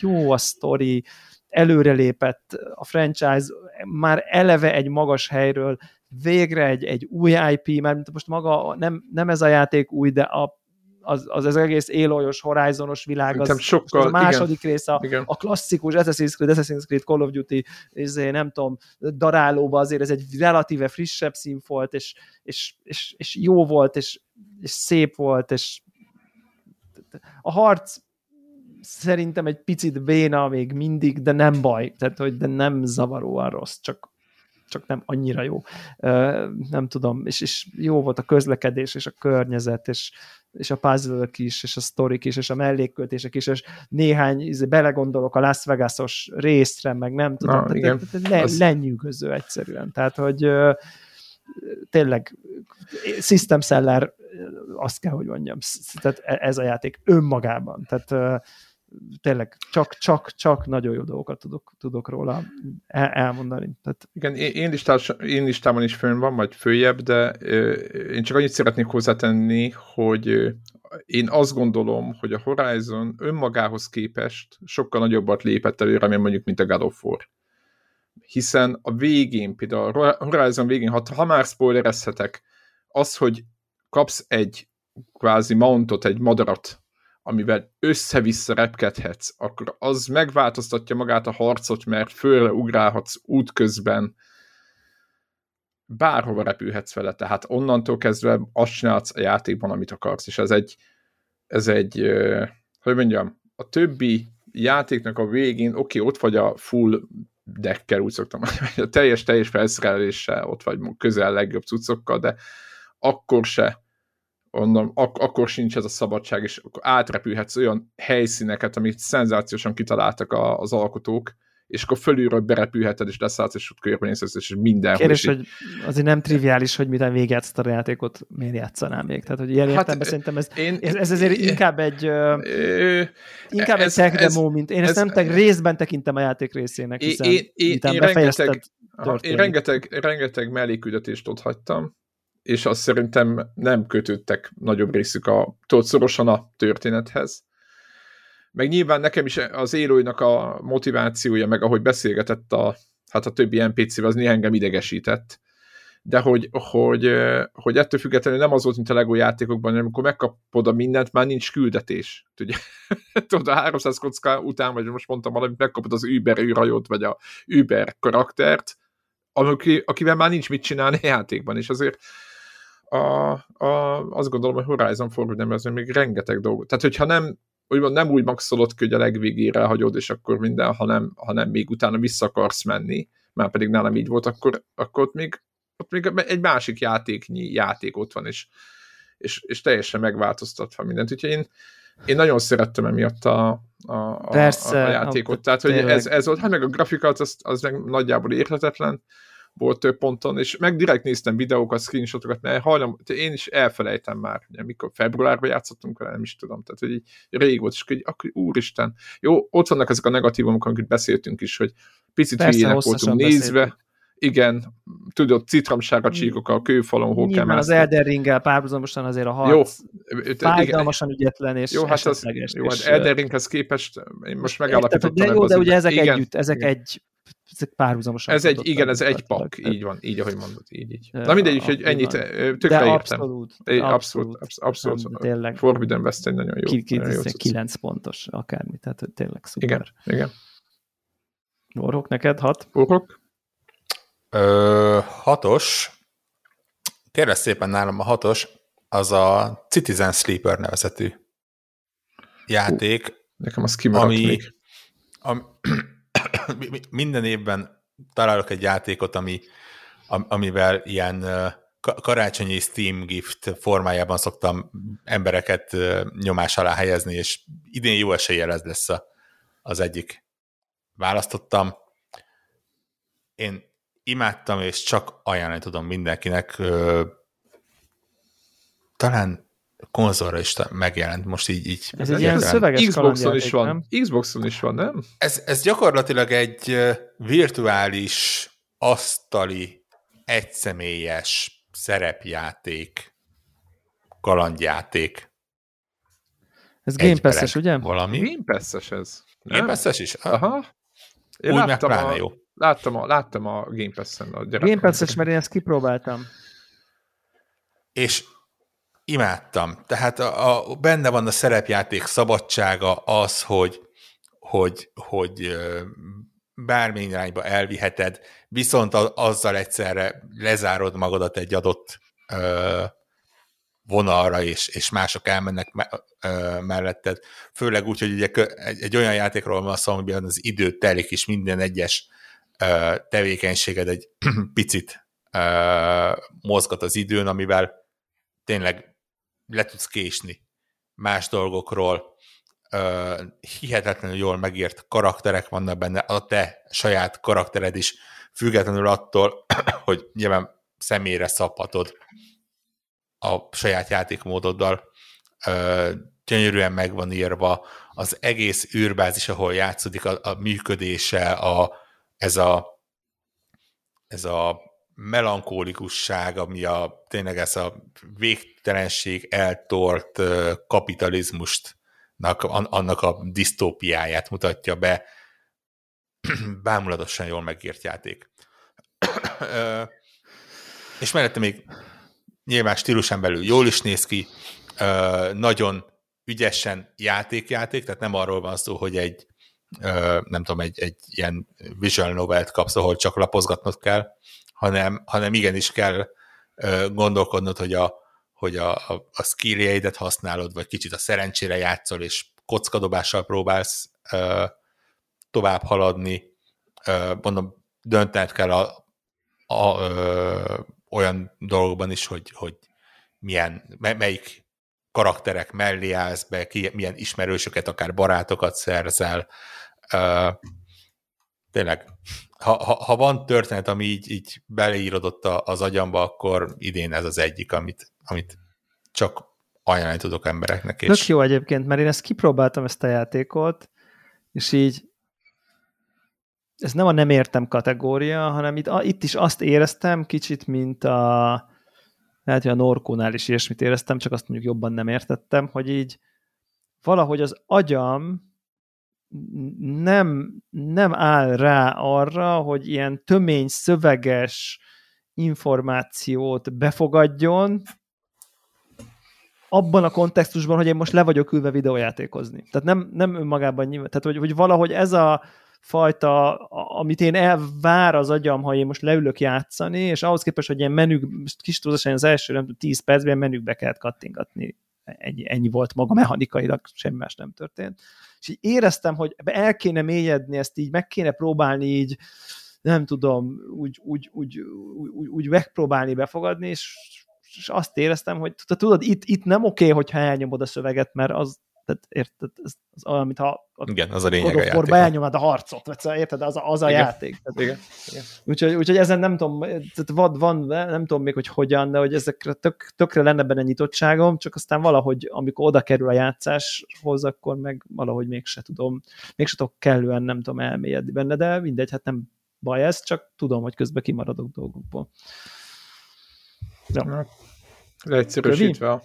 jó a sztori, előrelépett a franchise, már eleve egy magas helyről, végre egy, egy új IP, mert most maga nem, nem ez a játék új, de a az, az, az egész élójos, horizonos világ, az, sokkal, az a második igen, rész, a, igen. a klasszikus Assassin's Creed, Assassin's Creed Call of Duty, izé, nem tudom, darálóba azért ez egy relatíve frissebb szín volt, és, és, és, és jó volt, és, és szép volt, és a harc szerintem egy picit béna még mindig, de nem baj, tehát hogy de nem zavaróan rossz, csak csak nem annyira jó. Nem tudom, és, és jó volt a közlekedés, és a környezet, és, és a puzzle is, és a sztorik is, és a mellékköltések is, és néhány, izé, belegondolok a Las Vegasos részre, meg nem tudom, Na, tehát, tehát le, az... lenyűgöző egyszerűen. Tehát, hogy tényleg system seller, azt kell, hogy mondjam, tehát e, ez a játék önmagában. Tehát tényleg csak, csak, csak nagyon jó dolgokat tudok, tudok róla el, elmondani. Tehát... Igen, én, listás, én listában is fönn van, vagy följebb, de én csak annyit szeretnék hozzátenni, hogy én azt gondolom, hogy a Horizon önmagához képest sokkal nagyobbat lépett előre, mint mondjuk, mint a God of War. Hiszen a végén, például a Horizon végén, ha, ha már spoilerezhetek, az, hogy kapsz egy kvázi mountot, egy madarat amivel össze-vissza repkedhetsz, akkor az megváltoztatja magát a harcot, mert fölre ugrálhatsz útközben, bárhova repülhetsz vele, tehát onnantól kezdve azt csinálsz a játékban, amit akarsz, és ez egy, ez egy, hogy mondjam, a többi játéknak a végén, oké, ott vagy a full deckkel, úgy szoktam, a teljes-teljes felszereléssel, ott vagy közel legjobb cuccokkal, de akkor se onnan, ak- akkor sincs ez a szabadság, és akkor átrepülhetsz olyan helyszíneket, amit szenzációsan kitaláltak a, az alkotók, és akkor fölülről berepülheted, és leszállsz, és ott körbenézhetsz, és minden. Kérdés, hogy azért nem triviális, hogy miután véget a játékot, miért játszanál még? Tehát, hogy ilyen hát, értelemben szerintem ez, én, ez, ez azért én, inkább egy ö, inkább ez, egy tech demo, mint én ez, ezt nem tech, részben tekintem a játék részének, hiszen én, én, én, rengeteg, én rengeteg, rengeteg melléküldetést ott hagytam, és azt szerintem nem kötődtek nagyobb részük a, tudod, szorosan a történethez. Meg nyilván nekem is az élőinak a motivációja, meg ahogy beszélgetett a, hát a többi NPC-vel, az néha engem idegesített. De hogy, hogy, hogy ettől függetlenül nem az volt, mint a LEGO játékokban, hanem amikor megkapod a mindent, már nincs küldetés. Tudod, tudod a 300 kocka után, vagy most mondtam valamit, megkapod az Uber űrajót, vagy a Uber karaktert, akivel már nincs mit csinálni a játékban, és azért a, a, azt gondolom, hogy Horizon Forbidden ez még rengeteg dolgot. Tehát, hogyha nem, úgymond nem úgy maxolod ki, hogy a legvégére hagyod, és akkor minden, hanem, hanem még utána vissza akarsz menni, már pedig nálam így volt, akkor, akkor ott még, ott még egy másik játéknyi játék ott van, és, és, és teljesen megváltoztatva mindent. Úgyhogy én, én nagyon szerettem emiatt a, a, a, Persze, a játékot. Tehát, hogy ez, ez volt, hát meg a grafikat, az, az meg nagyjából érthetetlen, volt több ponton, és meg direkt néztem videókat, screenshotokat, mert hajlam, én is elfelejtem már, ugye, mikor februárban játszottunk vele, nem is tudom, tehát hogy így rég volt, és akkor, akkor úristen, jó, ott vannak ezek a negatívumok, amiket beszéltünk is, hogy picit hülyének voltunk nézve, beszéltünk. igen, tudod, citromsága csíkok a kőfalon, kell az Elden Ringgel párhuzamosan azért a harc jó, fájdalmasan igen. ügyetlen és jó, hát az, jó, hát Elden Ringhez képest én most megállapítottam. De jó, de ugye ezek igen, együtt, ezek igen. egy ezek párhuzamosan. Ez egy, igen, ez egy pak, így van, így, ahogy mondod, így, így. Na mindegy, hogy ennyit tökre értem. Abszolút, abszolút, abszolút, abszolút. Tényleg. Forbidden West egy nagyon jó. Ki, ki, nagyon jó 9 pontos akármi, tehát tényleg szuper. Igen, igen. Orhok, neked hat? Orhok? Ö, hatos. Kérlek szépen nálam a hatos, az a Citizen Sleeper nevezetű játék. Hú, nekem az kimaradt ami, még. Ami, minden évben találok egy játékot, ami, amivel ilyen karácsonyi Steam gift formájában szoktam embereket nyomás alá helyezni, és idén jó eséllyel ez lesz az egyik. Választottam. Én imádtam, és csak ajánlani tudom mindenkinek. Talán konzolra is megjelent, most így. így ez egy ilyen szöveges Xboxon is van. Nem? Xboxon is van, nem? Ez, ez gyakorlatilag egy virtuális, asztali, egyszemélyes szerepjáték, kalandjáték. Ez Game Pass-es, ugye? Valami. Game Pass-es ez. Nem? Game Pass-es is? Aha. Én Úgy meg pláne a, jó. Láttam a, láttam a Game Pass-en a Game Pass-es, mert én ezt kipróbáltam. És imádtam. Tehát a, a, benne van a szerepjáték szabadsága az, hogy, hogy, hogy bármilyen irányba elviheted, viszont azzal egyszerre lezárod magadat egy adott ö, vonalra, és, és mások elmennek me, ö, melletted. Főleg úgy, hogy ugye egy, egy olyan játékról van szó, amiben az idő telik, és minden egyes ö, tevékenységed egy picit ö, mozgat az időn, amivel tényleg le tudsz késni más dolgokról, hihetetlenül jól megírt karakterek vannak benne, a te saját karaktered is, függetlenül attól, hogy nyilván személyre szabhatod a saját játékmódoddal, uh, gyönyörűen meg van írva, az egész űrbázis, ahol játszódik, a, a működése, a, ez a ez a melankólikusság, ami a, tényleg ez a végtelenség eltort kapitalizmust annak a disztópiáját mutatja be. Bámulatosan jól megírt játék. és mellette még nyilván stílusen belül jól is néz ki, nagyon ügyesen játék-játék, tehát nem arról van szó, hogy egy nem tudom, egy, egy ilyen visual novel kapsz, ahol csak lapozgatnod kell, hanem, hanem igenis kell gondolkodnod, hogy a, hogy a, a, a skilljeidet használod, vagy kicsit a szerencsére játszol, és kockadobással próbálsz ö, tovább haladni. Ö, mondom, döntened kell a, a, ö, olyan dolgokban is, hogy, hogy milyen, melyik karakterek mellé állsz be, ki, milyen ismerősöket, akár barátokat szerzel. Ö, tényleg, ha, ha, ha van történet, ami így, így beleírodott az agyamba, akkor idén ez az egyik, amit, amit csak ajánlani tudok embereknek. És... Tök jó egyébként, mert én ezt kipróbáltam ezt a játékot, és így ez nem a nem értem kategória, hanem itt, itt is azt éreztem kicsit, mint a lehet, hogy a Norkónál is ilyesmit éreztem, csak azt mondjuk jobban nem értettem, hogy így valahogy az agyam nem, nem áll rá arra, hogy ilyen tömény, szöveges információt befogadjon, abban a kontextusban, hogy én most le vagyok ülve videójátékozni. Tehát nem, nem önmagában nyilván, tehát hogy, hogy valahogy ez a fajta, amit én elvár az agyam, ha én most leülök játszani, és ahhoz képest, hogy ilyen menük, kis túlzásan az első, nem tudom, 10 percben menükbe kellett kattingatni. Ennyi, ennyi volt maga mechanikailag, semmi más nem történt. És így éreztem, hogy el kéne mélyedni, ezt így meg kéne próbálni így, nem tudom, úgy, úgy, úgy, úgy, úgy megpróbálni befogadni, és, és azt éreztem, hogy tudod, itt, itt nem oké, okay, hogyha elnyomod a szöveget, mert az, tehát érted, ez, az olyan, mintha a igen, az a lényeg a játék. elnyomod a harcot, vagy szóval érted, az a, az a igen. játék. Tehát, igen. igen. Úgyhogy, úgyhogy ezen nem tudom, tehát van, van, nem tudom még, hogy hogyan, de hogy ezekre tök, tökre lenne benne nyitottságom, csak aztán valahogy, amikor oda kerül a játszáshoz, akkor meg valahogy mégse tudom, mégse tudok kellően, nem tudom, elmélyedni benne, de mindegy, hát nem baj ez, csak tudom, hogy közben kimaradok dolgokból. Ja. Leegyszerűsítve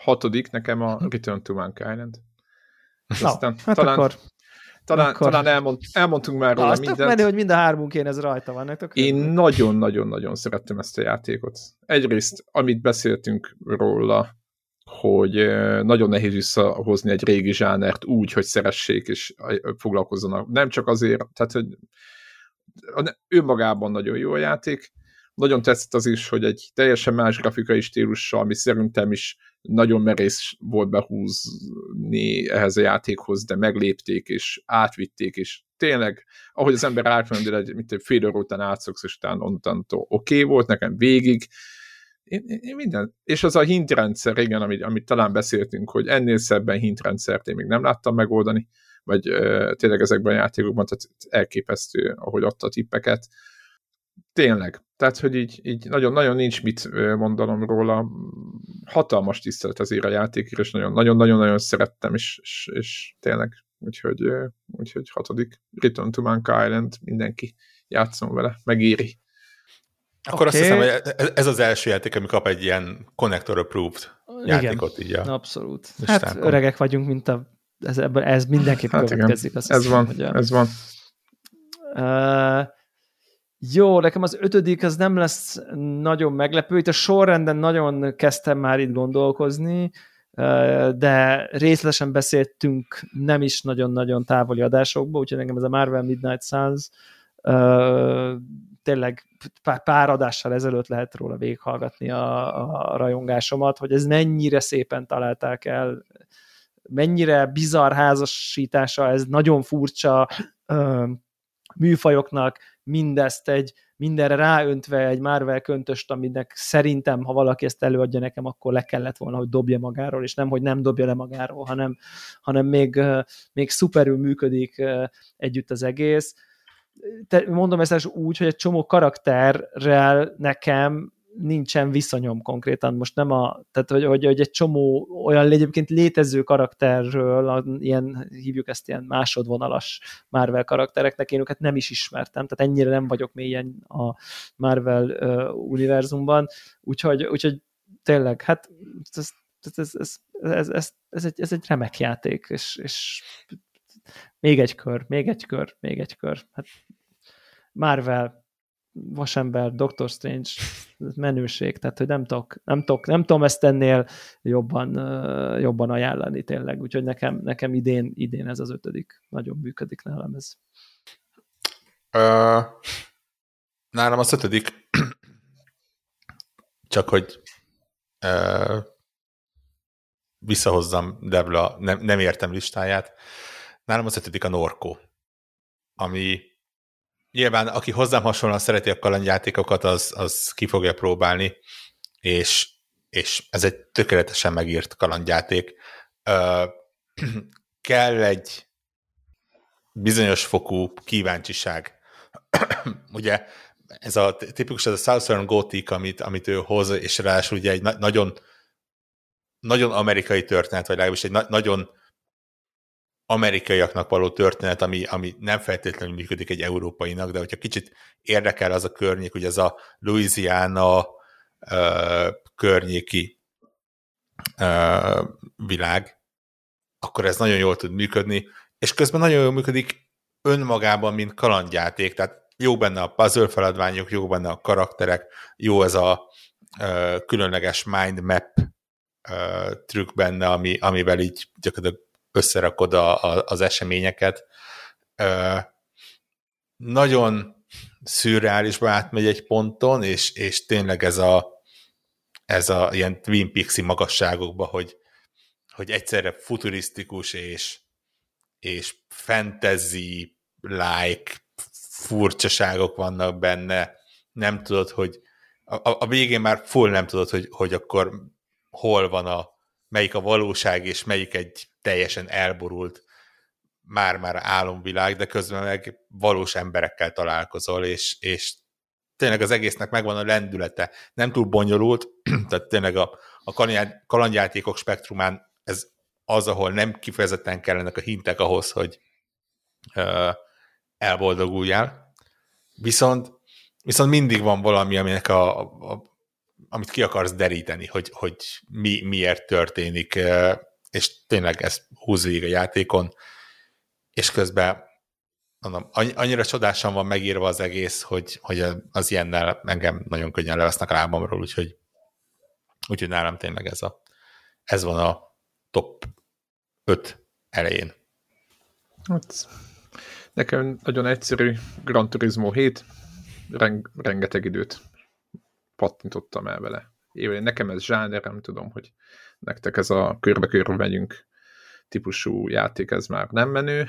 hatodik nekem a Return to Mankind. Na, Aztán hát talán, akkor, talán, akkor... talán elmond, elmondtunk már róla mindent. Menni, hogy mind a hármunkén ez rajta van. Nektek Én nagyon-nagyon-nagyon szerettem ezt a játékot. Egyrészt, amit beszéltünk róla, hogy nagyon nehéz visszahozni egy régi zsánert úgy, hogy szeressék és foglalkozzanak. Nem csak azért, tehát hogy önmagában nagyon jó a játék, nagyon tetszett az is, hogy egy teljesen más grafikai stílussal, ami szerintem is nagyon merész volt behúzni ehhez a játékhoz, de meglépték és átvitték, és tényleg, ahogy az ember átmendi, egy, mint egy fél óra után átszoksz, és utána onnantól oké okay volt, nekem végig, én, én minden. És az a hintrendszer, igen, amit, amit talán beszéltünk, hogy ennél szebben hintrendszert én még nem láttam megoldani, vagy ö, tényleg ezekben a játékokban, tehát elképesztő, ahogy adta a tippeket. Tényleg. Tehát, hogy így, így nagyon, nagyon nincs mit mondanom róla. Hatalmas tisztelet azért a játékért, és nagyon-nagyon-nagyon szerettem, és, és, és tényleg, úgyhogy, úgyhogy hatodik Return to Mank Island, mindenki játszom vele, megéri. Akkor okay. azt hiszem, hogy ez az első játék, ami kap egy ilyen Connector Approved játékot. Igen, így a abszolút. Hát öregek vagyunk, mint a ez, ez mindenképp hát következik. Azt ez hiszem, van, hogy a, ez van. Uh, jó, nekem az ötödik az nem lesz nagyon meglepő. Itt a sorrenden nagyon kezdtem már itt gondolkozni, de részletesen beszéltünk nem is nagyon-nagyon távoli adásokból, úgyhogy nekem ez a Marvel Midnight Suns tényleg pár adással ezelőtt lehet róla végighallgatni a, a rajongásomat, hogy ez mennyire szépen találták el, mennyire bizarr házasítása, ez nagyon furcsa műfajoknak, mindezt egy mindenre ráöntve egy Marvel köntöst, aminek szerintem, ha valaki ezt előadja nekem, akkor le kellett volna, hogy dobja magáról, és nem, hogy nem dobja le magáról, hanem, hanem még, még szuperül működik együtt az egész. Te, mondom ezt úgy, hogy egy csomó karakterrel nekem nincsen viszonyom konkrétan, most nem a, tehát hogy, hogy, hogy egy csomó olyan egyébként létező karakterről, ilyen, hívjuk ezt ilyen másodvonalas Marvel karaktereknek, én őket nem is ismertem, tehát ennyire nem vagyok mélyen a Marvel uh, univerzumban, úgyhogy, úgyhogy tényleg, hát ez, ez, ez, ez, ez, ez, egy, ez egy remek játék, és, és még egy kör, még egy kör, még egy kör. Hát Marvel, Vasember, Doctor Strange, menőség, tehát hogy nem tudok, nem tudok, nem tudom ezt ennél jobban, jobban ajánlani tényleg, úgyhogy nekem, nekem idén, idén ez az ötödik, nagyon működik nálam ez. Uh, nálam az ötödik, csak hogy uh, visszahozzam Debla nem, nem értem listáját, nálam az ötödik a Norko, ami nyilván aki hozzám hasonlóan szereti a kalandjátékokat, az, az ki fogja próbálni, és, és ez egy tökéletesen megírt kalandjáték. Ö, kell egy bizonyos fokú kíváncsiság. Ugye ez a tipikus, ez a Southern Gothic, amit, amit ő hoz, és ráadásul ugye egy na- nagyon nagyon amerikai történet, vagy legalábbis egy na- nagyon amerikaiaknak való történet, ami, ami nem feltétlenül működik egy európainak, de hogyha kicsit érdekel az a környék, hogy az a Louisiana uh, környéki uh, világ, akkor ez nagyon jól tud működni, és közben nagyon jól működik önmagában, mint kalandjáték, tehát jó benne a puzzle feladványok, jó benne a karakterek, jó ez a uh, különleges mind map uh, trükk benne, ami, amivel így gyakorlatilag összerakod a, a, az eseményeket. Ö, nagyon szürreálisba átmegy egy ponton, és, és tényleg ez a, ez a ilyen Twin peaks magasságokba, hogy, hogy egyszerre futurisztikus és, és fantasy-like furcsaságok vannak benne, nem tudod, hogy a, a végén már full nem tudod, hogy, hogy akkor hol van a, melyik a valóság, és melyik egy teljesen elborult már-már álomvilág, de közben meg valós emberekkel találkozol, és, és tényleg az egésznek megvan a lendülete. Nem túl bonyolult, tehát tényleg a, a kalandjátékok spektrumán ez az, ahol nem kifejezetten kellenek a hintek ahhoz, hogy uh, elboldoguljál. Viszont, viszont mindig van valami, aminek a, a, amit ki akarsz deríteni, hogy, hogy mi, miért történik és tényleg ez húz a játékon, és közben mondom, annyira csodásan van megírva az egész, hogy, hogy az ilyennel engem nagyon könnyen levesznek a lábamról, úgyhogy, úgyhogy nálam tényleg ez, a, ez van a top 5 elején. Hát, nekem nagyon egyszerű Gran Turismo 7, reng, rengeteg időt pattintottam el vele. Én, nekem ez zsáner, nem tudom, hogy nektek ez a körbe-körbe megyünk típusú játék, ez már nem menő,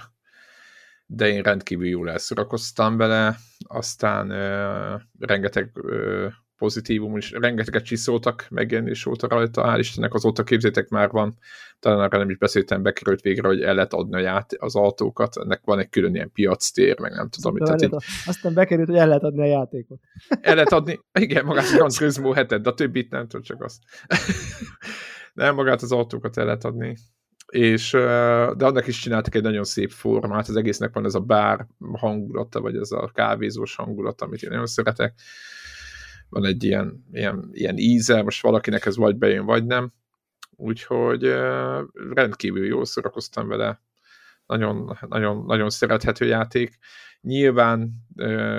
de én rendkívül jól elszurakoztam vele, aztán ö, rengeteg ö, pozitívum is. Rengeteget csiszoltak megjelenés óta rajta, hál' Istennek azóta képzétek már van, talán arra nem is beszéltem, bekerült végre, hogy el lehet adni az autókat, ennek van egy külön ilyen piactér, meg nem tudom. Tehát így... Aztán bekerült, hogy el lehet adni a játékot. El lehet adni, igen, magát a Gran Turismo hetet, de a többit nem tudom, csak azt. nem, magát az autókat el lehet adni és, de annak is csináltak egy nagyon szép formát, az egésznek van ez a bár hangulata, vagy ez a kávézós hangulat, amit én nagyon szeretek. Van egy ilyen, ilyen, ilyen íze, most valakinek ez vagy bejön, vagy nem. Úgyhogy rendkívül jól szórakoztam vele. Nagyon, nagyon, nagyon szerethető játék. Nyilván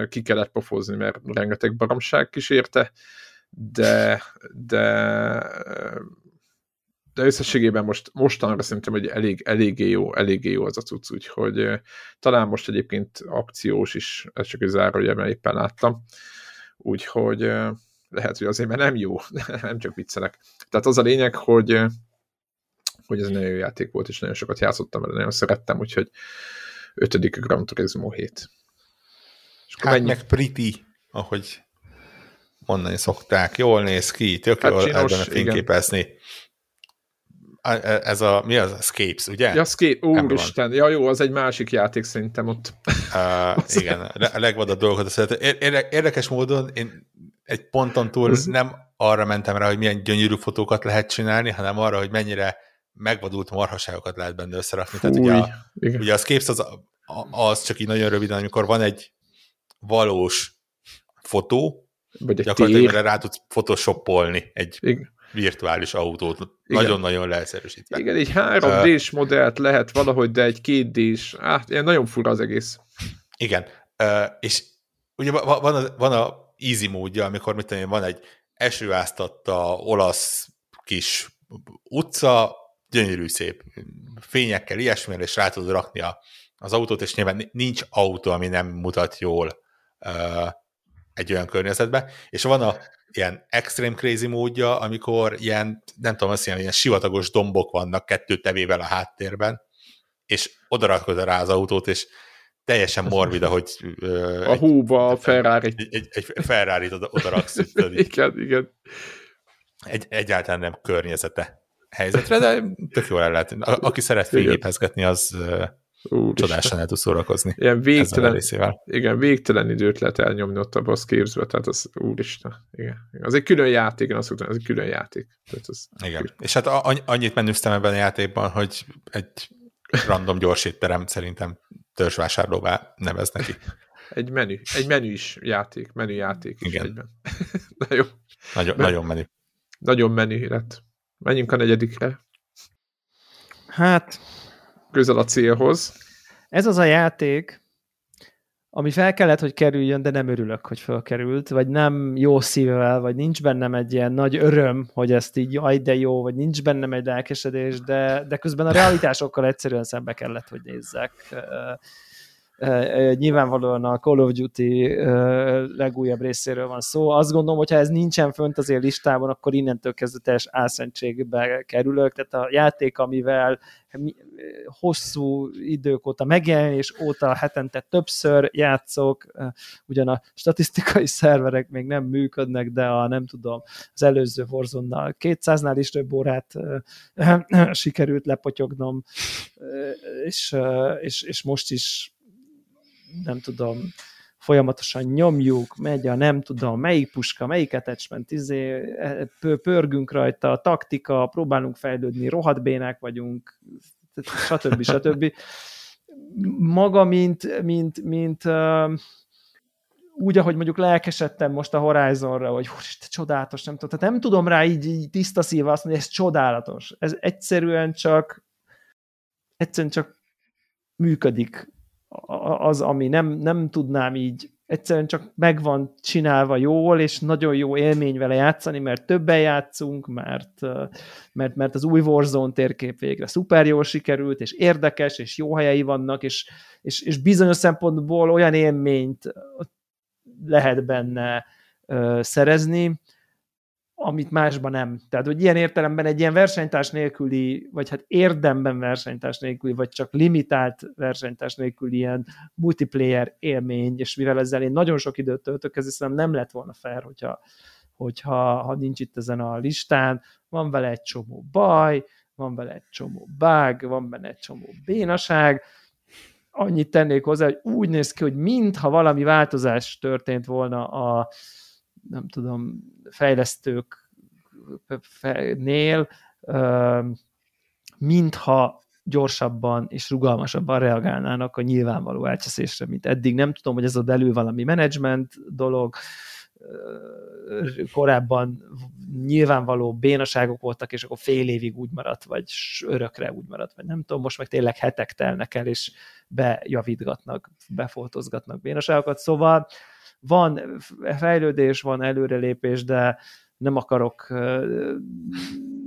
ki kellett pofozni, mert rengeteg baromság kísérte, de, de de összességében most mostanra szerintem, hogy elég, eléggé jó, eléggé jó az a cucc, úgyhogy talán most egyébként akciós is, ez csak egy zárója, mert éppen láttam, úgyhogy lehet, hogy azért, mert nem jó, nem csak viccelek. Tehát az a lényeg, hogy hogy ez egy nagyon jó játék volt, és nagyon sokat játszottam vele, nagyon szerettem, úgyhogy ötödik Gran Turismo 7. És hát mennyi... meg pretty, ahogy mondani szokták, jól néz ki, tök hát jól el fényképezni. Igen E, ez a, mi az? Scapes, ugye? Ja, Scape, úristen, ja jó, az egy másik játék szerintem ott. Uh, igen, a legvadabb dolgot szeretem. Érdekes módon én egy ponton túl az... nem arra mentem rá, hogy milyen gyönyörű fotókat lehet csinálni, hanem arra, hogy mennyire megvadult marhaságokat lehet benne összerakni. Tehát ugye a, ugye a Scapes az, az csak így nagyon röviden, amikor van egy valós fotó, vagy egy gyakorlatilag rá tudsz photoshopolni egy igen virtuális autót, nagyon-nagyon leegyszerűsítve. Igen, egy 3D-s uh, modellt lehet valahogy, de egy 2D-s, hát ilyen nagyon fura az egész. Igen, uh, és ugye van a, van a easy módja, amikor mit tudom, van egy esőáztatta olasz kis utca, gyönyörű szép fényekkel, ilyesmire, és rá tudod rakni a, az autót, és nyilván nincs autó, ami nem mutat jól uh, egy olyan környezetbe, és van a ilyen extreme crazy módja, amikor ilyen, nem tudom, azt ilyen, ilyen sivatagos dombok vannak kettő tevével a háttérben, és odarakod rá az autót, és teljesen morbid, hogy... Uh, a húba a Ferrari. Egy, egy, egy Ferrari-t oda, oda raksz. igen, igen. Egy, egyáltalán nem környezete helyzetre, de tök jól el lehet. A, aki szeret fényépezgetni, az Úristen. Csodásan el tud szórakozni. Ilyen végtelen, igen, végtelen időt lehet elnyomni ott a Caves-be, tehát az úristen. Igen. Az egy külön játék, igen, azt mondtam, ez egy külön játék. Tehát az igen. Külön. És hát annyit menüztem ebben a játékban, hogy egy random gyorsítterem szerintem törzsvásárlóvá nevez neki. Egy menü, egy menü is játék, menü játék is Igen. egyben. Na jó. Nagyon, nagyon menü. Nagyon menü lett. Menjünk a negyedikre. Hát, közel a célhoz. Ez az a játék, ami fel kellett, hogy kerüljön, de nem örülök, hogy felkerült, vagy nem jó szívvel, vagy nincs bennem egy ilyen nagy öröm, hogy ezt így jaj, de jó, vagy nincs bennem egy lelkesedés, de, de közben a realitásokkal egyszerűen szembe kellett, hogy nézzek nyilvánvalóan a Call of Duty legújabb részéről van szó. Azt gondolom, hogy ha ez nincsen fönt az én listában, akkor innentől kezdve teljes álszentségbe kerülök, tehát a játék, amivel hosszú idők óta megjelenés óta hetente többször játszok, ugyan a statisztikai szerverek még nem működnek, de a nem tudom, az előző Warzone-nal 200-nál is több órát sikerült lepotyognom, és, és, és most is nem tudom, folyamatosan nyomjuk, megy a nem tudom, melyik puska, melyik attachment, izé, pörgünk rajta, a taktika, próbálunk fejlődni, rohadt bénák vagyunk, stb. stb. Maga, mint, mint, mint úgy, ahogy mondjuk lelkesedtem most a Horizonra, hogy hú, csodálatos, nem tudom, tehát nem tudom rá így, így tiszta szívva azt mondani, hogy ez csodálatos. Ez egyszerűen csak egyszerűen csak működik az, ami nem, nem tudnám így egyszerűen csak meg van csinálva jól, és nagyon jó élmény vele játszani, mert többen játszunk, mert, mert, mert az új Warzone térkép végre szuper jól sikerült, és érdekes, és jó helyei vannak, és, és, és bizonyos szempontból olyan élményt lehet benne szerezni, amit másban nem. Tehát, hogy ilyen értelemben egy ilyen versenytárs nélküli, vagy hát érdemben versenytárs nélküli, vagy csak limitált versenytárs nélküli ilyen multiplayer élmény, és mivel ezzel én nagyon sok időt töltök, ez hiszem nem lett volna fair, hogyha, hogyha ha nincs itt ezen a listán, van vele egy csomó baj, van vele egy csomó bug, van benne egy csomó bénaság, annyit tennék hozzá, hogy úgy néz ki, hogy mintha valami változás történt volna a nem tudom, fejlesztőknél, mintha gyorsabban és rugalmasabban reagálnának a nyilvánvaló elcseszésre, mint eddig. Nem tudom, hogy ez a belül valami menedzsment dolog, korábban nyilvánvaló bénaságok voltak, és akkor fél évig úgy maradt, vagy örökre úgy maradt, vagy nem tudom, most meg tényleg hetek telnek el, és bejavítgatnak, befoltozgatnak bénaságokat, szóval van fejlődés, van előrelépés, de nem akarok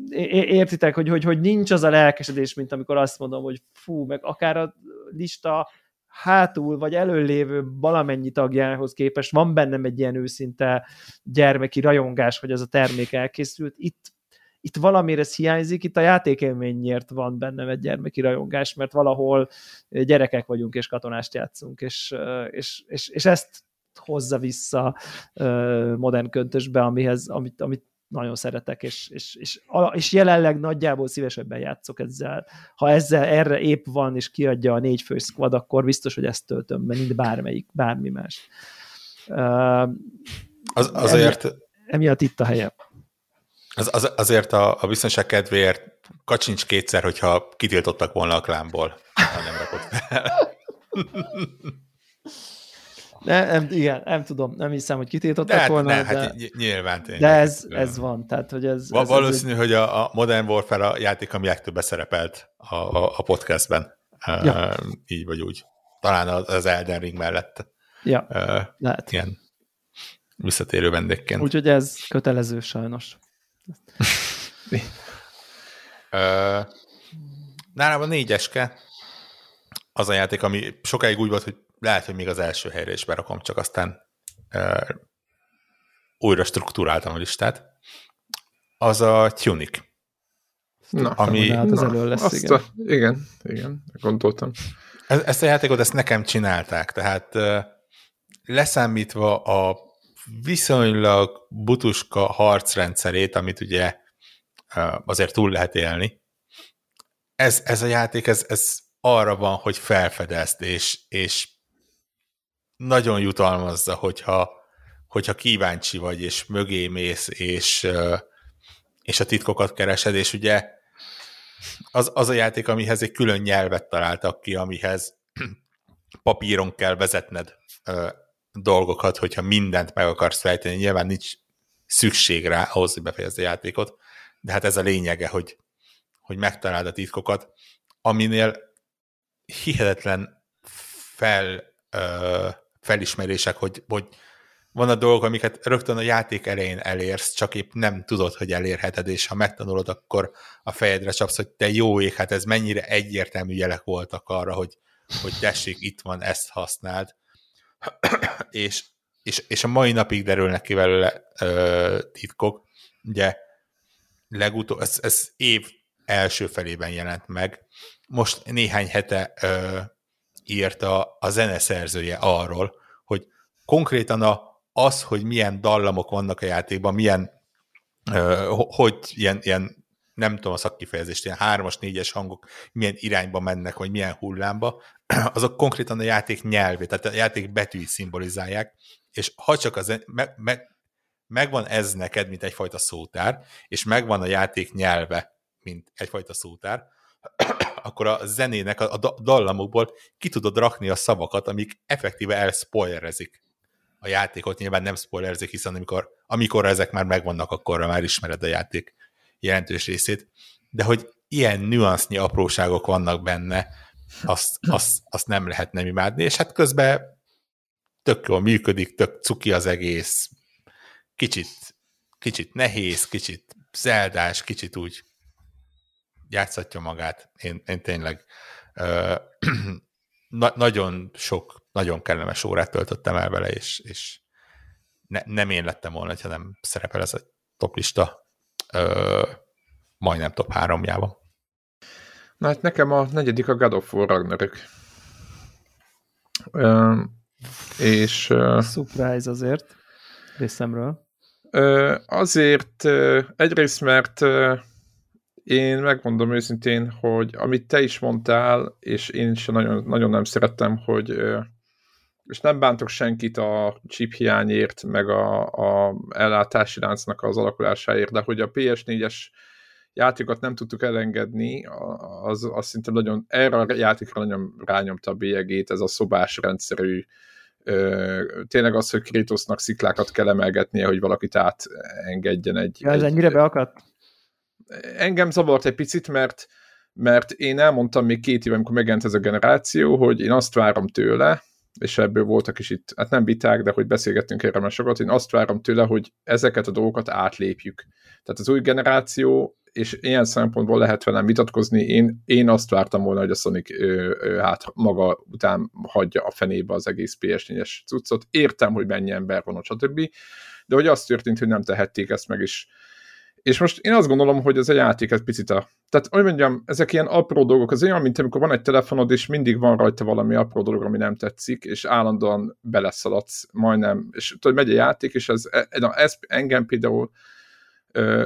értitek, hogy, hogy, hogy nincs az a lelkesedés, mint amikor azt mondom, hogy fú, meg akár a lista hátul vagy előlévő valamennyi tagjához képest van bennem egy ilyen őszinte gyermeki rajongás, hogy ez a termék elkészült. Itt, itt valamire ez hiányzik, itt a játékélményért van bennem egy gyermeki rajongás, mert valahol gyerekek vagyunk és katonást játszunk, és, és, és, és ezt hozza vissza modern köntösbe, amihez, amit, amit nagyon szeretek, és, és, és, és jelenleg nagyjából szívesebben játszok ezzel. Ha ezzel erre épp van, és kiadja a négy fő squad, akkor biztos, hogy ezt töltöm be, mint bármelyik, bármi más. Az, azért... Emi, emiatt itt a helye. Az, az, azért a, a biztonság kedvéért kacsincs kétszer, hogyha kitiltottak volna a klámból, ha nem rakott fel. Ne, nem, igen, nem tudom, nem hiszem, hogy kitiltották hát, volna. Ne, de, hát nyilván tényleg. De ez, ez van, tehát hogy ez... ez valószínű, ez hogy a, a Modern Warfare a játék, ami legtöbbet szerepelt a, a, a podcastben. Ja. Uh, így vagy úgy. Talán az Elden Ring mellett. Ja, uh, lehet. Ilyen visszatérő vendégként. Úgyhogy ez kötelező sajnos. uh, nálam a négyeske az a játék, ami sokáig úgy volt, hogy lehet, hogy még az első helyre is berakom, csak aztán uh, újra struktúráltam a listát. Az a Tunic. Na, ami, hát az na, elő lesz, igen. A, igen, igen, gondoltam. E-, ezt a játékot ezt nekem csinálták, tehát uh, leszámítva a viszonylag butuska harcrendszerét, amit ugye uh, azért túl lehet élni, ez, ez a játék, ez, ez arra van, hogy felfedezd, és, és nagyon jutalmazza, hogyha, hogyha kíváncsi vagy, és mögé mész, és, és a titkokat keresed, és ugye az, az a játék, amihez egy külön nyelvet találtak ki, amihez papíron kell vezetned ö, dolgokat, hogyha mindent meg akarsz fejteni. Nyilván nincs szükség rá ahhoz, hogy befejezd a játékot, de hát ez a lényege, hogy, hogy megtaláld a titkokat, aminél hihetetlen fel ö, felismerések, hogy, hogy van a dolgok, amiket rögtön a játék elején elérsz, csak épp nem tudod, hogy elérheted, és ha megtanulod, akkor a fejedre csapsz, hogy te jó ég, hát ez mennyire egyértelmű jelek voltak arra, hogy, hogy tessék, itt van, ezt használd. és, és, és a mai napig derülnek ki belőle ö, titkok. Ugye legutóbb, ez, ez év első felében jelent meg. Most néhány hete ö, írta a zeneszerzője arról, hogy konkrétan a, az, hogy milyen dallamok vannak a játékban, milyen, uh, hogy ilyen, ilyen, nem tudom a szakkifejezést, ilyen hármas, négyes hangok milyen irányba mennek, vagy milyen hullámba, azok konkrétan a játék nyelvét, tehát a játék betűit szimbolizálják, és ha csak az, me, me, megvan ez neked, mint egyfajta szótár, és megvan a játék nyelve, mint egyfajta szótár, akkor a zenének, a, dallamokból ki tudod rakni a szavakat, amik effektíve elspoilerezik a játékot. Nyilván nem spoilerezik, hiszen amikor, amikor ezek már megvannak, akkor már ismered a játék jelentős részét. De hogy ilyen nüansznyi apróságok vannak benne, azt, azt, azt nem lehet nem imádni, és hát közben tök jól működik, tök cuki az egész, kicsit, kicsit nehéz, kicsit zeldás, kicsit úgy játszhatja magát. Én, én tényleg ö, na, nagyon sok, nagyon kellemes órát töltöttem el vele, és, és ne, nem én lettem volna, ha nem szerepel ez a toplista ö, majdnem top háromjában. Na hát nekem a negyedik a God of War Ragnarök. Ö, és... Surprise azért részemről. Azért egyrészt, mert én megmondom őszintén, hogy amit te is mondtál, és én is nagyon, nagyon nem szerettem, hogy és nem bántok senkit a chip hiányért, meg a, a ellátási láncnak az alakulásáért, de hogy a PS4-es játékot nem tudtuk elengedni, az, az szinte nagyon, erre a játékra nagyon rányomta a bélyegét, ez a szobás rendszerű ö, tényleg az, hogy Kratosnak sziklákat kell emelgetnie, hogy valakit átengedjen egy... Ja, ez egy, ennyire beakadt? Engem zavart egy picit, mert mert én elmondtam még két éve, amikor megjelent ez a generáció, hogy én azt várom tőle, és ebből voltak is itt, hát nem viták, de hogy beszélgettünk erről már sokat, én azt várom tőle, hogy ezeket a dolgokat átlépjük. Tehát az új generáció, és ilyen szempontból lehet velem vitatkozni, én, én azt vártam volna, hogy a Sonic ő, ő, hát maga után hagyja a fenébe az egész PS4-es cuccot. Értem, hogy mennyi ember van, stb. De hogy az történt, hogy nem tehették ezt meg, is és most én azt gondolom, hogy ez a játék ez picit a... Tehát, hogy mondjam, ezek ilyen apró dolgok, az olyan, mint amikor van egy telefonod, és mindig van rajta valami apró dolog, ami nem tetszik, és állandóan beleszaladsz majdnem, és tudod, megy a játék, és ez, ez, ez engem például,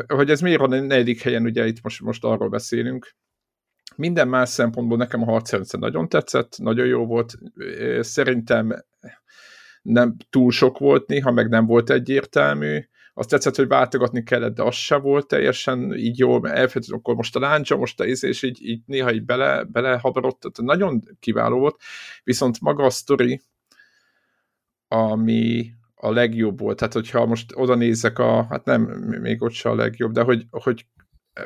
hogy ez miért van a negyedik helyen, ugye itt most, most arról beszélünk, minden más szempontból nekem a harcrendszer nagyon tetszett, nagyon jó volt, szerintem nem túl sok volt néha, meg nem volt egyértelmű, azt tetszett, hogy váltogatni kellett, de az se volt teljesen így jó, elfelejtett, akkor most a láncsa, most a íz, és így, így néha így bele, belehabarodott, tehát nagyon kiváló volt, viszont maga a sztori, ami a legjobb volt, tehát hogyha most oda nézek a, hát nem, még ott se a legjobb, de hogy, hogy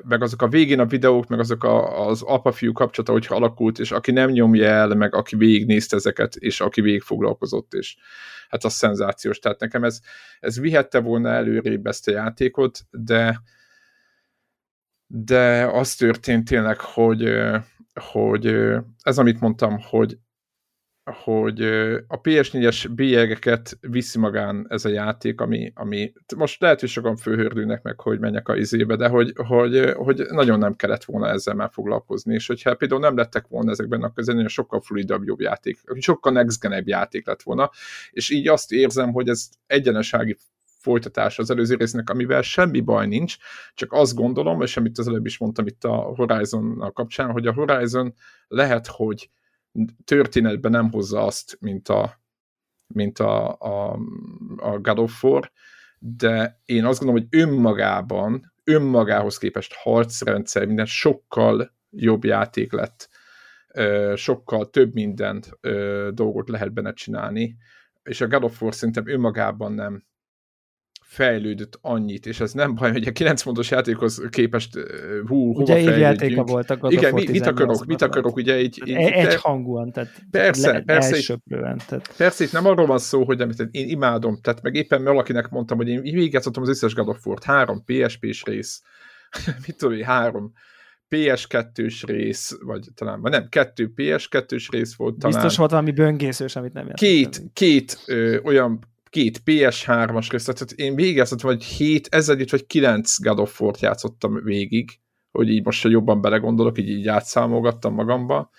meg azok a végén a videók, meg azok a, az apa-fiú kapcsolata, hogyha alakult, és aki nem nyomja el, meg aki végignézte ezeket, és aki végig foglalkozott, és hát az szenzációs. Tehát nekem ez, ez vihette volna előrébb ezt a játékot, de de az történt tényleg, hogy, hogy ez, amit mondtam, hogy hogy a PS4-es bélyegeket viszi magán ez a játék, ami, ami most lehet, hogy sokan főhördülnek meg, hogy menjek a izébe, de hogy, hogy, hogy nagyon nem kellett volna ezzel már foglalkozni, és hogyha például nem lettek volna ezekben, akkor ez sokkal fluidabb jobb játék, sokkal next játék lett volna, és így azt érzem, hogy ez egyenesági folytatás az előző résznek, amivel semmi baj nincs, csak azt gondolom, és amit az előbb is mondtam itt a Horizon kapcsán, hogy a Horizon lehet, hogy történetben nem hozza azt, mint a, mint a, a, a God of War, de én azt gondolom, hogy önmagában, önmagához képest harcrendszer, minden sokkal jobb játék lett, sokkal több mindent dolgot lehet benne csinálni, és a God of War szerintem önmagában nem fejlődött annyit, és ez nem baj, hogy a 9 pontos játékhoz képest hú, hova Ugye játéka volt a God Igen, mit, mit akarok, mit akarok, ugye így... így egy de... hangúan, tehát persze, le, persze, elsöprően, tehát... persze, itt nem arról van szó, hogy amit én imádom, tehát meg éppen valakinek mondtam, hogy én végigjátszottam az összes God of War-t, három PSP-s rész, mit tudom én, három PS2-s rész, vagy talán, vagy nem, kettő PS2-s rész volt talán. Biztos volt valami böngészős, amit nem játszottam. Két, két ö, olyan két PS3-as rész, tehát én végigjátszottam, vagy 7, ezzel itt vagy 9 God of War-t játszottam végig, hogy így most jobban belegondolok, így, így átszámolgattam magamba.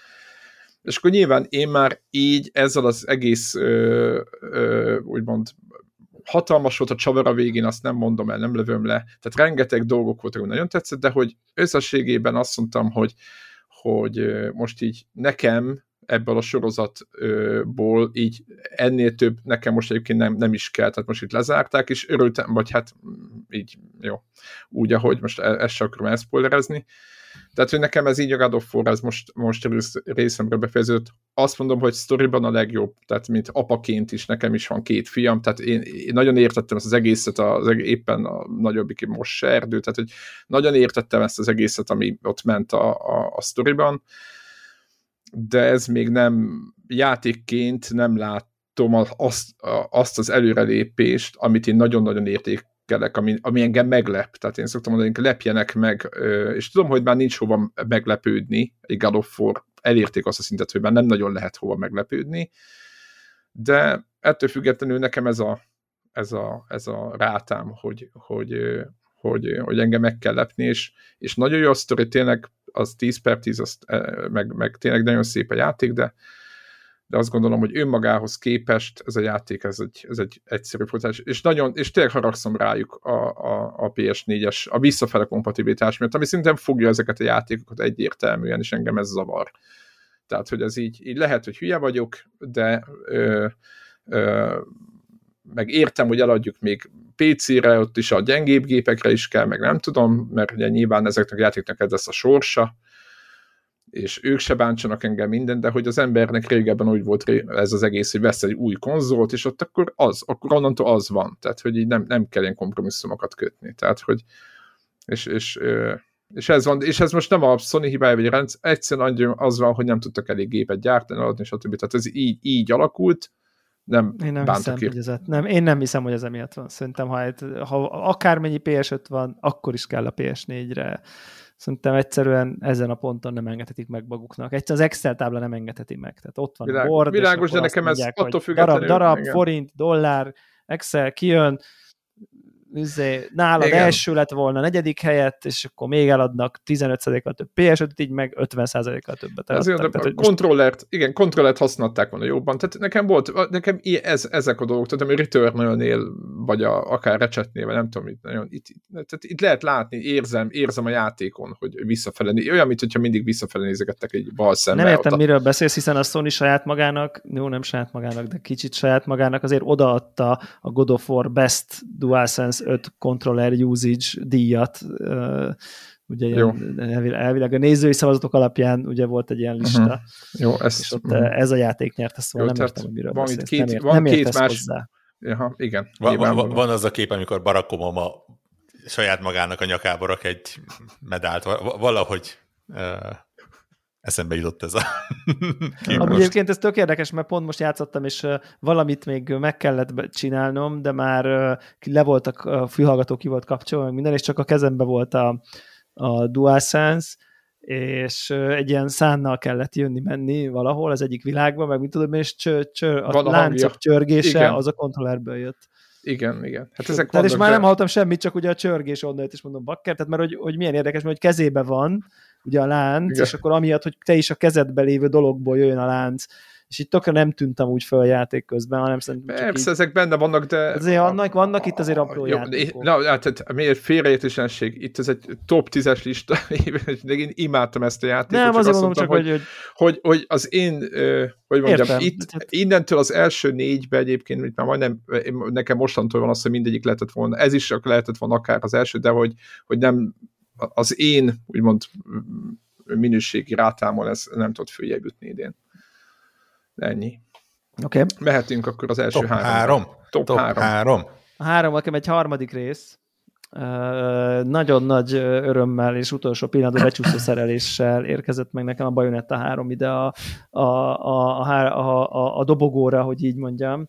És akkor nyilván én már így ezzel az egész ö, ö, úgymond hatalmas volt a csavar a végén, azt nem mondom el, nem lövöm le. Tehát rengeteg dolgok voltak, hogy nagyon tetszett, de hogy összességében azt mondtam, hogy, hogy most így nekem ebből a sorozatból így ennél több nekem most egyébként nem, nem is kell, tehát most itt lezárták, és örültem, vagy hát így jó, úgy, ahogy most e, ezt sem akarom elszpoilerezni. Tehát, hogy nekem ez így a God of War, ez most, most részemre befejeződött. Azt mondom, hogy sztoriban a legjobb, tehát mint apaként is, nekem is van két fiam, tehát én, én nagyon értettem ezt az egészet, az, éppen a nagyobbik most se erdő, tehát hogy nagyon értettem ezt az egészet, ami ott ment a, a, a sztoriban de ez még nem játékként nem látom azt, azt az előrelépést, amit én nagyon-nagyon értékelek, ami, ami engem meglep. Tehát én szoktam mondani, hogy lepjenek meg, és tudom, hogy már nincs hova meglepődni, egy God of elérték azt a szintet, hogy már nem nagyon lehet hova meglepődni, de ettől függetlenül nekem ez a, ez a, ez a rátám, hogy, hogy, hogy, hogy engem meg kell lepni, és, és nagyon jó a sztori, tényleg az 10 per 10, azt, meg, meg tényleg nagyon szép a játék, de, de azt gondolom, hogy önmagához képest ez a játék, ez egy, ez egy egyszerű futás, és nagyon, és tényleg haragszom rájuk a, a, a PS4-es, a visszafele kompatibilitás miatt, ami szintén fogja ezeket a játékokat egyértelműen, és engem ez zavar. Tehát, hogy ez így, így lehet, hogy hülye vagyok, de ö, ö, meg értem, hogy eladjuk még PC-re, ott is a gyengébb gépekre is kell, meg nem tudom, mert ugye nyilván ezeknek a játéknak ez lesz a sorsa, és ők se bántsanak engem minden, de hogy az embernek régebben úgy volt ez az egész, hogy vesz egy új konzolt, és ott akkor az, akkor onnantól az van. Tehát, hogy így nem, nem kell ilyen kompromisszumokat kötni. Tehát, hogy és, és, és ez van, és ez most nem a Sony hibája, vagy a rendszer, egyszerűen az van, hogy nem tudtak elég gépet gyártani, adni, stb. Tehát ez így, így alakult, nem én nem hiszem, hogy ez, nem, én nem hiszem, hogy ez emiatt van. Szerintem, ha, ha akármennyi PS5 van, akkor is kell a PS4-re szerintem egyszerűen ezen a ponton nem engedhetik meg maguknak. Egyszerűen az Excel tábla nem engedheti meg. Tehát ott van Világ, a board, Világos, de nekem mondják, ez attól függetlenül. Darab, darab igen. forint, dollár, Excel kijön, üzé, nálad Igen. első lett volna negyedik helyett, és akkor még eladnak 15%-kal több ps így meg 50%-kal többet Ezért a tehát, kontrollert, most... igen, kontrollert használták volna jobban. Tehát nekem volt, nekem ez, ezek a dolgok, tehát ami return vagy a, akár recsetnél, vagy nem tudom, itt, nagyon, itt, tehát itt lehet látni, érzem, érzem a játékon, hogy visszafele, olyan, mint hogyha mindig visszafele nézegettek egy bal szemmel. Nem értem, miről beszélsz, hiszen a Sony saját magának, jó, nem saját magának, de kicsit saját magának azért odaadta a God of War Best DualSense 5 controller usage díjat, ugye ilyen, elvileg a nézői szavazatok alapján ugye volt egy ilyen lista. Uh-huh. Jó, ezt, és ott uh-huh. ez a játék nyerte, szóval Jó, nem értem, hogy miről van beszélsz. Két, nem, ért, van nem két más... hozzá. Jaha, igen. Van, van, van az a kép, amikor Barack Obama saját magának a nyakába rak egy medált, valahogy eszembe jutott ez a Amúgy egyébként ez tök érdekes, mert pont most játszottam, és valamit még meg kellett csinálnom, de már le voltak, a fülhallgató ki volt kapcsolva, meg minden, és csak a kezembe volt a, a DualSense, és egy ilyen szánnal kellett jönni-menni valahol az egyik világban, meg mit tudom, és cső, cső, a láncok csörgése Igen. az a kontrollerből jött. Igen, igen. Hát ezek tehát és már nem hallottam semmit, csak ugye a csörgés onnan jött, és mondom, bakker, tehát mert hogy, hogy milyen érdekes, mert hogy kezébe van, ugye a lánc, Igen. és akkor amiatt, hogy te is a kezedbe lévő dologból jöjjön a lánc, és itt tökre nem tűntem úgy fel a játék közben, hanem szerintem csak Persze, így... ezek benne vannak, de... Azért vannak, vannak itt azért apró jó, játékok. Na, hát miért félreértésenség? Itt ez egy top 10-es lista, én imádtam ezt a játékot. Nem, azért mondom csak, hogy, hogy, hogy, hogy az én, hogy mondjam, Értem. itt hát... innentől az első négybe egyébként, mint már majdnem, nekem mostantól van az, hogy mindegyik lehetett volna, ez is lehetett volna akár az első, de hogy, hogy nem az én, úgymond minőségi rátámon ez nem tudott följebb jutni idén. Ennyi. Oké. Okay. Mehetünk akkor az első Top három. három. Top, Top három. három. A három, nekem egy harmadik rész. Uh, nagyon nagy örömmel és utolsó pillanatban becsúszó szereléssel érkezett meg nekem a Bayonetta 3 ide a, a, a, a, a, a dobogóra, hogy így mondjam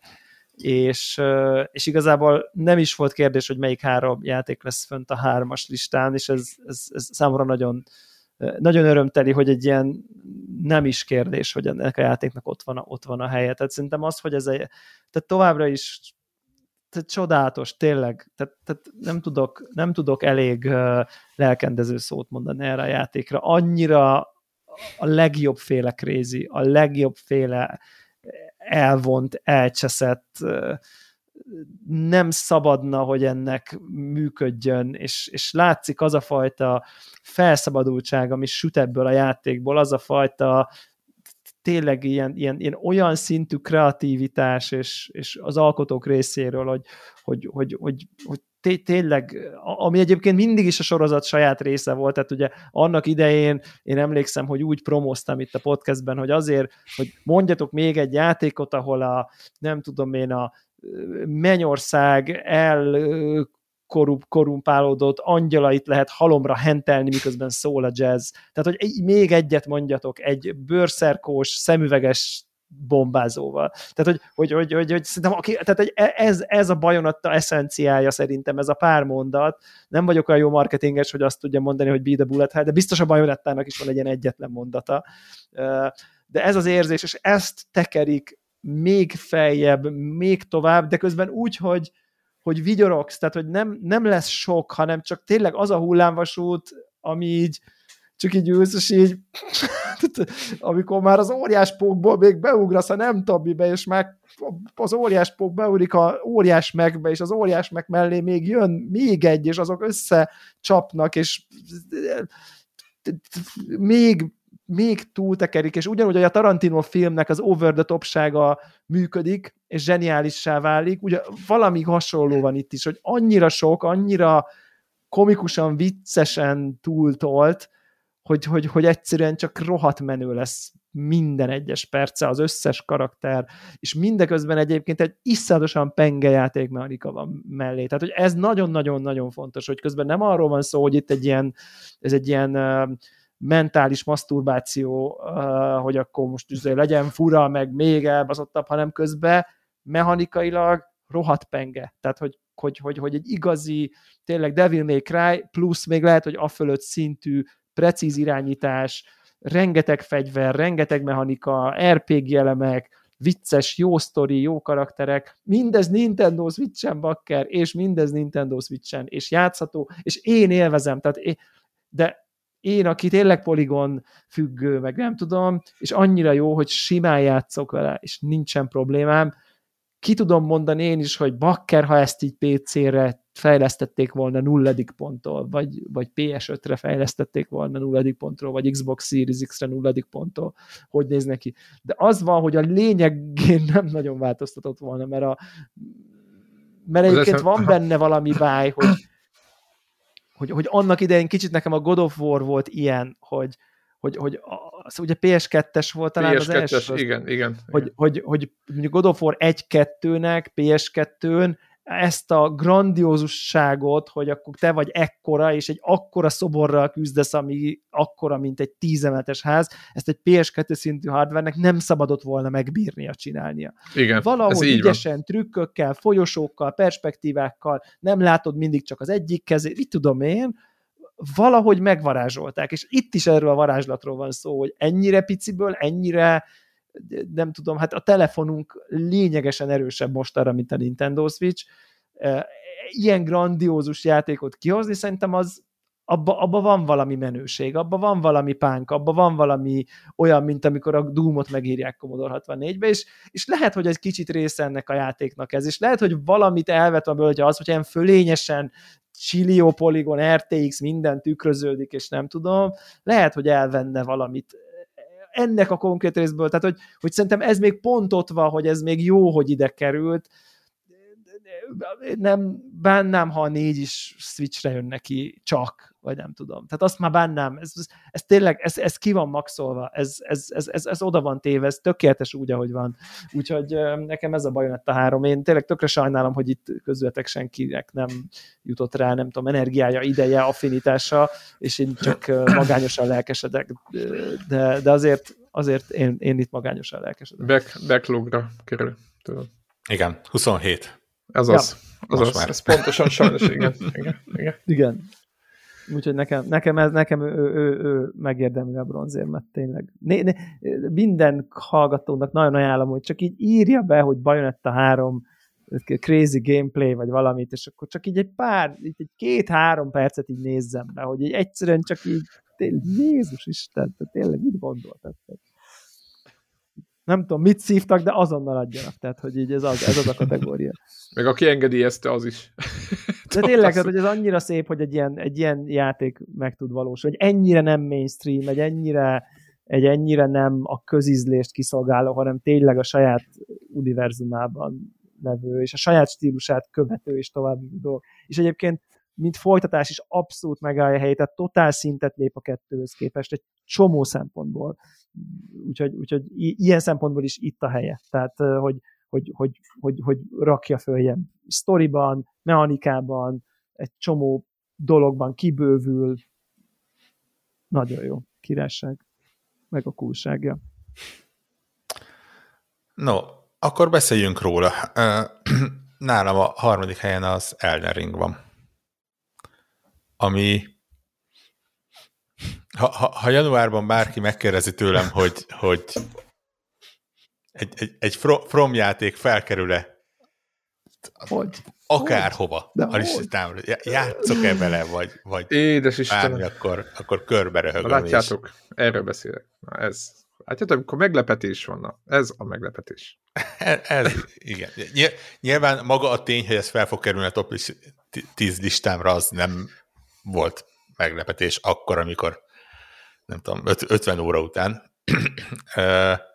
és, és igazából nem is volt kérdés, hogy melyik három játék lesz fönt a hármas listán, és ez, ez, ez számomra nagyon, nagyon örömteli, hogy egy ilyen nem is kérdés, hogy ennek a játéknak ott van a, ott van a helye. Tehát szerintem az, hogy ez egy, tehát továbbra is tehát csodálatos, tényleg, tehát, tehát nem, tudok, nem tudok elég uh, lelkendező szót mondani erre a játékra. Annyira a legjobb féle crazy, a legjobb féle elvont, elcseszett, nem szabadna, hogy ennek működjön, és, és látszik az a fajta felszabadultság, ami süt ebből a játékból, az a fajta tényleg ilyen, ilyen, ilyen olyan szintű kreativitás és, és az alkotók részéről, hogy, hogy, hogy, hogy, hogy tényleg, ami egyébként mindig is a sorozat saját része volt, tehát ugye annak idején én emlékszem, hogy úgy promóztam itt a podcastben, hogy azért, hogy mondjatok még egy játékot, ahol a, nem tudom én, a Mennyország el korup, korumpálódott angyalait lehet halomra hentelni, miközben szól a jazz. Tehát, hogy még egyet mondjatok, egy bőrszerkós, szemüveges bombázóval. Tehát, hogy, hogy, hogy, hogy, hogy szerintem, aki, tehát hogy e, ez, ez a bajonatta eszenciája szerintem, ez a pár mondat. Nem vagyok olyan jó marketinges, hogy azt tudja mondani, hogy be the bullet hell, de biztos a bajonettának is van egy ilyen egyetlen mondata. De ez az érzés, és ezt tekerik még feljebb, még tovább, de közben úgy, hogy, hogy vigyorogsz, tehát hogy nem, nem lesz sok, hanem csak tényleg az a hullámvasút, ami így, csak így ülsz, és így amikor már az óriás pókból még beugrasz a nem tabbibe, és már az óriás pók beugrik a óriás megbe, és az óriás meg mellé még jön még egy, és azok összecsapnak, és még még túltekerik, és ugyanúgy, hogy a Tarantino filmnek az over the topsága működik, és zseniálissá válik, ugye valami hasonló van itt is, hogy annyira sok, annyira komikusan, viccesen túltolt, hogy, hogy, hogy egyszerűen csak rohadt menő lesz minden egyes perce, az összes karakter, és mindeközben egyébként egy iszonyatosan penge játékmechanika van mellé. Tehát, hogy ez nagyon-nagyon-nagyon fontos, hogy közben nem arról van szó, hogy itt egy ilyen, ez egy ilyen mentális maszturbáció, hogy akkor most izé legyen fura, meg még elbazottabb, hanem közben mechanikailag rohadt penge. Tehát, hogy, hogy, hogy, hogy egy igazi, tényleg Devil May Cry, plusz még lehet, hogy a fölött szintű precíz irányítás, rengeteg fegyver, rengeteg mechanika, RPG elemek, vicces, jó sztori, jó karakterek, mindez Nintendo Switch-en bakker, és mindez Nintendo Switch-en, és játszható, és én élvezem, tehát én, de én, aki tényleg poligon függő, meg nem tudom, és annyira jó, hogy simán játszok vele, és nincsen problémám, ki tudom mondani én is, hogy bakker, ha ezt így PC-re fejlesztették volna nulladik ponttól, vagy, vagy PS5-re fejlesztették volna nulladik pontról, vagy Xbox Series X-re nulladik ponttól, hogy néz neki. De az van, hogy a lényegén nem nagyon változtatott volna, mert a mert egyébként van benne valami báj, hogy, hogy, hogy annak idején kicsit nekem a God of War volt ilyen, hogy, hogy, hogy az, ugye PS2-es volt talán PS2-es, az első. igen, igen. Hogy, igen. hogy, hogy mondjuk God of War 1-2-nek, PS2-n ezt a grandiózusságot, hogy akkor te vagy ekkora, és egy akkora szoborral küzdesz, ami akkora, mint egy tízemeletes ház, ezt egy PS2 szintű hardvernek nem szabadott volna megbírnia csinálnia. Igen, Valahogy ügyesen, van. trükkökkel, folyosókkal, perspektívákkal, nem látod mindig csak az egyik kezét, mit tudom én, valahogy megvarázsolták, és itt is erről a varázslatról van szó, hogy ennyire piciből, ennyire nem tudom, hát a telefonunk lényegesen erősebb most arra, mint a Nintendo Switch. Ilyen grandiózus játékot kihozni, szerintem az abba, abba van valami menőség, abba van valami pánk, abba van valami olyan, mint amikor a Doom-ot megírják Commodore 64-be, és, és lehet, hogy egy kicsit része ennek a játéknak ez, és lehet, hogy valamit elvet a hogy az, hogy ilyen fölényesen Chilio Polygon, RTX, minden tükröződik, és nem tudom, lehet, hogy elvenne valamit ennek a konkrét részből, tehát hogy, hogy szerintem ez még pont ott van, hogy ez még jó, hogy ide került, nem bánnám, ha a négy is Switchre jön neki csak, vagy nem tudom. Tehát azt már bánnám, ez, ez, ez tényleg, ez, ez ki van maxolva, ez, ez, ez, ez, ez oda van téve, ez tökéletes úgy, ahogy van. Úgyhogy nekem ez a bajonett a három. Én tényleg tökre sajnálom, hogy itt közületek senkinek nem jutott rá, nem tudom, energiája, ideje, affinitása, és én csak magányosan lelkesedek, de, de azért, azért én, én itt magányosan lelkesedek. Back, backlogra kerül. Tudom. Igen, 27. Ez ja. az. Az, az, ez pontosan sajnos, igen. igen, igen. igen. Úgyhogy nekem, nekem, ez, nekem ő, ő, ő, megérdemli a bronzérmet, tényleg. Né, né, minden hallgatónak nagyon ajánlom, hogy csak így írja be, hogy Bayonetta 3 crazy gameplay, vagy valamit, és akkor csak így egy pár, így egy két-három percet így nézzem be, hogy így egyszerűen csak így, tényleg, Jézus Isten, tényleg mit gondoltatok? nem tudom, mit szívtak, de azonnal adjanak. Tehát, hogy így ez az, ez az a kategória. Meg aki engedélyezte, az is. De tényleg, hogy ez annyira szép, hogy egy ilyen, egy ilyen játék meg tud valósulni, hogy ennyire nem mainstream, egy ennyire, egy ennyire nem a közízlést kiszolgáló, hanem tényleg a saját univerzumában levő, és a saját stílusát követő és tovább dolog. És egyébként mint folytatás is abszolút megállja a helyét, tehát totál szintet lép a kettőhöz képest egy csomó szempontból. Úgyhogy, úgyhogy ilyen szempontból is itt a helye. Tehát, hogy, hogy, hogy, hogy, hogy rakja följebb sztoriban, mechanikában, egy csomó dologban kibővül. Nagyon jó. Királyság. Meg a kulságja. No, akkor beszéljünk róla. Nálam a harmadik helyen az Elden Ring van ami ha, ha, ha januárban bárki megkérdezi tőlem, hogy, hogy egy, egy, egy From játék felkerül-e hogy? akárhova De a listámra. Játszok-e vele, vagy, vagy Édes bármi, akkor, akkor körbe röhögöm. Látjátok, és... erről beszélek. Na ez, látjátok, amikor meglepetés van, na, ez a meglepetés. ez, ez, igen. Nyilván maga a tény, hogy ez fel fog kerülni a top 10 listámra, az nem volt meglepetés akkor, amikor nem tudom, 50 óra után.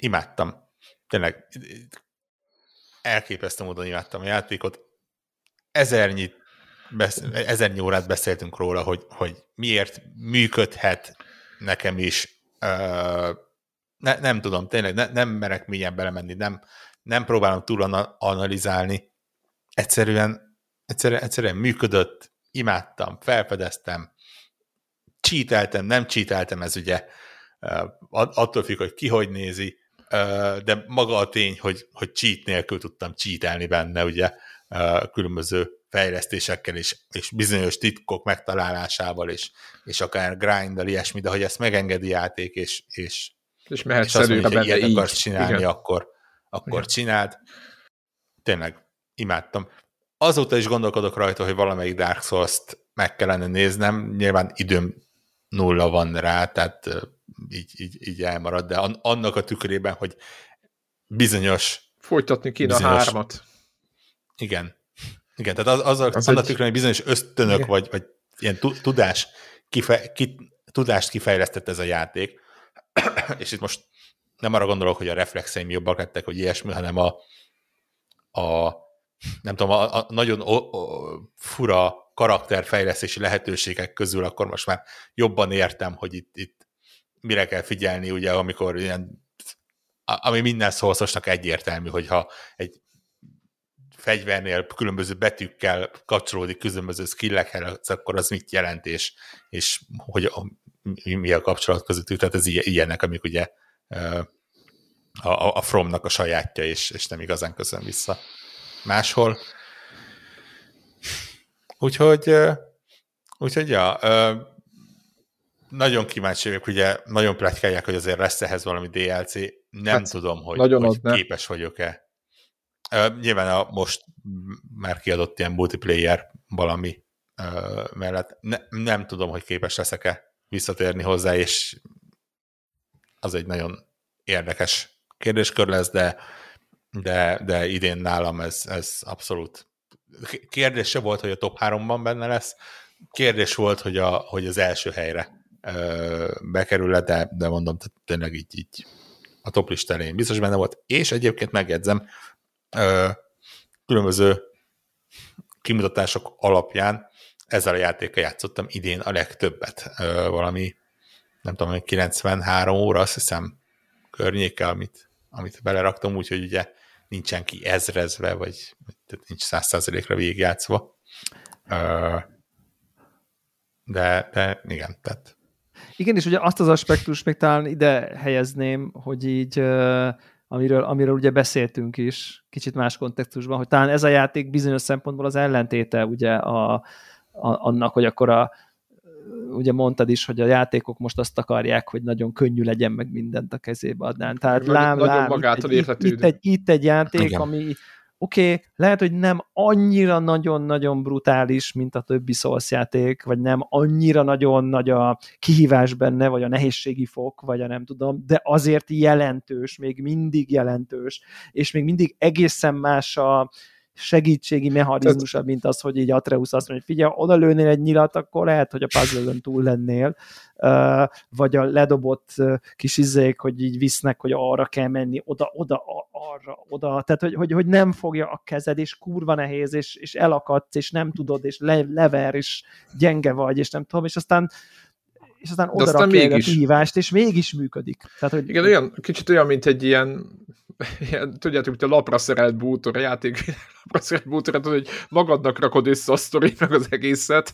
imádtam. Tényleg elképesztő módon imádtam a játékot. Ezernyi, besz, ezernyi órát beszéltünk róla, hogy, hogy miért működhet nekem is. Uh, ne, nem tudom, tényleg ne, nem merek mélyen belemenni, nem, nem próbálom túl analizálni. Egyszerűen, egyszerűen, egyszerűen működött, imádtam, felfedeztem, csíteltem, nem csíteltem, ez ugye attól függ, hogy ki hogy nézi, de maga a tény, hogy, hogy cheat nélkül tudtam cheatelni benne, ugye különböző fejlesztésekkel és, és bizonyos titkok megtalálásával, és, és akár grinddal, ilyesmi, de hogy ezt megengedi játék, és, és, és, mehet és azt mondja, hogy ilyet akarsz csinálni, Igen. akkor, akkor Igen. csináld. Tényleg imádtam. Azóta is gondolkodok rajta, hogy valamelyik Dark Souls-t meg kellene néznem, nyilván időm nulla van rá, tehát így, így, így elmarad, de annak a tükrében, hogy bizonyos... Folytatni kéne bizonyos, a hármat. Igen. Igen, tehát az, az, az annak egy... tükrében, hogy bizonyos ösztönök, Igen. vagy, vagy ilyen tudás, kife, ki, tudást kifejlesztett ez a játék, és itt most nem arra gondolok, hogy a reflexeim jobbak lettek, hogy ilyesmi, hanem a, a nem tudom, a, a nagyon o, o, fura karakterfejlesztési lehetőségek közül akkor most már jobban értem, hogy itt, itt mire kell figyelni, ugye, amikor ilyen, ami minden szószosnak egyértelmű, hogyha egy fegyvernél különböző betűkkel kapcsolódik különböző skillekhez, akkor az mit jelent, és, és hogy a, mi a kapcsolat közöttük, tehát ez ilyenek, amik ugye a, a Fromnak a sajátja, és, és nem igazán köszön vissza máshol. Úgyhogy, úgyhogy ja, nagyon kíváncsi vagyok, ugye nagyon pletykálják, hogy azért lesz ehhez valami DLC, nem hát, tudom, hogy, nagyon hogy képes vagyok-e. Nyilván a most már kiadott ilyen multiplayer valami mellett ne, nem tudom, hogy képes leszek-e visszatérni hozzá, és az egy nagyon érdekes kérdéskör lesz, de, de, de idén nálam ez, ez abszolút kérdés se volt, hogy a top 3-ban benne lesz, kérdés volt, hogy, a, hogy az első helyre bekerül de, mondom, tényleg így, így a top list biztos benne volt, és egyébként megjegyzem, különböző kimutatások alapján ezzel a játékkal játszottam idén a legtöbbet. Valami, nem tudom, 93 óra, azt hiszem, környéke, amit, amit beleraktam, úgyhogy ugye nincsen ki ezrezve, vagy tehát nincs száz százalékra végigjátszva. De, de igen, tehát igen, és ugye azt az aspektus még talán ide helyezném, hogy így, amiről, amiről ugye beszéltünk is, kicsit más kontextusban, hogy talán ez a játék bizonyos szempontból az ellentéte ugye a, a, annak, hogy akkor a, ugye mondtad is, hogy a játékok most azt akarják, hogy nagyon könnyű legyen, meg mindent a kezébe adnán. Tehát lám, lám, itt, egy, itt, itt, egy, itt egy játék, Igen. ami oké, okay, lehet, hogy nem annyira nagyon-nagyon brutális, mint a többi Souls játék, vagy nem annyira nagyon nagy a kihívás benne, vagy a nehézségi fok, vagy a nem tudom, de azért jelentős, még mindig jelentős, és még mindig egészen más a, segítségi mechanizmusa, mint az, hogy így Atreus azt mondja, hogy figyelj, oda lőnél egy nyilat, akkor lehet, hogy a puzzle túl lennél, vagy a ledobott kis izék, hogy így visznek, hogy arra kell menni, oda, oda, arra, oda, tehát hogy, hogy, hogy nem fogja a kezed, és kurva nehéz, és, és elakadsz, és nem tudod, és le, lever, és gyenge vagy, és nem tudom, és aztán és aztán oda aztán mégis... a kihívást, és mégis működik. Tehát, hogy... Igen, olyan, kicsit olyan, mint egy ilyen ilyen, tudjátok, hogy a lapra szerelt bútor, játék lapra szerelt bútor, tehát, hogy magadnak rakod össze a sztori, meg az egészet,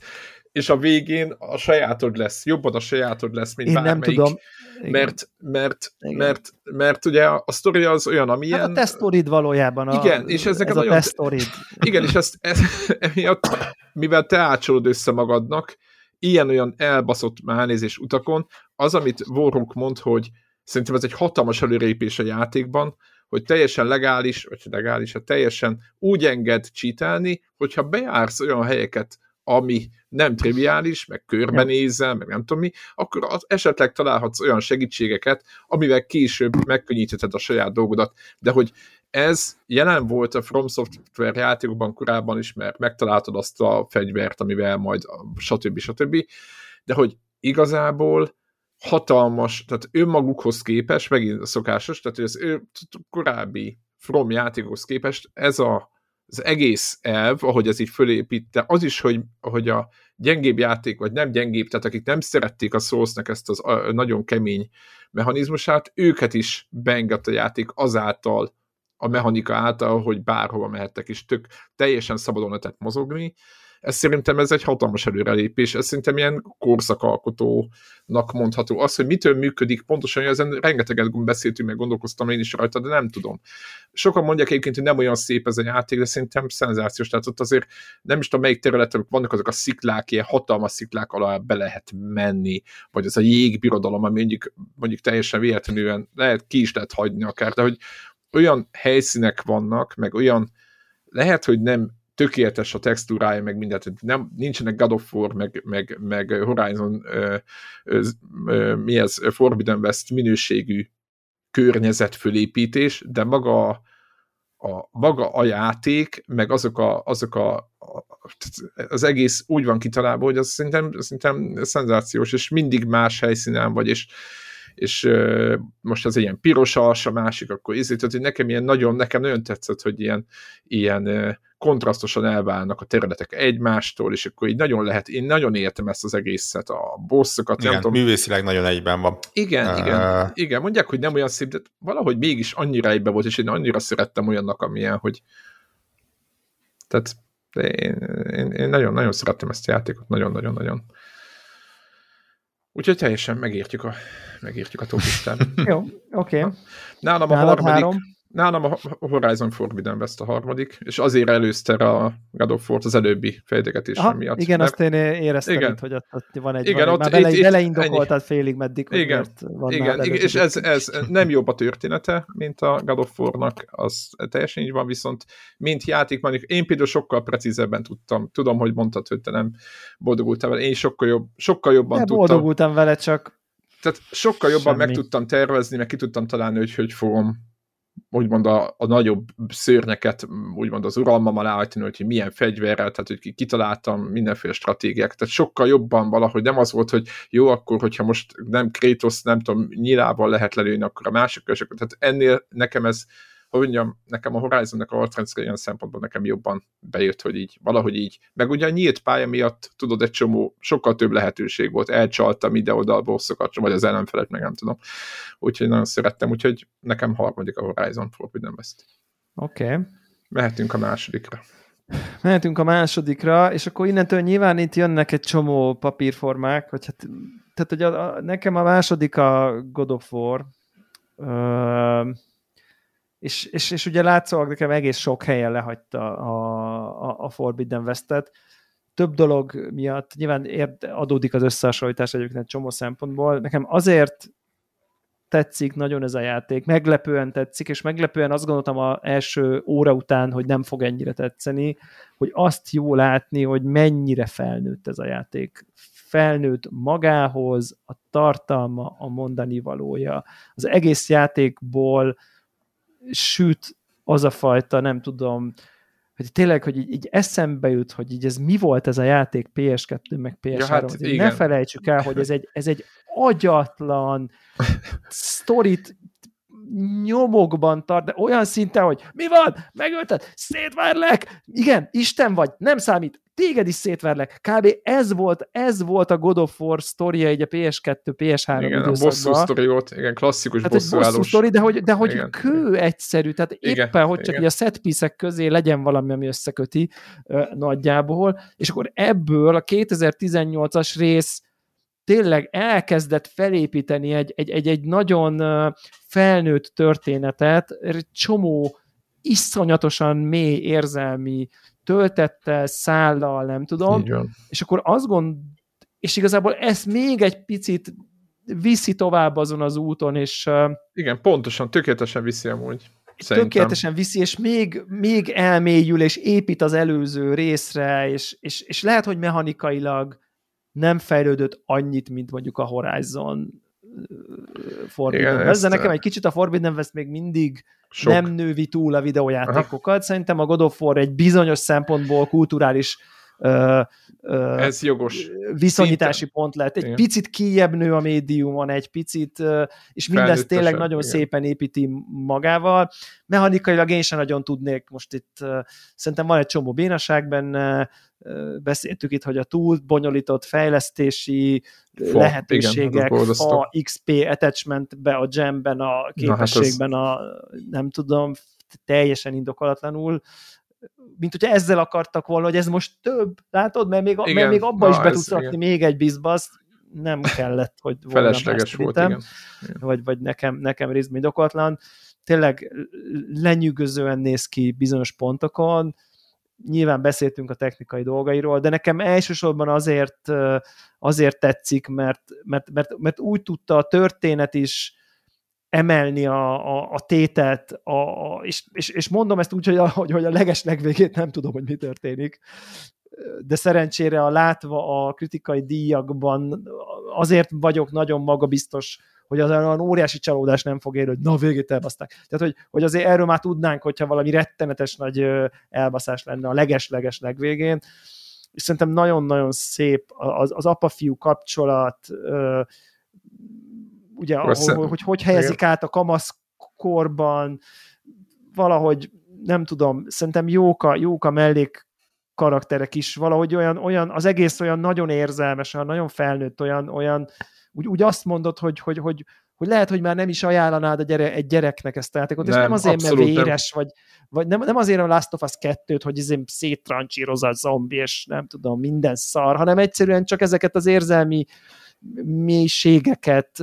és a végén a sajátod lesz, jobban a sajátod lesz, mint Én bármelyik. nem tudom. Igen. Mert, mert, Igen. mert, mert ugye a sztori az olyan, amilyen... Hát a te sztorid valójában. A, igen, és ezek ez a nagyon... te Igen, és ezt, ez, emiatt, mivel te ácsolod össze magadnak, ilyen-olyan elbaszott mánézés utakon, az, amit Warhawk mond, hogy szerintem ez egy hatalmas előrépés a játékban, hogy teljesen legális, vagy legális, hát teljesen úgy enged csítálni, hogyha bejársz olyan helyeket, ami nem triviális, meg körbenézel, meg nem tudom mi, akkor az esetleg találhatsz olyan segítségeket, amivel később megkönnyítheted a saját dolgodat, de hogy ez jelen volt a From Software játékokban korábban is, mert megtaláltad azt a fegyvert, amivel majd stb. stb. De hogy igazából hatalmas, tehát önmagukhoz képest, megint szokásos, tehát az ő korábbi From játékokhoz képest ez a, az egész elv, ahogy ez így fölépítte, az is, hogy, hogy a gyengébb játék, vagy nem gyengébb, tehát akik nem szerették a source ezt az a, nagyon kemény mechanizmusát, őket is beengedte a játék azáltal, a mechanika által, hogy bárhova mehettek, és tök teljesen szabadon lehetett mozogni, ez szerintem ez egy hatalmas előrelépés, ez szerintem ilyen korszakalkotónak mondható. Az, hogy mitől működik, pontosan ezen rengeteget beszéltünk, meg gondolkoztam én is rajta, de nem tudom. Sokan mondják egyébként, hogy nem olyan szép ez a játék, de szerintem szenzációs, tehát ott azért nem is tudom melyik területen vannak azok a sziklák, ilyen hatalmas sziklák alá be lehet menni, vagy az a jégbirodalom, ami mondjuk, mondjuk teljesen véletlenül lehet, ki is lehet hagyni akár, de hogy olyan helyszínek vannak, meg olyan lehet, hogy nem tökéletes a textúrája, meg mindent, nem, nincsenek God of War, meg, meg, meg Horizon ö, ö, ö, mi ez, Forbidden West minőségű környezetfölépítés, de maga a, maga a játék, meg azok a, azok a, a az egész úgy van kitalálva, hogy az szerintem, szerintem szenzációs, és mindig más helyszínen vagy, és, és most az ilyen pirosas, a másik akkor ízét, tehát hogy nekem ilyen nagyon, nekem nagyon tetszett, hogy ilyen, ilyen kontrasztosan elválnak a területek egymástól, és akkor így nagyon lehet, én nagyon értem ezt az egészet, a bosszokat. Igen, nem tudom. művészileg nagyon egyben van. Igen, uh... igen, igen, mondják, hogy nem olyan szép, de valahogy mégis annyira egyben volt, és én annyira szerettem olyannak, amilyen, hogy tehát én, én, én nagyon, nagyon szerettem ezt a játékot, nagyon-nagyon-nagyon. Úgyhogy teljesen megértjük a, megértjük a top Jó, oké. Okay. Nálam a Nálad harmadik, három. Nálam a Horizon Forbidden West a harmadik, és azért előzte a God of War az előbbi fejtegetés miatt. Igen, mert... azt én éreztem igen. itt, hogy ott, ott van egy, igen, van, ott, már bele, itt, beleindokoltad félig meddig, hogy igen, van igen, igen és ez, ez nem jobb a története, mint a God of War-nak, az teljesen így van, viszont mint játék, mondjuk én például sokkal precízebben tudtam, tudom, hogy mondtad, hogy te nem boldogultál vele, én sokkal, jobb, sokkal jobban de tudtam. boldogultam vele, csak tehát sokkal jobban Semmi. meg tudtam tervezni, meg ki tudtam találni, hogy hogy fogom úgymond a, a nagyobb szőrneket, úgymond az uralmam alá hogy milyen fegyverrel, tehát hogy kitaláltam mindenféle stratégiák, tehát sokkal jobban valahogy nem az volt, hogy jó, akkor, hogyha most nem Kratos, nem tudom, nyilával lehet lelőni, akkor a másik, tehát ennél nekem ez hogy mondjam, nekem a Horizon-nek a harcrendszer ilyen szempontból nekem jobban bejött, hogy így, valahogy így. Meg ugye a nyílt pálya miatt, tudod, egy csomó, sokkal több lehetőség volt, elcsaltam ide-oda a bosszokat, vagy az ellenfelet, meg nem tudom. Úgyhogy nagyon szerettem, úgyhogy nekem harmadik a Horizon Forbidden West. Oké. Okay. Mehetünk a másodikra. Mehetünk a másodikra, és akkor innentől nyilván itt jönnek egy csomó papírformák, hogy hát, tehát hogy a, a, nekem a második a God of War, uh, és, és, és ugye látszólag nekem egész sok helyen lehagyta a, a, a Forbidden West-et. Több dolog miatt nyilván érd, adódik az összehasonlítás egyébként egy csomó szempontból. Nekem azért tetszik nagyon ez a játék, meglepően tetszik, és meglepően azt gondoltam az első óra után, hogy nem fog ennyire tetszeni, hogy azt jó látni, hogy mennyire felnőtt ez a játék. Felnőtt magához, a tartalma, a mondani valója. Az egész játékból süt az a fajta, nem tudom, hogy tényleg, hogy így, így eszembe jut, hogy így ez mi volt ez a játék PS2 meg PS3. Ja, hát ne felejtsük el, hogy ez egy, ez egy agyatlan sztorit nyomokban tart, de olyan szinten, hogy mi van? Megölted? Szétverlek? Igen, Isten vagy, nem számít téged is szétverlek. Kb. ez volt, ez volt a God of War sztoria egy a PS2, PS3 igen, időszakban. a bosszú sztori volt, igen, klasszikus hát bosszú, bosszú sztori, de hogy, de hogy igen, kő igen. egyszerű, tehát éppen, igen, hogy csak igen. a setpiece közé legyen valami, ami összeköti uh, nagyjából, és akkor ebből a 2018-as rész tényleg elkezdett felépíteni egy, egy, egy, egy nagyon felnőtt történetet, egy csomó iszonyatosan mély érzelmi töltettel, szállal, nem tudom. És akkor azt gond, és igazából ezt még egy picit viszi tovább azon az úton, és... Igen, pontosan, tökéletesen viszi amúgy. Szerintem. tökéletesen viszi, és még, még elmélyül, és épít az előző részre, és, és, és lehet, hogy mechanikailag nem fejlődött annyit, mint mondjuk a Horizon Forbidden West, de nekem egy kicsit a Forbidden West még mindig sok. nem nővi túl a videójátékokat. Aha. Szerintem a God of War egy bizonyos szempontból kulturális ö, ö, Ez jogos. viszonyítási Szinten. pont lett. Egy igen. picit kijebb nő a médiumon, egy picit, és mindezt tényleg nagyon igen. szépen építi magával. Mechanikailag én sem nagyon tudnék, most itt szerintem van egy csomó bénaság benne, beszéltük itt, hogy a túl bonyolított fejlesztési fa, lehetőségek, igen, a XP attachmentbe, a gemben, a képességben, Na, hát az... a nem tudom, teljesen indokolatlanul mint hogyha ezzel akartak volna, hogy ez most több, látod? Mert még, igen, mert még abba is be tudsz rakni még egy bizbaszt, nem kellett, hogy Felesleges volt, igen. Vagy, vagy nekem, nekem részben indokolatlan. Tényleg lenyűgözően néz ki bizonyos pontokon, nyilván beszéltünk a technikai dolgairól, de nekem elsősorban azért, azért tetszik, mert, mert, mert, mert úgy tudta a történet is emelni a, a, a tétet, a, a, és, és, és mondom ezt úgy, hogy a, hogy, hogy a leges legvégét nem tudom, hogy mi történik, de szerencsére a látva a kritikai díjakban azért vagyok nagyon magabiztos, hogy az olyan óriási csalódás nem fog érni, hogy na végét elbaszták. Tehát, hogy, hogy azért erről már tudnánk, hogyha valami rettenetes nagy elbaszás lenne a leges-leges legvégén. És szerintem nagyon-nagyon szép az, az apa-fiú kapcsolat, ugye, ahol, hogy, hogy helyezik át a kamaszkorban, valahogy nem tudom, szerintem jók a, jók a mellék karakterek is, valahogy olyan, olyan, az egész olyan nagyon érzelmes, olyan nagyon felnőtt, olyan, olyan úgy, úgy azt mondod, hogy, hogy, hogy, hogy lehet, hogy már nem is ajánlanád a gyere, egy gyereknek ezt a játékot, nem, és nem azért, mert véres, nem. vagy, vagy nem, nem azért a Last of Us 2-t, hogy izé széttrancsíroz a zombi, és nem tudom, minden szar, hanem egyszerűen csak ezeket az érzelmi mélységeket,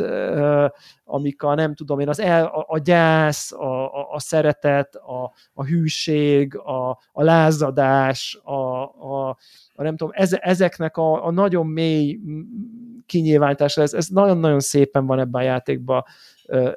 amik a nem tudom én, az el, a, a gyász, a, a, a szeretet, a, a hűség, a, a lázadás, a, a, a nem tudom, eze, ezeknek a, a nagyon mély kinyilvánítása, ez, ez nagyon-nagyon szépen van ebben a játékban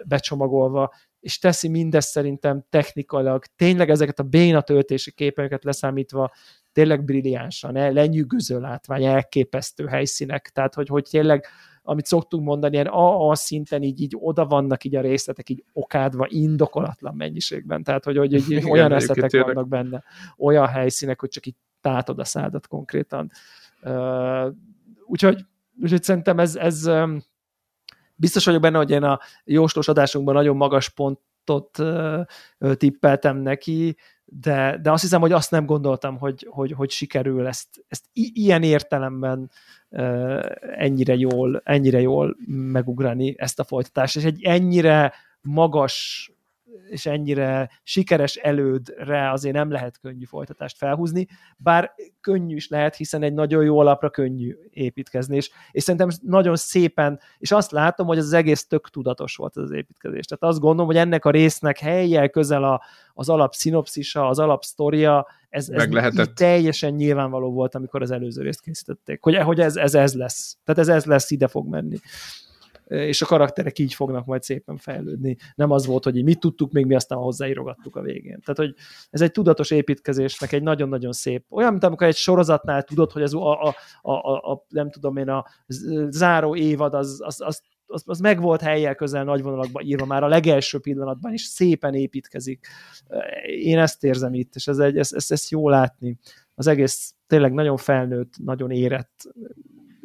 becsomagolva, és teszi mindezt szerintem technikailag, tényleg ezeket a béna töltési képeket leszámítva tényleg brilliánsan, lenyűgöző látvány, elképesztő helyszínek, tehát hogy, hogy tényleg amit szoktunk mondani, ilyen a, a szinten így, így oda vannak így a részletek, így okádva, indokolatlan mennyiségben, tehát hogy, hogy így, Igen, olyan részletek vannak benne, olyan helyszínek, hogy csak így tátod a szádat konkrétan. Uh, úgyhogy, úgyhogy szerintem ez, ez biztos vagyok benne, hogy én a jóslós adásunkban nagyon magas pontot tippeltem neki, de, de azt hiszem, hogy azt nem gondoltam, hogy, hogy, hogy sikerül ezt, ezt ilyen értelemben ennyire jól, ennyire jól megugrani ezt a folytatást, és egy ennyire magas és ennyire sikeres elődre azért nem lehet könnyű folytatást felhúzni, bár könnyű is lehet, hiszen egy nagyon jó alapra könnyű építkezni, és, és szerintem nagyon szépen, és azt látom, hogy az egész tök tudatos volt az építkezés. Tehát azt gondolom, hogy ennek a résznek helyjel közel a, az alap szinopszisa, az alap sztoria, ez, ez teljesen nyilvánvaló volt, amikor az előző részt készítették, hogy, hogy ez, ez, ez lesz. Tehát ez, ez lesz, ide fog menni és a karakterek így fognak majd szépen fejlődni. Nem az volt, hogy mit tudtuk, még mi aztán hozzáírogattuk a végén. Tehát, hogy ez egy tudatos építkezésnek egy nagyon-nagyon szép, olyan, mint amikor egy sorozatnál tudod, hogy az a, a, a, a, nem tudom én, a záró évad az, az, az az, az meg volt helyjel közel nagy vonalakban írva már a legelső pillanatban, is szépen építkezik. Én ezt érzem itt, és ez, egy, ez, ez, ez jó látni. Az egész tényleg nagyon felnőtt, nagyon érett,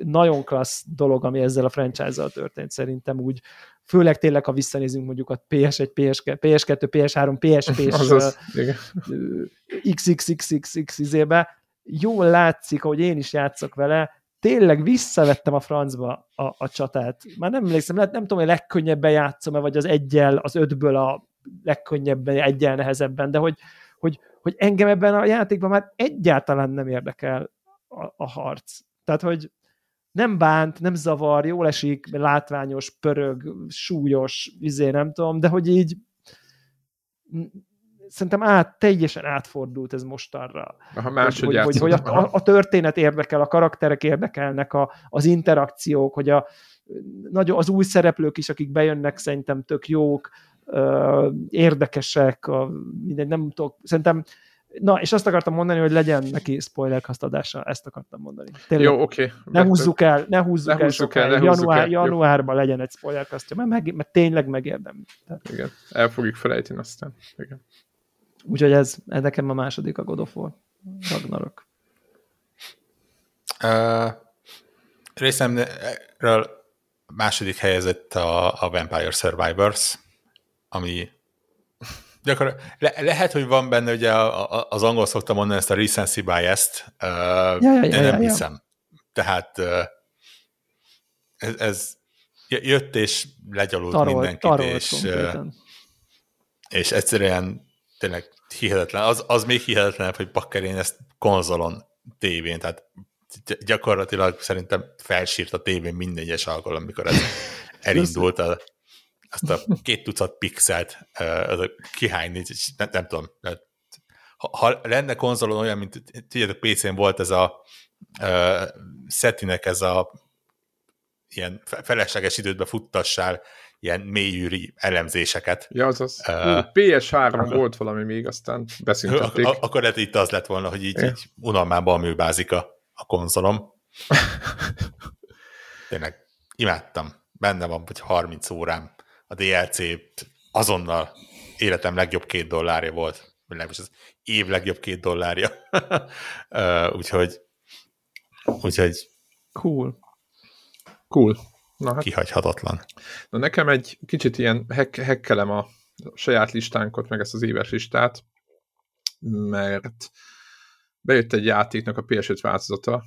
nagyon klassz dolog, ami ezzel a franchise-zal történt szerintem úgy, főleg tényleg, ha visszanézünk mondjuk a PS1, PS2, PS2 PS3, PSP-s XXXXX izébe, jól látszik, hogy én is játszok vele, tényleg visszavettem a francba a, a csatát. Már nem emlékszem, nem, nem tudom, hogy legkönnyebben játszom-e, vagy az egyel, az ötből a legkönnyebben, egyel nehezebben, de hogy, hogy, hogy engem ebben a játékban már egyáltalán nem érdekel a, a harc. Tehát, hogy nem bánt, nem zavar, jól esik, látványos, pörög, súlyos, izé, nem tudom, de hogy így szerintem át, teljesen átfordult ez mostanra. Aha, máshogy hogy, hogy, hogy a, a, történet érdekel, a karakterek érdekelnek, a, az interakciók, hogy a, nagyon, az új szereplők is, akik bejönnek, szerintem tök jók, érdekesek, a, mindegy, nem tudok, szerintem Na, és azt akartam mondani, hogy legyen neki spoilercast adása, ezt akartam mondani. Tényleg, Jó, oké. Okay. Ne húzzuk el, ne húzzuk ne el sokáig. El, Január, el. januárban legyen egy spoilercastja, mert, meg, mert tényleg megérdem. Tehát... Igen, el fogjuk felejteni aztán. Igen. Úgyhogy ez, ez nekem a második a God of War. Ragnarok. Uh, részemről második helyezett a, a Vampire Survivors, ami gyakor, le, lehet, hogy van benne, ugye az angol szokta mondani ezt a recency bias-t, uh, ja, ja, ja, nem ja, hiszem. Ja. Tehát uh, ez, ez jött és legyalult tarolt, mindenkit, tarolt és, és egyszerűen tényleg hihetetlen. Az, az még hihetetlenebb, hogy bakker én ezt konzolon, tévén, tehát gyakorlatilag szerintem felsírt a tévén minden egyes alkalom, amikor ez elindult a, azt a két tucat pixelt uh, kihányni, nem, nem tudom. Ha, ha lenne konzolon olyan, mint tudjátok, PC-n volt ez a uh, Setinek ez a ilyen felesleges időtbe futtassál ilyen mélyűri elemzéseket. Ja, azaz. Uh, PS3 akkor, volt valami még, aztán beszüntették. Ak- akkor lehet itt az lett volna, hogy így, így unalmában műbázik a, a konzolom. Tényleg, imádtam. Benne van, hogy 30 órám a DLC azonnal életem legjobb két dollárja volt, vagy legalábbis az év legjobb két dollárja. úgyhogy úgyhogy cool. Cool. Na, hát, kihagyhatatlan. Na nekem egy kicsit ilyen hek, hekkelem a saját listánkot, meg ezt az éves listát, mert bejött egy játéknak a PS5 változata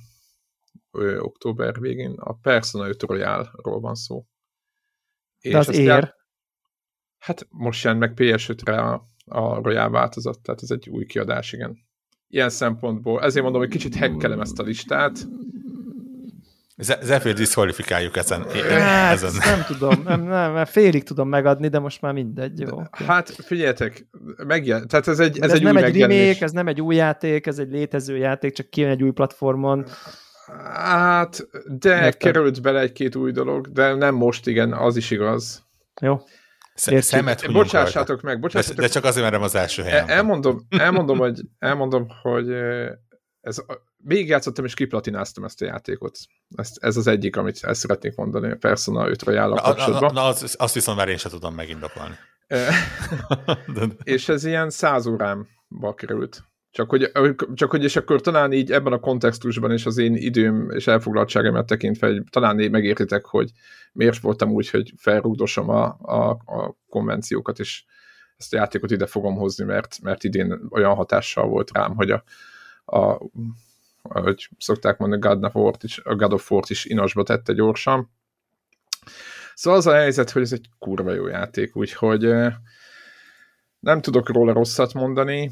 ö, október végén, a Persona 5 Royale-ról van szó. De az ér. Já... Hát most jön meg PS5-re a, a Royal változat, tehát ez egy új kiadás, igen. Ilyen szempontból, ezért mondom, hogy kicsit hekkelem ezt a listát. Zephyr diszkvalifikáljuk ezen. Hát, ezen. nem tudom, nem, nem, mert félig tudom megadni, de most már mindegy, jó. Hát figyeljetek, megjel, tehát ez egy, ez, ez egy nem új egy remake, ez nem egy új játék, ez egy létező játék, csak kijön egy új platformon. Hát, de Értem. került bele egy-két új dolog, de nem most, igen, az is igaz. Jó. Szemet bocsássátok meg, bocsássátok. De, de, csak azért, mert az első helyen. Elmondom, elmondom, hogy, elmondom, hogy ez, végigjátszottam és kiplatináztam ezt a játékot. Ezt, ez az egyik, amit ezt szeretnék mondani a Persona 5 royal kapcsolatban. Na, na, az, azt viszont már én sem tudom megindokolni. és ez ilyen száz órámba került. Csak hogy, csak hogy, és akkor talán így ebben a kontextusban és az én időm és elfoglaltságomat tekintve, hogy talán megértitek, hogy miért voltam úgy, hogy felrúgdosom a, a, a konvenciókat, és ezt a játékot ide fogom hozni, mert, mert idén olyan hatással volt rám, hogy a, a ahogy szokták mondani, God of War is, a God of War is inasba tette gyorsan. Szóval az a helyzet, hogy ez egy kurva jó játék, úgyhogy nem tudok róla rosszat mondani,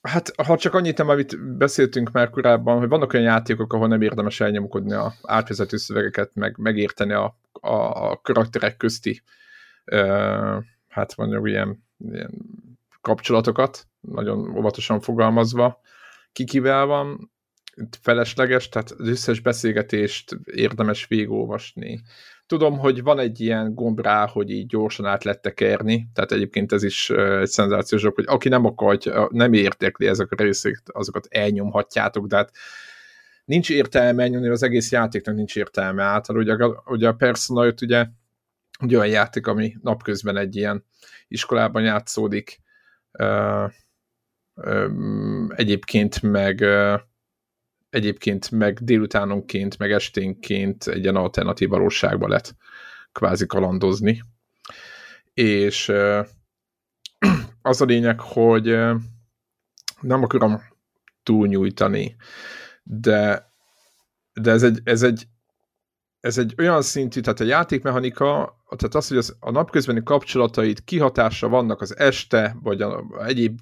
Hát, ha csak annyit nem, amit beszéltünk már korábban, hogy vannak olyan játékok, ahol nem érdemes elnyomkodni a átvezető szövegeket, meg megérteni a, a, a karakterek közti uh, hát mondjuk ilyen, ilyen kapcsolatokat, nagyon óvatosan fogalmazva, kikivel van, felesleges, tehát az összes beszélgetést érdemes végigolvasni. Tudom, hogy van egy ilyen gomb rá, hogy így gyorsan át lehet tekerni, tehát egyébként ez is egy szenzációs hogy aki nem akar, nem értekli ezek a részek, azokat elnyomhatjátok, de hát nincs értelme elnyomni, az egész játéknak nincs értelme. Által. Ugye, ugye a Persona 5 ugye, ugye olyan játék, ami napközben egy ilyen iskolában játszódik, uh, um, egyébként meg uh, egyébként meg délutánonként, meg esténként egy ilyen alternatív valóságba lett kvázi kalandozni. És az a lényeg, hogy nem akarom túlnyújtani, de, de ez, egy, ez, egy, ez egy olyan szintű, tehát a játékmechanika, tehát az, hogy az, a napközbeni kapcsolataid kihatása vannak az este, vagy a, egyéb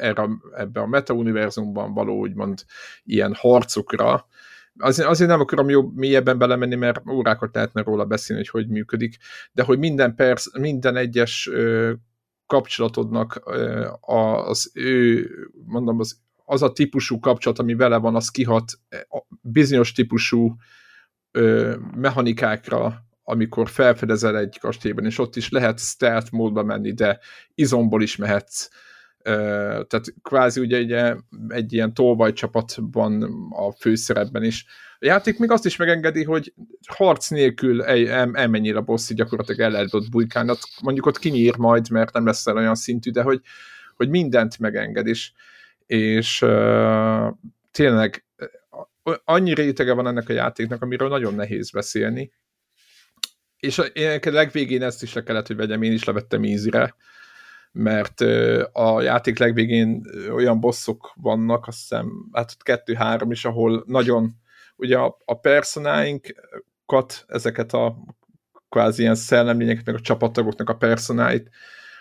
erre, ebbe a meta-univerzumban való úgymond ilyen harcokra, azért, azért nem akarom jobb mélyebben belemenni, mert órákat lehetne róla beszélni, hogy hogy működik, de hogy minden perc, minden egyes ö, kapcsolatodnak ö, az ő, mondom, az, az a típusú kapcsolat, ami vele van, az kihat bizonyos típusú ö, mechanikákra amikor felfedezel egy kastélyban, és ott is lehet stealth módba menni, de izomból is mehetsz. Tehát kvázi ugye, ugye egy ilyen tolvaj csapatban a főszerepben is. A játék még azt is megengedi, hogy harc nélkül elmenjél a bosszi, gyakorlatilag el lehet ott bujkálni. Mondjuk ott kinyír majd, mert nem lesz olyan szintű, de hogy, hogy mindent megenged, és, és uh, tényleg annyi rétege van ennek a játéknak, amiről nagyon nehéz beszélni, és én a legvégén ezt is le kellett, hogy vegyem, én is levettem ízire, mert a játék legvégén olyan bosszok vannak, azt hiszem, hát kettő-három is, ahol nagyon, ugye a, a personáinkat, ezeket a kvázi ilyen szellemlényeket, meg a csapattagoknak a personáit,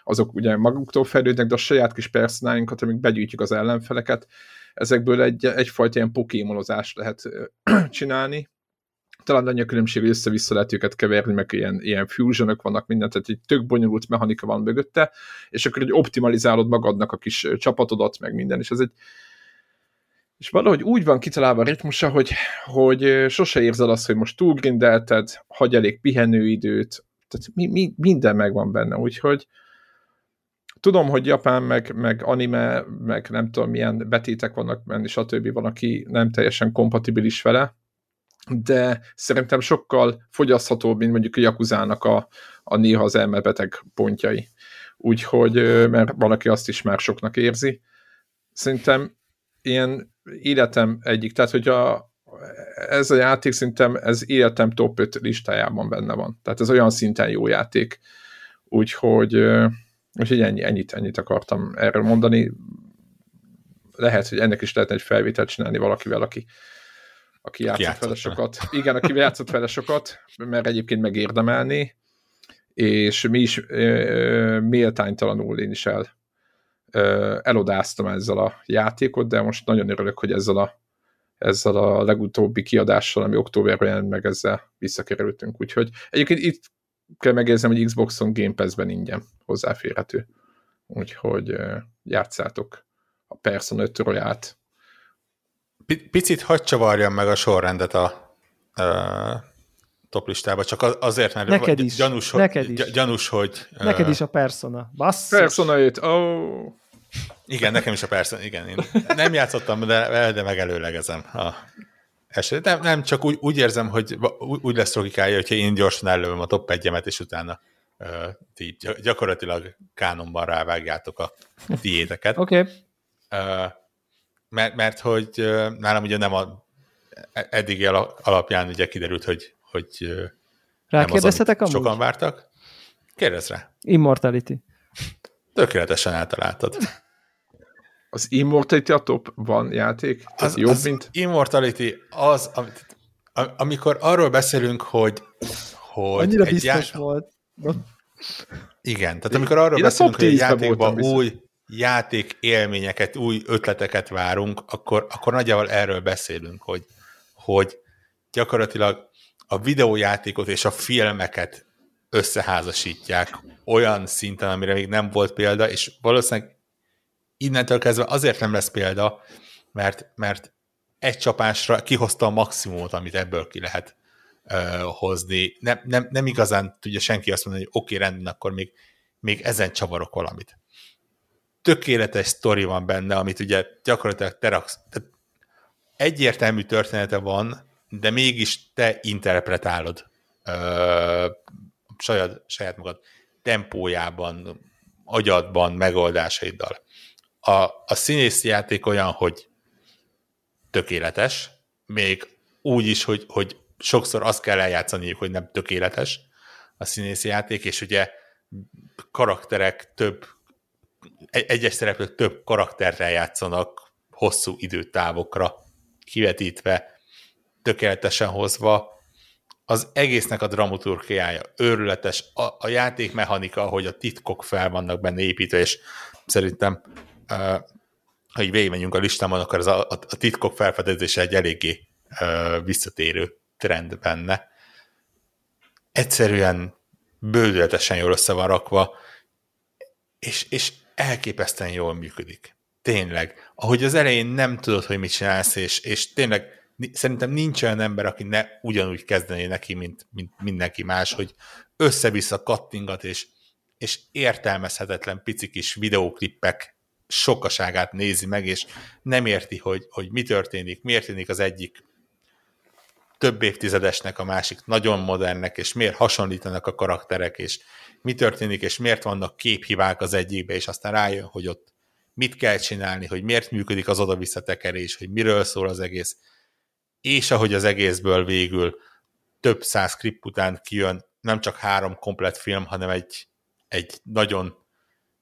azok ugye maguktól fejlődnek, de a saját kis personáinkat, amik begyűjtjük az ellenfeleket, ezekből egy, egyfajta ilyen pokémonozást lehet csinálni, talán annyi a különbség, hogy össze-vissza lehet őket keverni, meg ilyen, ilyen fusionok vannak, minden, tehát egy tök bonyolult mechanika van mögötte, és akkor egy optimalizálod magadnak a kis csapatodat, meg minden, és ez egy és valahogy úgy van kitalálva a ritmusa, hogy, hogy sose érzed azt, hogy most túlgrindelted, hagy elég pihenőidőt, tehát mi, mi, minden megvan benne, úgyhogy tudom, hogy Japán, meg, meg anime, meg nem tudom milyen betétek vannak benne, stb. van, aki nem teljesen kompatibilis vele, de szerintem sokkal fogyaszthatóbb, mint mondjuk a Jakuzának a, a néha az elmebeteg pontjai. Úgyhogy, mert valaki azt is már soknak érzi. Szerintem ilyen életem egyik, tehát hogy a, ez a játék szerintem ez életem top 5 listájában benne van. Tehát ez olyan szinten jó játék. Úgyhogy, úgyhogy ennyi, ennyit, ennyit akartam erről mondani. Lehet, hogy ennek is lehetne egy felvételt csinálni valakivel, aki aki játszott, játszott vele sokat. Igen, aki játszott vele sokat, mert egyébként megérdemelni, és mi is e, méltánytalanul én is el, e, elodáztam ezzel a játékot, de most nagyon örülök, hogy ezzel a, ezzel a legutóbbi kiadással, ami októberben jelent meg, ezzel visszakerültünk. Úgyhogy egyébként itt kell megérzem, hogy Xboxon Game Pass-ben ingyen hozzáférhető. Úgyhogy játszátok a Persona 5 Royalt Picit hagy csavarjam meg a sorrendet a uh, toplistába, csak azért, mert neked is, gyanús, neked is. gyanús, hogy... Uh, neked is a Persona. Basszus. Persona 5, oh. Igen, nekem is a Persona, igen. Én nem játszottam, de, de megelőlegezem a eset. Nem, nem, csak úgy, úgy érzem, hogy úgy lesz logikája, hogyha én gyorsan előm a top 1 és utána uh, ti gyakorlatilag kánonban rávágjátok a tiéteket. Oké. Okay. Uh, mert, mert hogy nálam ugye nem a eddigi alapján ugye kiderült, hogy, hogy Rákérdezhetek amúgy? Sokan vártak. Kérdezz rá. Immortality. Tökéletesen eltaláltad. Az Immortality a top van játék? Az, jobb, az mint? Immortality az, amit, amikor arról beszélünk, hogy, hogy Annyira egy biztos já... volt. Igen, tehát amikor arról Én beszélünk, hogy egy játékban új, játék élményeket, új ötleteket várunk, akkor, akkor nagyjából erről beszélünk, hogy, hogy gyakorlatilag a videójátékot és a filmeket összeházasítják olyan szinten, amire még nem volt példa, és valószínűleg innentől kezdve azért nem lesz példa, mert, mert egy csapásra kihozta a maximumot, amit ebből ki lehet uh, hozni. Nem, nem, nem igazán tudja senki azt mondani, hogy oké, okay, rendben, akkor még, még ezen csavarok valamit tökéletes sztori van benne, amit ugye gyakorlatilag te raksz. Tehát egyértelmű története van, de mégis te interpretálod ö, saját, saját magad tempójában, agyadban, megoldásaiddal. A, a színészi játék olyan, hogy tökéletes, még úgy is, hogy, hogy sokszor azt kell eljátszani, hogy nem tökéletes a színészi játék, és ugye karakterek több egyes szereplők több karakterrel játszanak hosszú időtávokra kivetítve, tökéletesen hozva. Az egésznek a dramaturgiája őrületes, a, a játékmechanika, ahogy a titkok fel vannak benne építve, és szerintem ha így végigmenjünk a listámon, akkor az a, a, a titkok felfedezése egy eléggé uh, visszatérő trend benne. Egyszerűen bődületesen jól össze van rakva, és, és elképesztően jól működik. Tényleg. Ahogy az elején nem tudod, hogy mit csinálsz, és, és tényleg szerintem nincs olyan ember, aki ne ugyanúgy kezdené neki, mint, mint mindenki más, hogy össze-vissza kattingat, és, és értelmezhetetlen pici kis videóklippek sokaságát nézi meg, és nem érti, hogy, hogy mi történik, miért tűnik az egyik több évtizedesnek, a másik nagyon modernnek, és miért hasonlítanak a karakterek, és mi történik, és miért vannak képhibák az egyikbe, és aztán rájön, hogy ott mit kell csinálni, hogy miért működik az oda-visszatekerés, hogy miről szól az egész, és ahogy az egészből végül több száz klip után kijön nem csak három komplet film, hanem egy, egy nagyon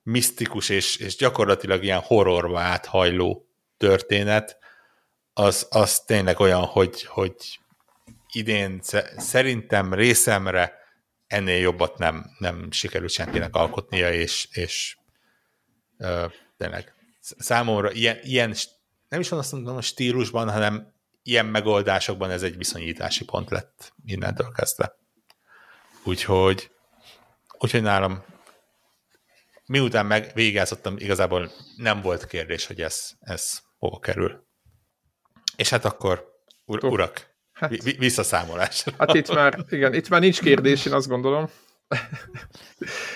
misztikus és, és gyakorlatilag ilyen horrorba áthajló történet, az, az tényleg olyan, hogy, hogy idén szerintem részemre ennél jobbat nem, nem sikerült senkinek alkotnia, és, és ö, tényleg számomra ilyen, ilyen, nem is van azt mondom a stílusban, hanem ilyen megoldásokban ez egy viszonyítási pont lett innentől kezdve. Úgyhogy, úgyhogy nálam miután meg végigázottam, igazából nem volt kérdés, hogy ez, ez hova kerül. És hát akkor, ur, urak, hát, visszaszámolás. Hát itt már, igen, itt már nincs kérdés, én azt gondolom.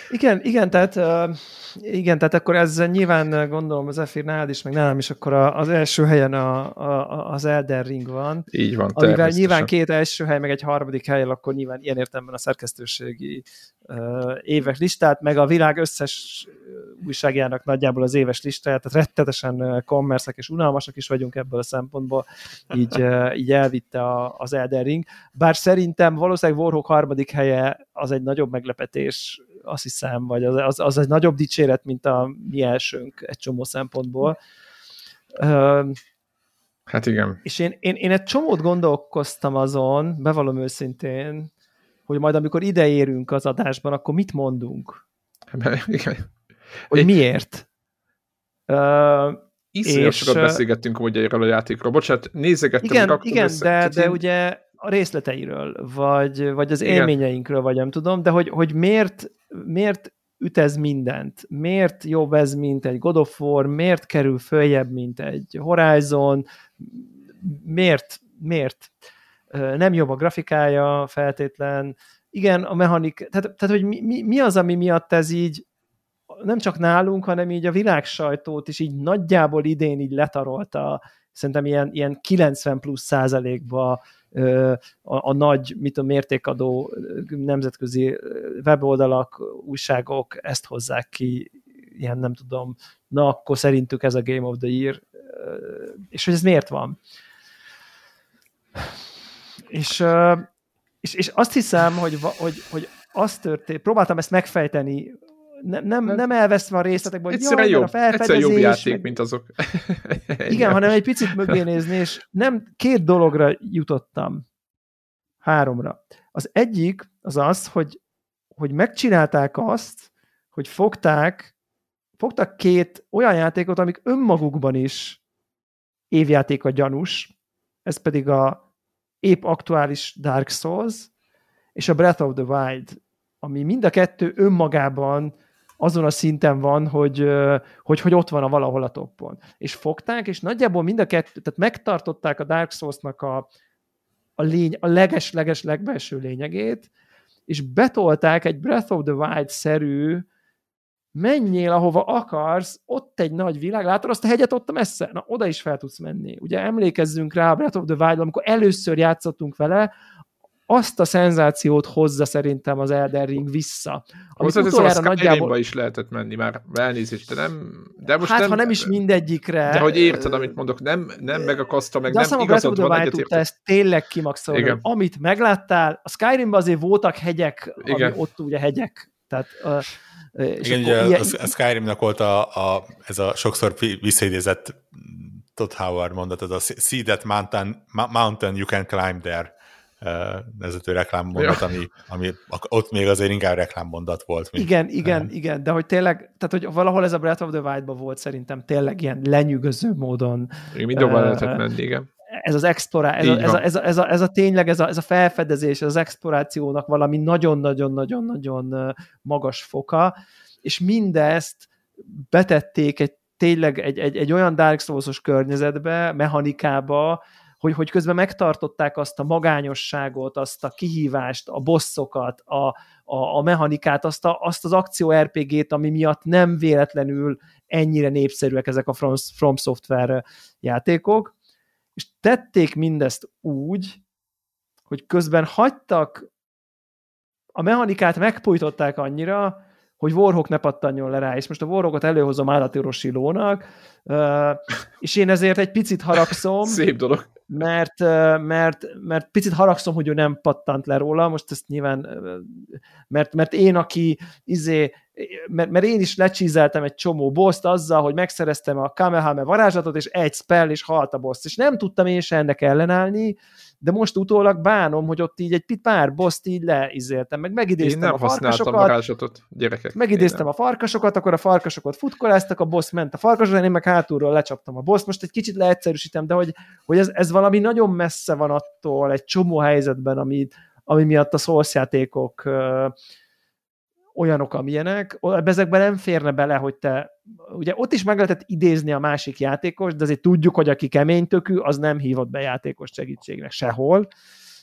Igen, igen, tehát uh, igen, tehát akkor ez nyilván gondolom az Efir nálad is, meg nálam is, akkor az első helyen a, a, az Elden Ring van. Így van, Amivel nyilván két első hely, meg egy harmadik hely, akkor nyilván ilyen értelemben a szerkesztőségi uh, évek listát, meg a világ összes újságjának nagyjából az éves listáját, tehát rettetesen kommerszek és unalmasak is vagyunk ebből a szempontból, így, uh, így elvitte a, az Elden Ring. Bár szerintem valószínűleg Warhawk harmadik helye az egy nagyobb meglepetés azt hiszem, vagy az, az, az egy nagyobb dicséret, mint a mi elsőnk egy csomó szempontból. Hát igen. És én, én, én egy csomót gondolkoztam azon, bevallom őszintén, hogy majd amikor ide érünk az adásban, akkor mit mondunk? Igen. Hogy egy... miért? Uh, Iszonyat és, sokat beszélgettünk hogy erről a játékról. Bocsánat, nézegettem. Igen, igen de, de ugye a részleteiről, vagy, vagy az Igen. élményeinkről, vagy nem tudom, de hogy, hogy miért, miért üt ez mindent? Miért jobb ez, mint egy God of War? Miért kerül följebb, mint egy Horizon? Miért? Miért? Nem jobb a grafikája feltétlen. Igen, a mechanik, tehát, tehát hogy mi, mi, mi az, ami miatt ez így nem csak nálunk, hanem így a világ sajtót is így nagyjából idén így letarolta, szerintem ilyen, ilyen 90 plusz százalékba a, a nagy, mit a mértékadó nemzetközi weboldalak, újságok ezt hozzák ki, ilyen nem tudom, na akkor szerintük ez a Game of the Year, és hogy ez miért van. És, és, és azt hiszem, hogy, hogy, hogy azt történt, próbáltam ezt megfejteni nem, nem, nem elveszve a részletekbe, hogy egyszerűen jobb, a felfedezés. jobb játék, mint azok. Igen, hanem egy picit mögé nézni, és nem két dologra jutottam. Háromra. Az egyik az az, hogy, hogy megcsinálták azt, hogy fogták, fogtak két olyan játékot, amik önmagukban is évjáték a gyanús, ez pedig a épp aktuális Dark Souls, és a Breath of the Wild, ami mind a kettő önmagában azon a szinten van, hogy, hogy, hogy ott van a valahol a toppon. És fogták, és nagyjából mind a kettő, tehát megtartották a Dark Souls-nak a, a, lény, a leges-leges legbelső lényegét, és betolták egy Breath of the Wild-szerű menjél, ahova akarsz, ott egy nagy világ, látod azt a hegyet ott a messze? Na, oda is fel tudsz menni. Ugye emlékezzünk rá a Breath of the Wild, amikor először játszottunk vele, azt a szenzációt hozza szerintem az Elden Ring vissza. Amit Hozzá utoljára a nagyjából... is lehetett menni már, elnézést, de nem... De most hát, nem, ha nem is mindegyikre... De hogy érted, amit mondok, nem, nem megakaszta, meg de nem igazad van, egyet tudta ezt tényleg kimaxolni. Igen. Amit megláttál, a Skyrimben azért voltak hegyek, Igen. ami ott ugye hegyek. Tehát, és Igen, ugye ilyen... a Skyrimnak volt a, a, ez a sokszor visszaidézett Todd Howard mondat, ez a see that mountain, mountain you can climb there nevezető reklámmondat, ja. ami, ami ott még azért inkább reklámmondat volt. Mint, igen, igen, nem. igen, de hogy tényleg, tehát hogy valahol ez a Breath of the Wild-ban volt szerintem tényleg ilyen lenyűgöző módon. Igen, mindenhol uh, lehetett menni, igen. Ez az explorá, ez, a, ez, a, ez, a, ez, a, ez a tényleg, ez a, ez a felfedezés, ez az explorációnak valami nagyon-nagyon-nagyon-nagyon magas foka, és mindezt betették egy tényleg egy, egy, egy olyan Dark Souls-os környezetbe, mechanikába, hogy, hogy közben megtartották azt a magányosságot, azt a kihívást, a bosszokat, a, a, a mechanikát, azt, a, azt az akció RPG-t, ami miatt nem véletlenül ennyire népszerűek ezek a From, From Software játékok, és tették mindezt úgy, hogy közben hagytak, a mechanikát megpújtották annyira, hogy Warhawk ne pattanjon le rá, és most a Warhawkot előhozom Állati lónak, és én ezért egy picit haragszom. Szép dolog mert, mert, mert picit haragszom, hogy ő nem pattant le róla, most ezt nyilván, mert, mert én, aki izé, mert, mert én is lecsízeltem egy csomó boszt azzal, hogy megszereztem a Kamehame varázslatot, és egy spell, és halt a boss, és nem tudtam én se ennek ellenállni, de most utólag bánom, hogy ott így egy pár boszt így leizéltem, meg megidéztem Én nem a farkasokat. varázslatot, gyerekek. Megidéztem a farkasokat, akkor a farkasokat futkoláztak, a boss ment a farkasra, én meg hátulról lecsaptam a boss. Most egy kicsit leegyszerűsítem, de hogy, hogy ez, ez valami nagyon messze van attól egy csomó helyzetben, ami, ami miatt a Souls játékok olyanok, amilyenek, ezekben nem férne bele, hogy te, ugye ott is meg lehetett idézni a másik játékos, de azért tudjuk, hogy aki kemény tökű, az nem hívott be játékos segítségnek sehol.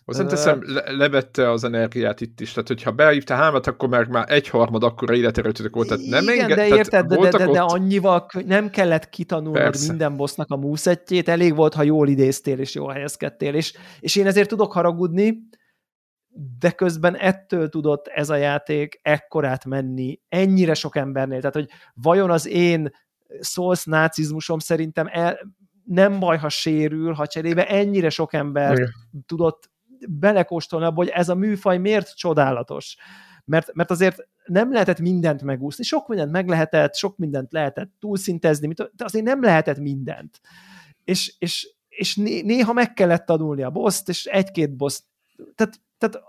Hozzám teszem, le, levette az energiát itt is, tehát hogyha beívta hámat, akkor már, már egyharmad akkora életerőtök volt, tehát nem Igen, de érted, de, de, de, de annyival nem kellett kitanulnod minden bossnak a múszettjét, elég volt, ha jól idéztél és jól helyezkedtél, és, és én ezért tudok haragudni, de közben ettől tudott ez a játék ekkorát menni ennyire sok embernél. Tehát, hogy vajon az én szósz nácizmusom szerintem el, nem baj, ha sérül, ha cserébe ennyire sok ember Igen. tudott belekóstolni abba, hogy ez a műfaj miért csodálatos. Mert, mert azért nem lehetett mindent megúszni, sok mindent meg lehetett, sok mindent lehetett túlszintezni, de azért nem lehetett mindent. És, és, és néha meg kellett tanulni a boszt, és egy-két boszt, tehát tehát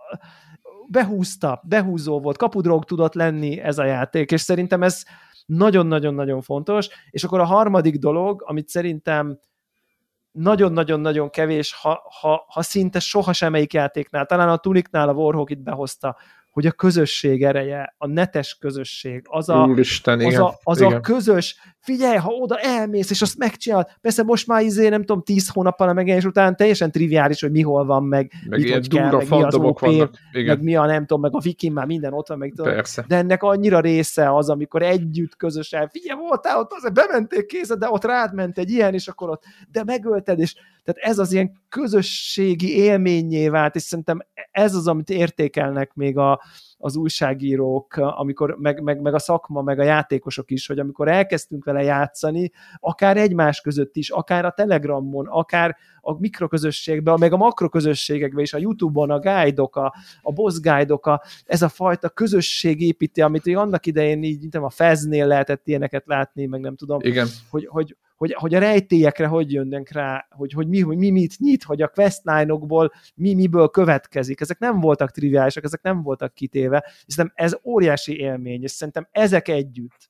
behúzta, behúzó volt, kapudróg tudott lenni ez a játék, és szerintem ez nagyon-nagyon-nagyon fontos, és akkor a harmadik dolog, amit szerintem nagyon-nagyon-nagyon kevés, ha, ha, ha szinte soha semmelyik játéknál, talán a Tuniknál a Warhawk itt behozta, hogy a közösség ereje, a netes közösség, az a, Úristen, az, igen, a, az igen. a közös, figyelj, ha oda elmész, és azt megcsinálod, persze most már izé, nem tudom, tíz hónappal a megjelenés után teljesen triviális, hogy mi hol van, meg, meg mit hogy kell, meg mi az OP, meg mi a nem tudom, meg a Viking már minden ott van, meg tudom, persze. de ennek annyira része az, amikor együtt közösen, figyelj, voltál ott, azért bementék kézed, de ott rád ment egy ilyen, és akkor ott, de megölted, és tehát ez az ilyen közösségi élményé vált, és szerintem ez az, amit értékelnek még a, az újságírók, amikor, meg, meg, meg a szakma, meg a játékosok is, hogy amikor elkezdtünk vele játszani, akár egymás között is, akár a Telegramon, akár a mikroközösségben, meg a makroközösségekben is, a Youtube-on a guide-ok, a, a boss guide a, ez a fajta közösség építi, amit annak idején így, nem a Feznél lehetett ilyeneket látni, meg nem tudom, Igen. Hogy, hogy, hogy, hogy a rejtélyekre hogy jönnek rá, hogy, hogy, mi, hogy mi mit nyit, hogy a questline-okból mi miből következik. Ezek nem voltak triviálisak, ezek nem voltak kitéve, és szerintem ez óriási élmény, és szerintem ezek együtt,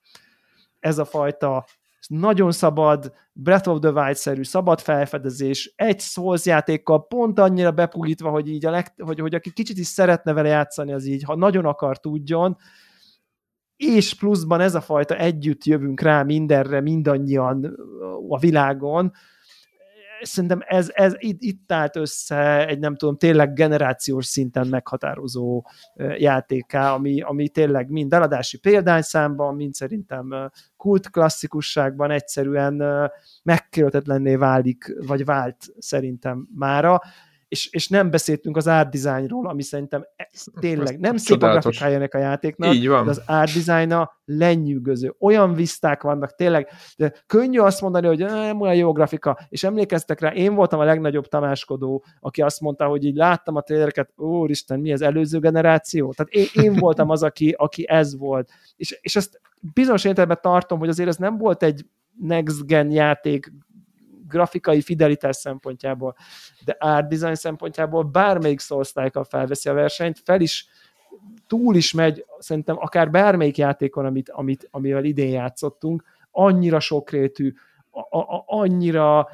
ez a fajta nagyon szabad, Breath of the Wild-szerű szabad felfedezés, egy Souls játékkal pont annyira bepugítva, hogy így a leg, hogy, hogy aki kicsit is szeretne vele játszani, az így, ha nagyon akar, tudjon, és pluszban ez a fajta együtt jövünk rá mindenre, mindannyian a világon, szerintem ez, ez itt, itt állt össze egy nem tudom, tényleg generációs szinten meghatározó játéká, ami, ami tényleg mind eladási példányszámban, mind szerintem kult klasszikusságban egyszerűen megkérhetetlenné válik, vagy vált szerintem mára, és, és nem beszéltünk az art designról, ami szerintem e, tényleg nem szép a grafikája ennek a játéknak, Így van. de az art designa lenyűgöző. Olyan viszták vannak, tényleg, de könnyű azt mondani, hogy nem olyan jó grafika, és emlékeztek rá, én voltam a legnagyobb tamáskodó, aki azt mondta, hogy így láttam a trélereket, úristen, mi az előző generáció? Tehát én, én voltam az, aki, aki ez volt. És, és ezt bizonyos értelemben tartom, hogy azért ez nem volt egy next gen játék grafikai fidelitás szempontjából, de art design szempontjából bármelyik souls felveszi a versenyt, fel is túl is megy, szerintem akár bármelyik játékon, amit, amit, amivel idén játszottunk, annyira sokrétű, a, a, annyira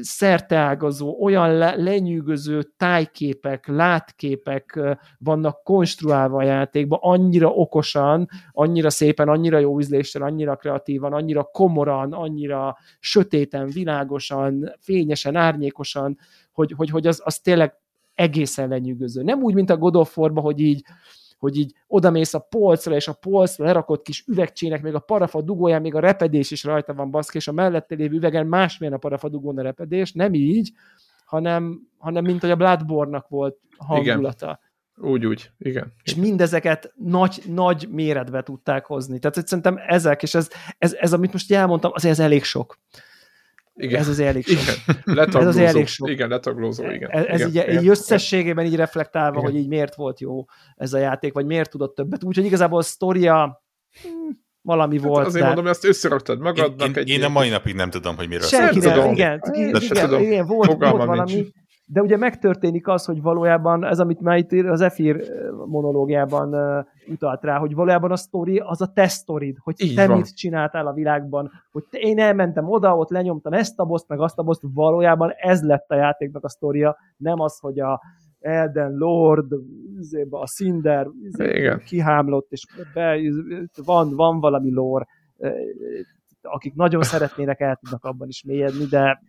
szerteágazó, olyan le, lenyűgöző tájképek, látképek vannak konstruálva a játékban, annyira okosan, annyira szépen, annyira jó ízléssel, annyira kreatívan, annyira komoran, annyira sötéten, világosan, fényesen, árnyékosan, hogy, hogy, hogy az, az tényleg egészen lenyűgöző. Nem úgy, mint a God of War-ba, hogy így hogy így odamész a polcra, és a polcra lerakott kis üvegcsének, még a parafa dugóján, még a repedés is rajta van baszki, és a mellette lévő üvegen másmilyen a parafa dugón a repedés, nem így, hanem, hanem mint hogy a Bloodborne-nak volt hangulata. Igen. Úgy, úgy, igen. És mindezeket nagy, nagy méretbe tudták hozni. Tehát hogy szerintem ezek, és ez, ez, ez, amit most elmondtam, azért ez elég sok. Igen. Ez az elég sok. Igen, ez az elég sok. Igen, letaglózó, igen. Ez, ez igen, így, igen, így összességében így reflektálva, igen. hogy így miért volt jó ez a játék, vagy miért tudott többet. Úgyhogy igazából a sztoria hmm, valami hát volt. Azért de... mondom, ezt összeraktad magadnak. Én, én, én a mai napig nem tudom, hogy miről Senki nem, tudom. igen, igen, igen, igen, volt, volt valami, nincs. De ugye megtörténik az, hogy valójában ez, amit már itt az Efir monológiában utalt rá, hogy valójában a sztori az a te sztorid, hogy Így te van. mit csináltál a világban, hogy te, én elmentem oda, ott lenyomtam ezt a boszt, meg azt a boszt, valójában ez lett a játéknak a sztoria, nem az, hogy a Elden Lord, a Cinder kihámlott, és be, van, van valami lore, akik nagyon szeretnének, el tudnak abban is mélyedni, de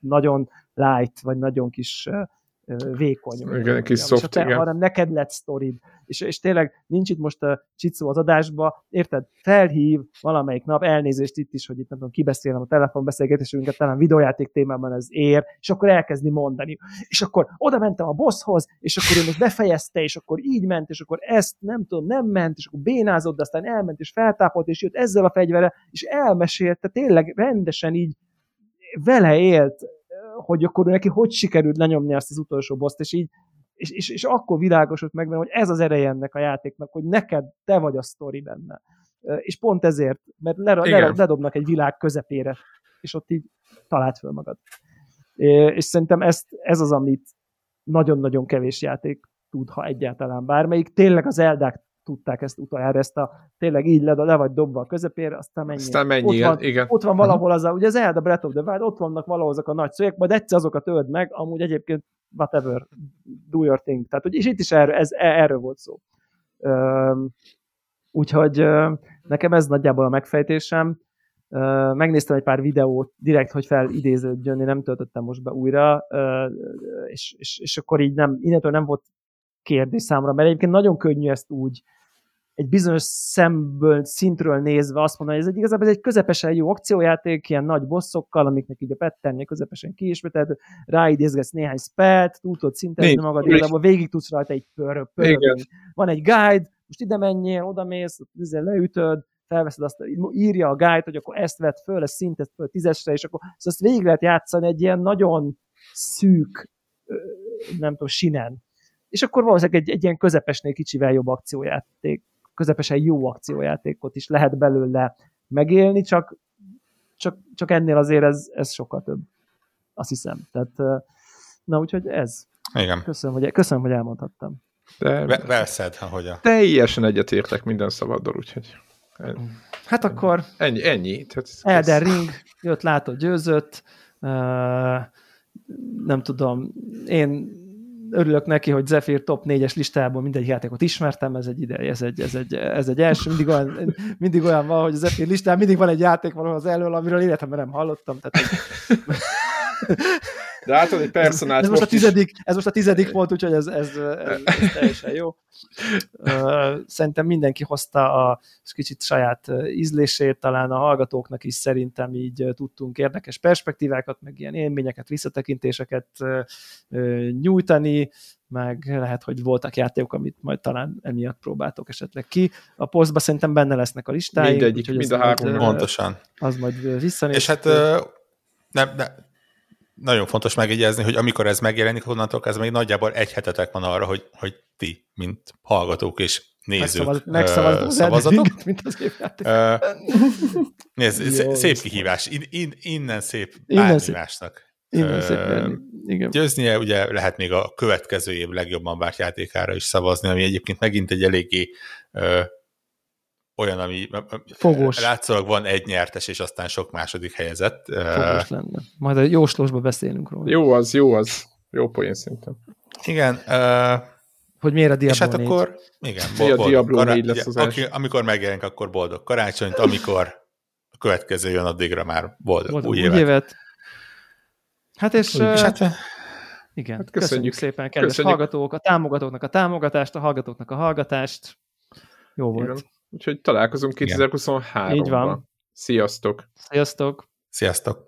nagyon light, vagy nagyon kis vékony. Igen, kis soft, te, igen. hanem neked lett sztorid. És, és tényleg nincs itt most a Csicó az adásba, érted? Felhív valamelyik nap, elnézést itt is, hogy itt nem tudom, kibeszélem a telefonbeszélgetésünket, talán videójáték témában ez ér, és akkor elkezdi mondani. És akkor oda mentem a bosshoz, és akkor ő most befejezte, és akkor így ment, és akkor ezt nem tudom, nem ment, és akkor bénázott, de aztán elment, és feltápolt, és jött ezzel a fegyvere, és elmesélte, tényleg rendesen így vele élt hogy akkor neki hogy sikerült lenyomni azt az utolsó boszt, és így és, és, és akkor világosult meg benne, hogy ez az ereje ennek a játéknak, hogy neked te vagy a sztori benne. És pont ezért, mert ler, ler, ledobnak egy világ közepére, és ott így talált föl magad. És szerintem ezt, ez az, amit nagyon-nagyon kevés játék tud, ha egyáltalán bármelyik. Tényleg az Eldák tudták ezt utoljára, ezt a tényleg így le, le vagy dobva a közepére, aztán mennyi. Aztán mennyi, ott van, igen. Ott van valahol az a, ugye az Elda Breath of the Wild, ott vannak valahol azok a nagy szögek, majd egyszer azokat öld meg, amúgy egyébként whatever, do your thing. Tehát, hogy, és itt is erről, ez, e, erről volt szó. Üm, úgyhogy nekem ez nagyjából a megfejtésem. megnéztem egy pár videót direkt, hogy felidéződjön, én nem töltöttem most be újra, és, és, és akkor így nem, innentől nem volt kérdés számra, mert egyébként nagyon könnyű ezt úgy egy bizonyos szemből, szintről nézve azt mondani, hogy ez egy, igazából ez egy közepesen jó akciójáték, ilyen nagy bosszokkal, amiknek így a petternél közepesen kiismerted, ráidézgetsz néhány spelt, túl tudod szintezni magad, igazából végig tudsz rajta egy pörög. Van egy guide, most ide menjél, oda mész, leütöd, felveszed azt, írja a guide, hogy akkor ezt vett föl, ezt szintett föl tízesre, és akkor szóval ezt végig lehet játszani egy ilyen nagyon szűk, nem tudom, sinen. És akkor valószínűleg egy, egy ilyen közepesnél kicsivel jobb akciójáték közepesen jó akciójátékot is lehet belőle megélni, csak, csak, csak ennél azért ez, ez sokkal több. Azt hiszem. Tehát, na úgyhogy ez. Igen. Köszönöm, hogy, köszönöm, hogy elmondhattam. De Velszed, ahogy a... Teljesen egyetértek minden szabaddal, úgyhogy... Hát akkor... Ennyi, ennyi. Tehát Elden Ring, jött, látott, győzött. Uh, nem tudom, én örülök neki, hogy Zephyr top 4-es listából mindegy játékot ismertem, ez egy ideje, ez egy, ez egy, ez egy első, mindig olyan, mindig olyan van, hogy a Zephyr listán mindig van egy játék valahol az elől, amiről életemben nem hallottam. Tehát, de hát egy personált ez, ez, most a tizedik, ez most a tizedik pont, úgyhogy ez, ez, ez, ez teljesen jó. Szerintem mindenki hozta a kicsit saját ízlését, talán a hallgatóknak is szerintem így tudtunk érdekes perspektívákat, meg ilyen élményeket, visszatekintéseket nyújtani, meg lehet, hogy voltak játékok, amit majd talán emiatt próbáltok esetleg ki. A posztban szerintem benne lesznek a listáink. Mindegyik, mind a három. Pontosan. Az majd visszanéz. És hát nem, nem, nagyon fontos megjegyezni, hogy amikor ez megjelenik, onnantól ez még nagyjából egy hetetek van arra, hogy, hogy ti, mint hallgatók és nézők megszavaz, uh, szavazatok. Mint az uh, nézd, szép kihívás. In, in, innen szép bármilásnak. Innen szép Igen. Győznie ugye lehet még a következő év legjobban várt játékára is szavazni, ami egyébként megint egy eléggé uh, olyan, ami Fogós. látszólag van egy nyertes, és aztán sok második helyezett. Fogós lenne. Majd a jóslósba beszélünk róla. Jó az, jó az. Jó poén szerintem. Igen. Uh, hogy miért a Diablo És hát 4? akkor, igen, Mi a Diablo kará... 4 lesz az aki, Amikor megjelenik, akkor boldog karácsonyt, amikor a következő jön, addigra már boldog, boldog új, új évet. évet. Hát és, és hát, igen, hát köszönjük, köszönjük szépen, kedves köszönjük. hallgatók, a támogatóknak a támogatást, a hallgatóknak a hallgatást. Jó volt. Igen. Úgyhogy találkozunk 2023-ban. Így van. Sziasztok! Sziasztok! Sziasztok!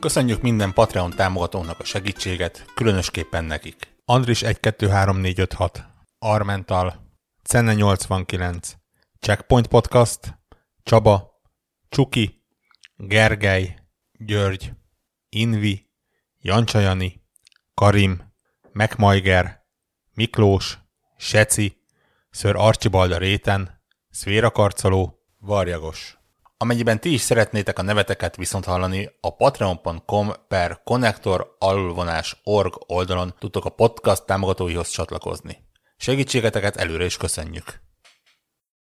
Köszönjük minden Patreon támogatónak a segítséget, különösképpen nekik. Andris 123456, Armental, Cenne 89, Checkpoint Podcast, Csaba, Csuki, Gergely, György, Invi, Jancsajani, Karim, Megmajger, Miklós, Seci, Ször Archibalda Réten, Szvéra Karcoló, Varjagos. Amennyiben ti is szeretnétek a neveteket viszont hallani, a patreon.com per connector alulvonás org oldalon tudtok a podcast támogatóihoz csatlakozni. Segítségeteket előre is köszönjük!